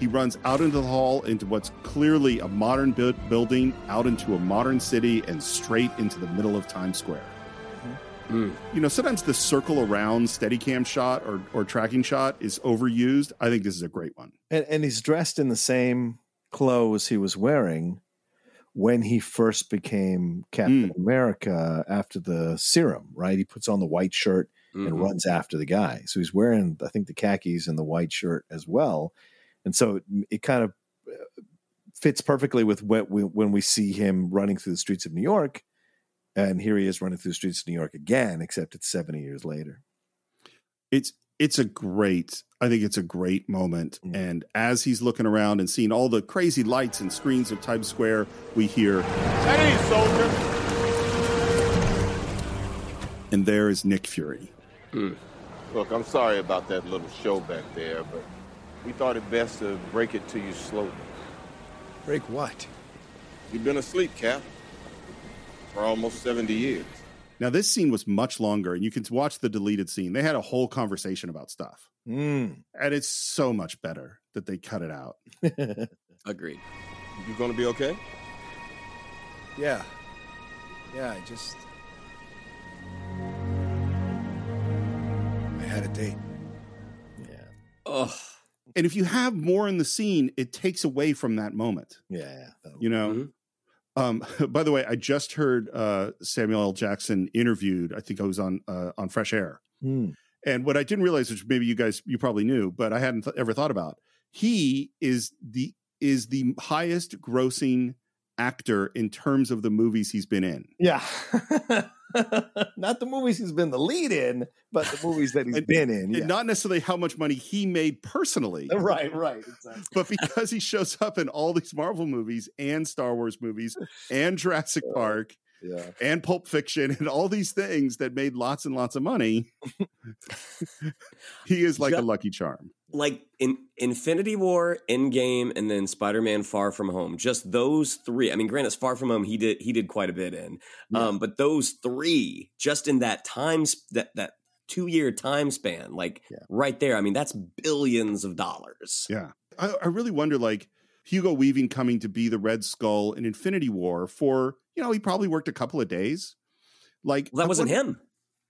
He runs out into the hall, into what's clearly a modern bu- building, out into a modern city, and straight into the middle of Times Square. Mm-hmm. Mm. You know, sometimes the circle around Steadicam shot or, or tracking shot is overused. I think this is a great one. And, and he's dressed in the same clothes he was wearing when he first became Captain mm. America after the serum, right? He puts on the white shirt and Mhm. runs after the guy. So he's wearing, I think, the khakis and the white shirt as well. And so it, it kind of uh, fits perfectly with what we, when we see him running through the streets of New York. And here he is running through the streets of New York again, except it's 70 years later. it's it's a great i think it's a great moment and as he's looking around and seeing all the crazy lights and screens of times square we hear Hey, soldier. and there is nick fury Look, I'm sorry about that little show back there, but we thought it best to break it to you slowly. Break what? You've been asleep, Cap, for almost 70 years. now this scene was much longer and you can watch the deleted scene they had a whole conversation about stuff Mm. and it's so much better that they cut it out Agreed. You gonna be okay? Yeah. Yeah, I just. I had a date. Yeah. Oh, and if you have more in the scene it takes away from that moment Yeah. you know um by the way i just heard uh samuel L. jackson interviewed i think i was on uh, on fresh air Mm. And what I didn't realize, which maybe you guys you probably knew, but I hadn't th- ever thought about, he is the is the highest grossing actor in terms of the movies he's been in. Yeah. Not the movies he's been the lead in, but the movies that he's And- been in. Yeah. not necessarily how much money he made personally. Right, right. Exactly. But because he shows up in all these Marvel movies and Star Wars movies and Jurassic Park Yeah. and Pulp Fiction and all these things that made lots and lots of money, he is like a lucky charm. Like in Infinity War, Endgame, and then Spider Man Far From Home. Just those three. I mean, granted, Far From Home he did he did quite a bit in, um, but those three, just in that time that that two year time span, like right there. I mean, that's billions of dollars. Yeah. I, I really wonder like Hugo Weaving coming to be the Red Skull in Infinity War for, you know, he probably worked a couple of days. Like Well, that I wasn't wonder- him.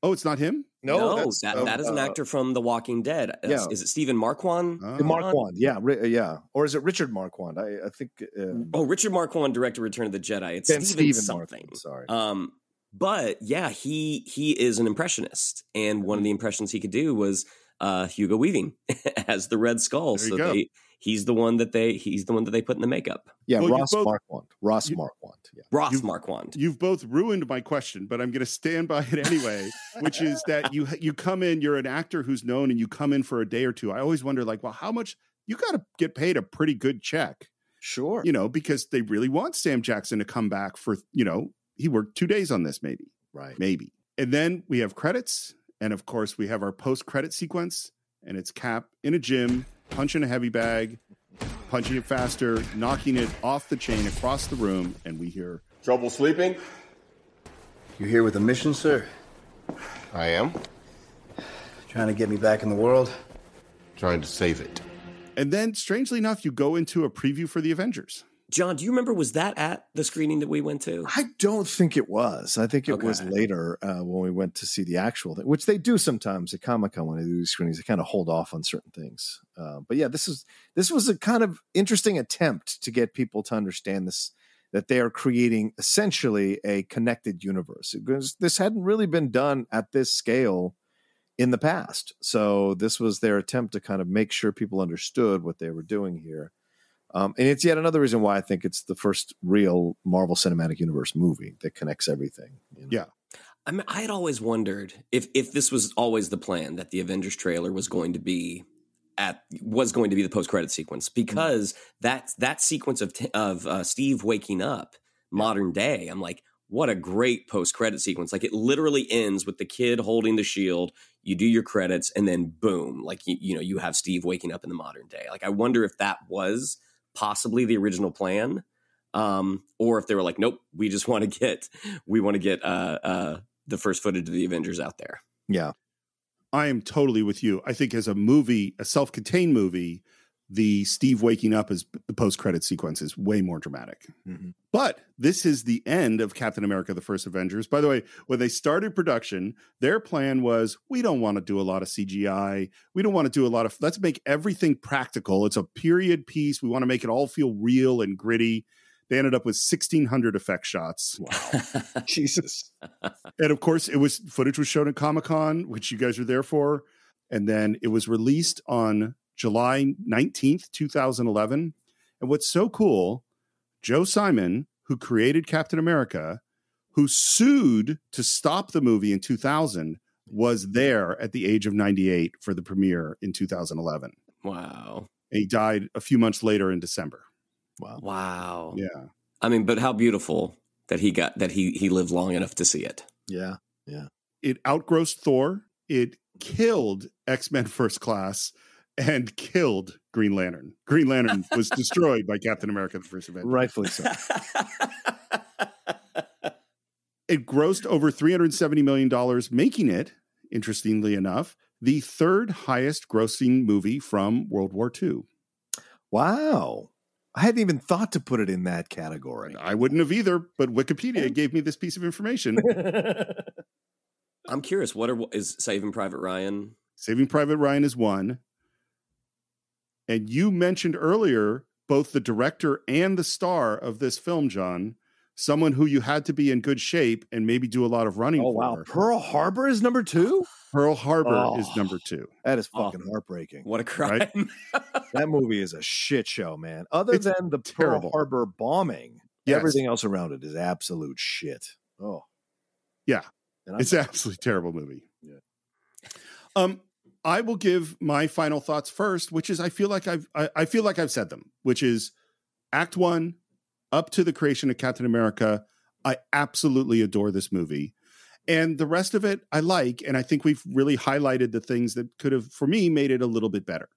Oh, it's not him? No, that's, that, uh, that is an uh, actor from The Walking Dead. Uh, yeah. Is it Stephen Marquand? Uh, Marquand, yeah, Ri- uh, yeah, or is it Richard Marquand? I, I think. Uh, Oh, Richard Marquand directed Return of the Jedi. It's Ben Steven, Stephen something. Marquand, sorry. Um, but yeah, he he is an impressionist, and one of the impressions he could do was uh, Hugo Weaving as the Red Skull. There you so go. they, he's the one that they he's the one that they put in the makeup. yeah, Well, you Ross both- Marquand. Ross Marquand. Yeah. Ross Marquand. You've both ruined my question, but I'm going to stand by it anyway, which is that you you come in, you're an actor who's known and you come in for a day or two. I always wonder like, well, how much you got to get paid a pretty good check. Sure. You know, because they really want Sam Jackson to come back for, you know, he worked 2 days on this maybe. Right. Maybe. And then we have credits. And of course, we have our post credit sequence. And it's Cap in a gym, punching a heavy bag, punching it faster, knocking it off the chain across the room. And we hear, Trouble sleeping? You here with a mission, sir? I am. Trying to get me back in the world? Trying to save it. and then strangely enough, you go into a preview for the Avengers. John, do you remember was that at the screening that we went to? I don't think it was. I think it was later uh, when we went to see the actual thing, which they do sometimes at Comic Con when they do these screenings. They kind of hold off on certain things. Uh, but yeah, this is this was a kind of interesting attempt to get people to understand this that they are creating essentially a connected universe because this hadn't really been done at this scale in the past. So this was their attempt to kind of make sure people understood what they were doing here. Um, and it's yet another reason why I think it's the first real Marvel Cinematic Universe movie that connects everything. Yeah. I mean, I had always wondered if if this was always the plan that the Avengers trailer was going to be at was going to be the post credit sequence because that that sequence of t- of uh, Steve waking up modern day. I'm like, what a great post credit sequence! Like it literally ends with the kid holding the shield. You do your credits, and then boom, like you, you know, you have Steve waking up in the modern day. Like I wonder if that was possibly the original plan um, or if they were like, nope, we just want to get we want to get uh, uh, the first footage of the Avengers out there. Yeah. I am totally with you. I think as a movie, a self-contained movie, the Steve waking up as the post-credit sequence is way more dramatic. Mm-hmm. But this is the end of Captain America: The First Avengers. By the way, when they started production, their plan was we don't want to do a lot of CGI. We don't want to do a lot of let's make everything practical. It's a period piece. We want to make it all feel real and gritty. They ended up with 1600 effect shots. Wow. Jesus. And of course, it was footage was shown at Comic-Con, which you guys were there for, and then it was released on July 19th, 2011. And what's so cool, Joe Simon, who created Captain America, who sued to stop the movie in 2000, was there at the age of 98 for the premiere in 2011. Wow. And he died a few months later in December. Wow. Wow. Yeah. I mean, but how beautiful that he got that he he lived long enough to see it. Yeah. Yeah. It outgrossed Thor. It killed X Men First Class and killed Green Lantern. Green Lantern was destroyed by Captain America: The First Avenger. Rightfully so. It grossed over three hundred seventy million dollars, making it, interestingly enough, the third highest grossing movie from World War II. Wow. I hadn't even thought to put it in that category. I wouldn't have either, but Wikipedia gave me this piece of information. I'm curious. What are is Saving Private Ryan? Saving Private Ryan is one. And you mentioned earlier both the director and the star of this film, John, someone who you had to be in good shape and maybe do a lot of running. Oh, for. wow. Pearl Harbor is number two? Pearl Harbor Oh. is number two. That is fucking heartbreaking. What a crime. that movie is a shit show, man. Other than the terrible. Pearl Harbor bombing, Yes. everything else around it is absolute shit. Oh. Yeah, And it's an absolutely terrible movie. Yeah. Um, I will give my final thoughts first, which is I feel like I've I, I feel like I've said them, which is Act One, up to the creation of Captain America. I absolutely adore this movie. And the rest of it I like, and I think we've really highlighted the things that could have, for me, made it a little bit better.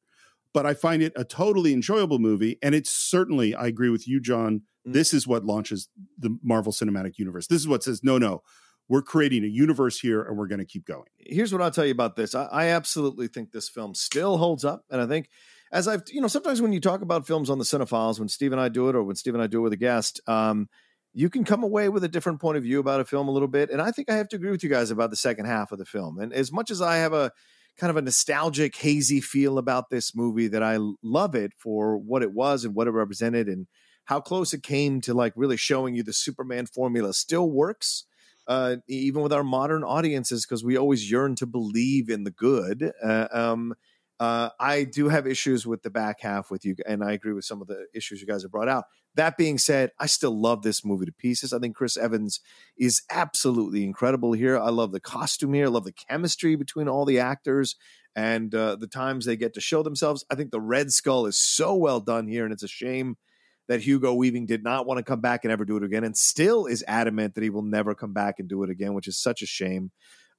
But I find it a totally enjoyable movie, and it's certainly, I agree with you, John. Mm. This is what launches the Marvel Cinematic Universe. This is what says, no, no, we're creating a universe here, and we're going to keep going. here's what I'll tell you about this. I, I absolutely think this film still holds up, and I think as I've you know sometimes when you talk about films on the Cine-Files, when Steve and I do it, or when Steve and I do it with a guest, um, you can come away with a different point of view about a film a little bit. And I think I have to agree with you guys about the second half of the film. And as much as I have a kind of a nostalgic, hazy feel about this movie, that I love it for what it was and what it represented, and how close it came to like really showing you the Superman formula still works uh, even with our modern audiences, because we always yearn to believe in the good. Uh, um, uh, I do have issues with the back half with you, and I agree with some of the issues you guys have brought out. That being said, I still love this movie to pieces. I think Chris Evans is absolutely incredible here. I love the costume here. I love the chemistry between all the actors and uh, the times they get to show themselves. I think the Red Skull is so well done here, and it's a shame that Hugo Weaving did not want to come back and ever do it again, and still is adamant that he will never come back and do it again, which is such a shame.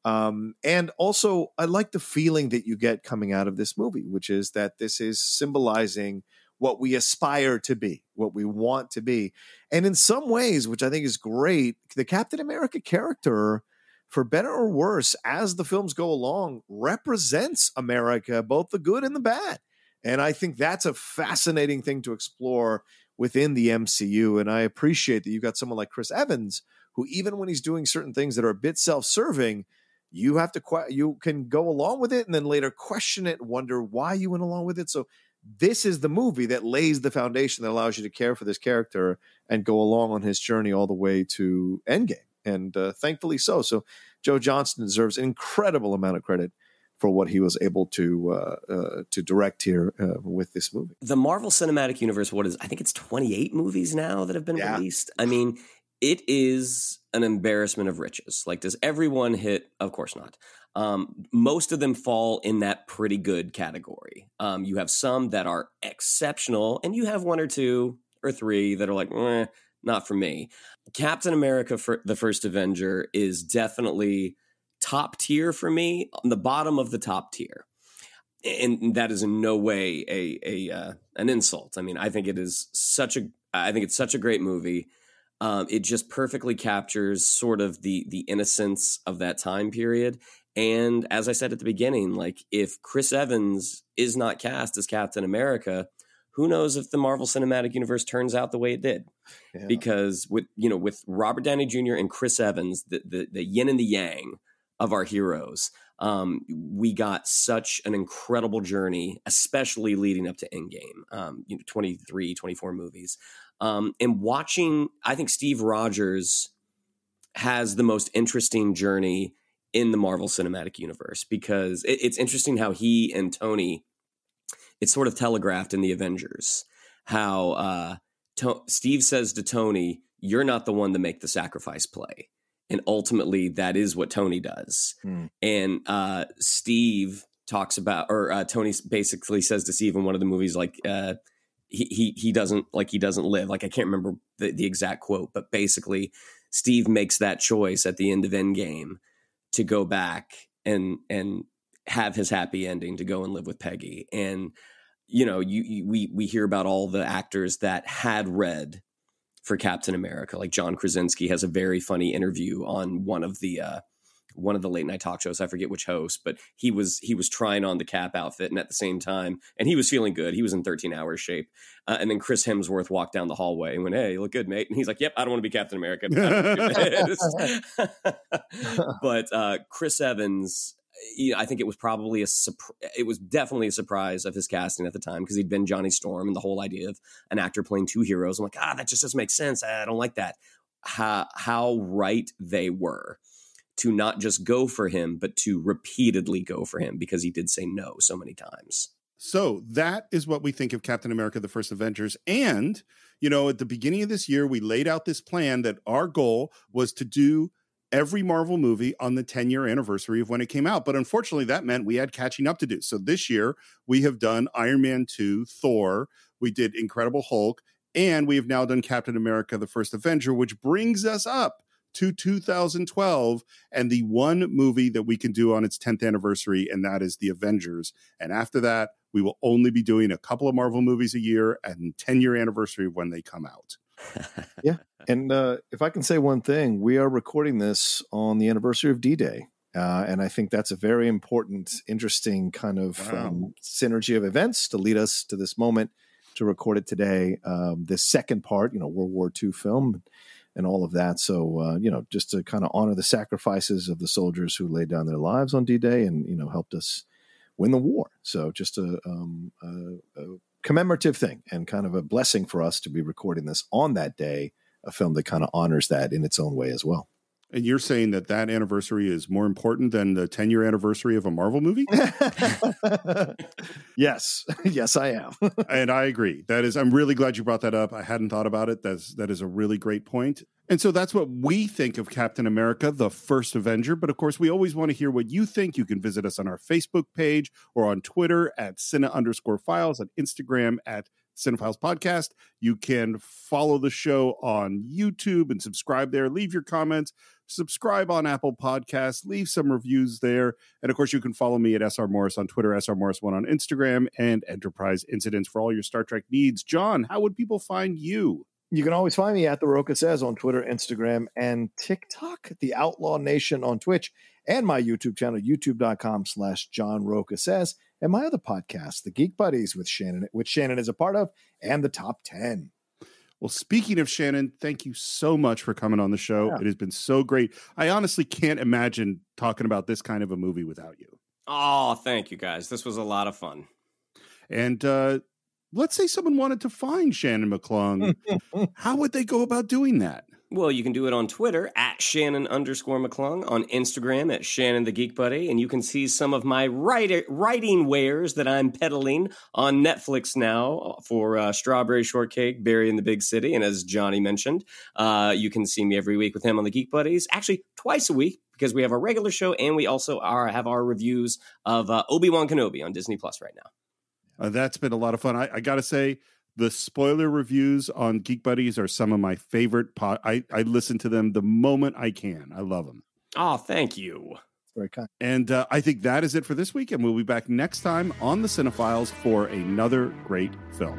Um, and also, I like the feeling that you get coming out of this movie, which is that this is symbolizing what we aspire to be, what we want to be. And in some ways, which I think is great, the Captain America character, for better or worse, as the films go along, represents America, both the good and the bad. And I think that's a fascinating thing to explore within the MCU. And I appreciate that you've got someone like Chris Evans, who even when he's doing certain things that are a bit self-serving, you have to que- you can go along with it and then later question it, wonder why you went along with it. So this is the movie that lays the foundation that allows you to care for this character and go along on his journey all the way to Endgame. And uh, thankfully so. So Joe Johnston deserves an incredible amount of credit for what he was able to uh, uh, to direct here uh, with this movie. The Marvel Cinematic Universe, what is I think it's 28 movies now that have been Yeah. released. I mean, it is an embarrassment of riches. Like, does everyone hit? Of course not. Um, most of them fall in that pretty good category. Um, you have some that are exceptional, and you have one or two or three that are like, eh, not for me. Captain America for the First Avenger is definitely top tier for me, on the bottom of the top tier and that is in no way a a uh, an insult. I mean, I think it is such a I think it's such a great movie. Um, it just perfectly captures sort of the the innocence of that time period. And as I said at the beginning, like if Chris Evans is not cast as Captain America, who knows if the Marvel Cinematic Universe turns out the way it did? Because with you know with Robert Downey Jr. and Chris Evans, the the, the yin and the yang of our heroes, um, we got such an incredible journey, especially leading up to Endgame, um, you know, 23, 24 movies. Um, and watching, I think Steve Rogers has the most interesting journey in the Marvel Cinematic Universe because it, it's interesting how he and Tony, it's sort of telegraphed in the Avengers how uh, to- Steve says to Tony, "You're not the one to make the sacrifice play," and ultimately that is what Tony does. And uh, Steve talks about, or uh, Tony basically says to Steve in one of the movies, like uh, he he he doesn't like he doesn't live. Like I can't remember the, the exact quote, but basically Steve makes that choice at the end of Endgame to go back and and have his happy ending to go and live with Peggy. And you know, you, you we we hear about all the actors that had read for Captain America. Like John Krasinski has a very funny interview on one of the uh, one of the late night talk shows. I forget which host, but he was he was trying on the Cap outfit, and at the same time, and he was feeling good. He was in 13 hours shape. Uh, and then Chris Hemsworth walked down the hallway and went, "Hey, you look good, mate." And he's like, "Yep, I don't want to be Captain America." I don't wanna do this." but uh, Chris Evans. You know, I think it was probably a it was definitely a surprise of his casting at the time because he'd been Johnny Storm and the whole idea of an actor playing two heroes. I'm like, ah, that just doesn't make sense. I don't like that. How how right they were to not just go for him, but to repeatedly go for him because he did say no so many times. So that is what we think of Captain America: The First Avengers. And you know, at the beginning of this year, we laid out this plan that our goal was to do every Marvel movie on the 10 year anniversary of when it came out. But unfortunately, that meant we had catching up to do. So this year, we have done Iron Man 2, Thor, we did Incredible Hulk, and we have now done Captain America: The First Avenger, which brings us up to 2012 and the one movie that we can do on its 10th anniversary, and that is The Avengers. And after that, we will only be doing a couple of Marvel movies a year and 10 year anniversary when they come out. Yeah. And uh, if I can say one thing, we are recording this on the anniversary of D Day. Uh, and I think that's a very important, interesting kind of Wow. um, synergy of events to lead us to this moment to record it today. Um, this second part, you know, World War II film and all of that. So, uh, you know, just to kind of honor the sacrifices of the soldiers who laid down their lives on D Day and, you know, helped us win the war. So, just a, um, a, a commemorative thing and kind of a blessing for us to be recording this on that day, a film that kind of honors that in its own way as well. And you're saying that that anniversary is more important than the 10 year anniversary of a Marvel movie? yes, yes, I am. and I agree. That is, I'm really glad you brought that up. I hadn't thought about it. That's that is a really great point. And so that's what we think of Captain America, the first Avenger. But of course, we always want to hear what you think. You can visit us on our Facebook page or on Twitter at Cine underscore files, on Instagram at Cine-Files Podcast. You can follow the show on YouTube and subscribe there. Leave your comments. Subscribe on Apple Podcasts. Leave some reviews there. And of course, you can follow me at SR Morris on Twitter, SR Morris1 on Instagram, and Enterprise Incidents for all your Star Trek needs. John, how would people find you? You can always find me at The Rocha Says on Twitter, Instagram, and TikTok, The Outlaw Nation on Twitch, and my YouTube channel, youtube.com slash John Rocha Says, and my other podcast, The Geek Buddies, with Shannon, which Shannon is a part of, and The Top 10. Well, speaking of Shannon, thank you so much for coming on the show. Yeah. It has been so great. I honestly can't imagine talking about this kind of a movie without you. Oh, thank you guys. This was a lot of fun. And uh, let's say someone wanted to find Shannon McClung. How would they go about doing that? Well, you can do it on Twitter at Shannon underscore McClung, on Instagram at Shannon the Geek Buddy, and you can see some of my writer, writing wares that I'm peddling on Netflix now for uh, Strawberry Shortcake, Berry in the Big City, and as Johnny mentioned, uh, you can see me every week with him on the Geek Buddies. Actually, twice a week because we have our regular show and we also are have our reviews of uh, Obi Wan Kenobi on Disney Plus right now. Uh, that's been a lot of fun. I, I got to say, the spoiler reviews on Geek Buddies are some of my favorite. Po- I, I listen to them the moment I can. I love them. Oh, thank you. Very kind. And uh, I think that is it for this week. And we'll be back next time on the Cine-Files for another great film.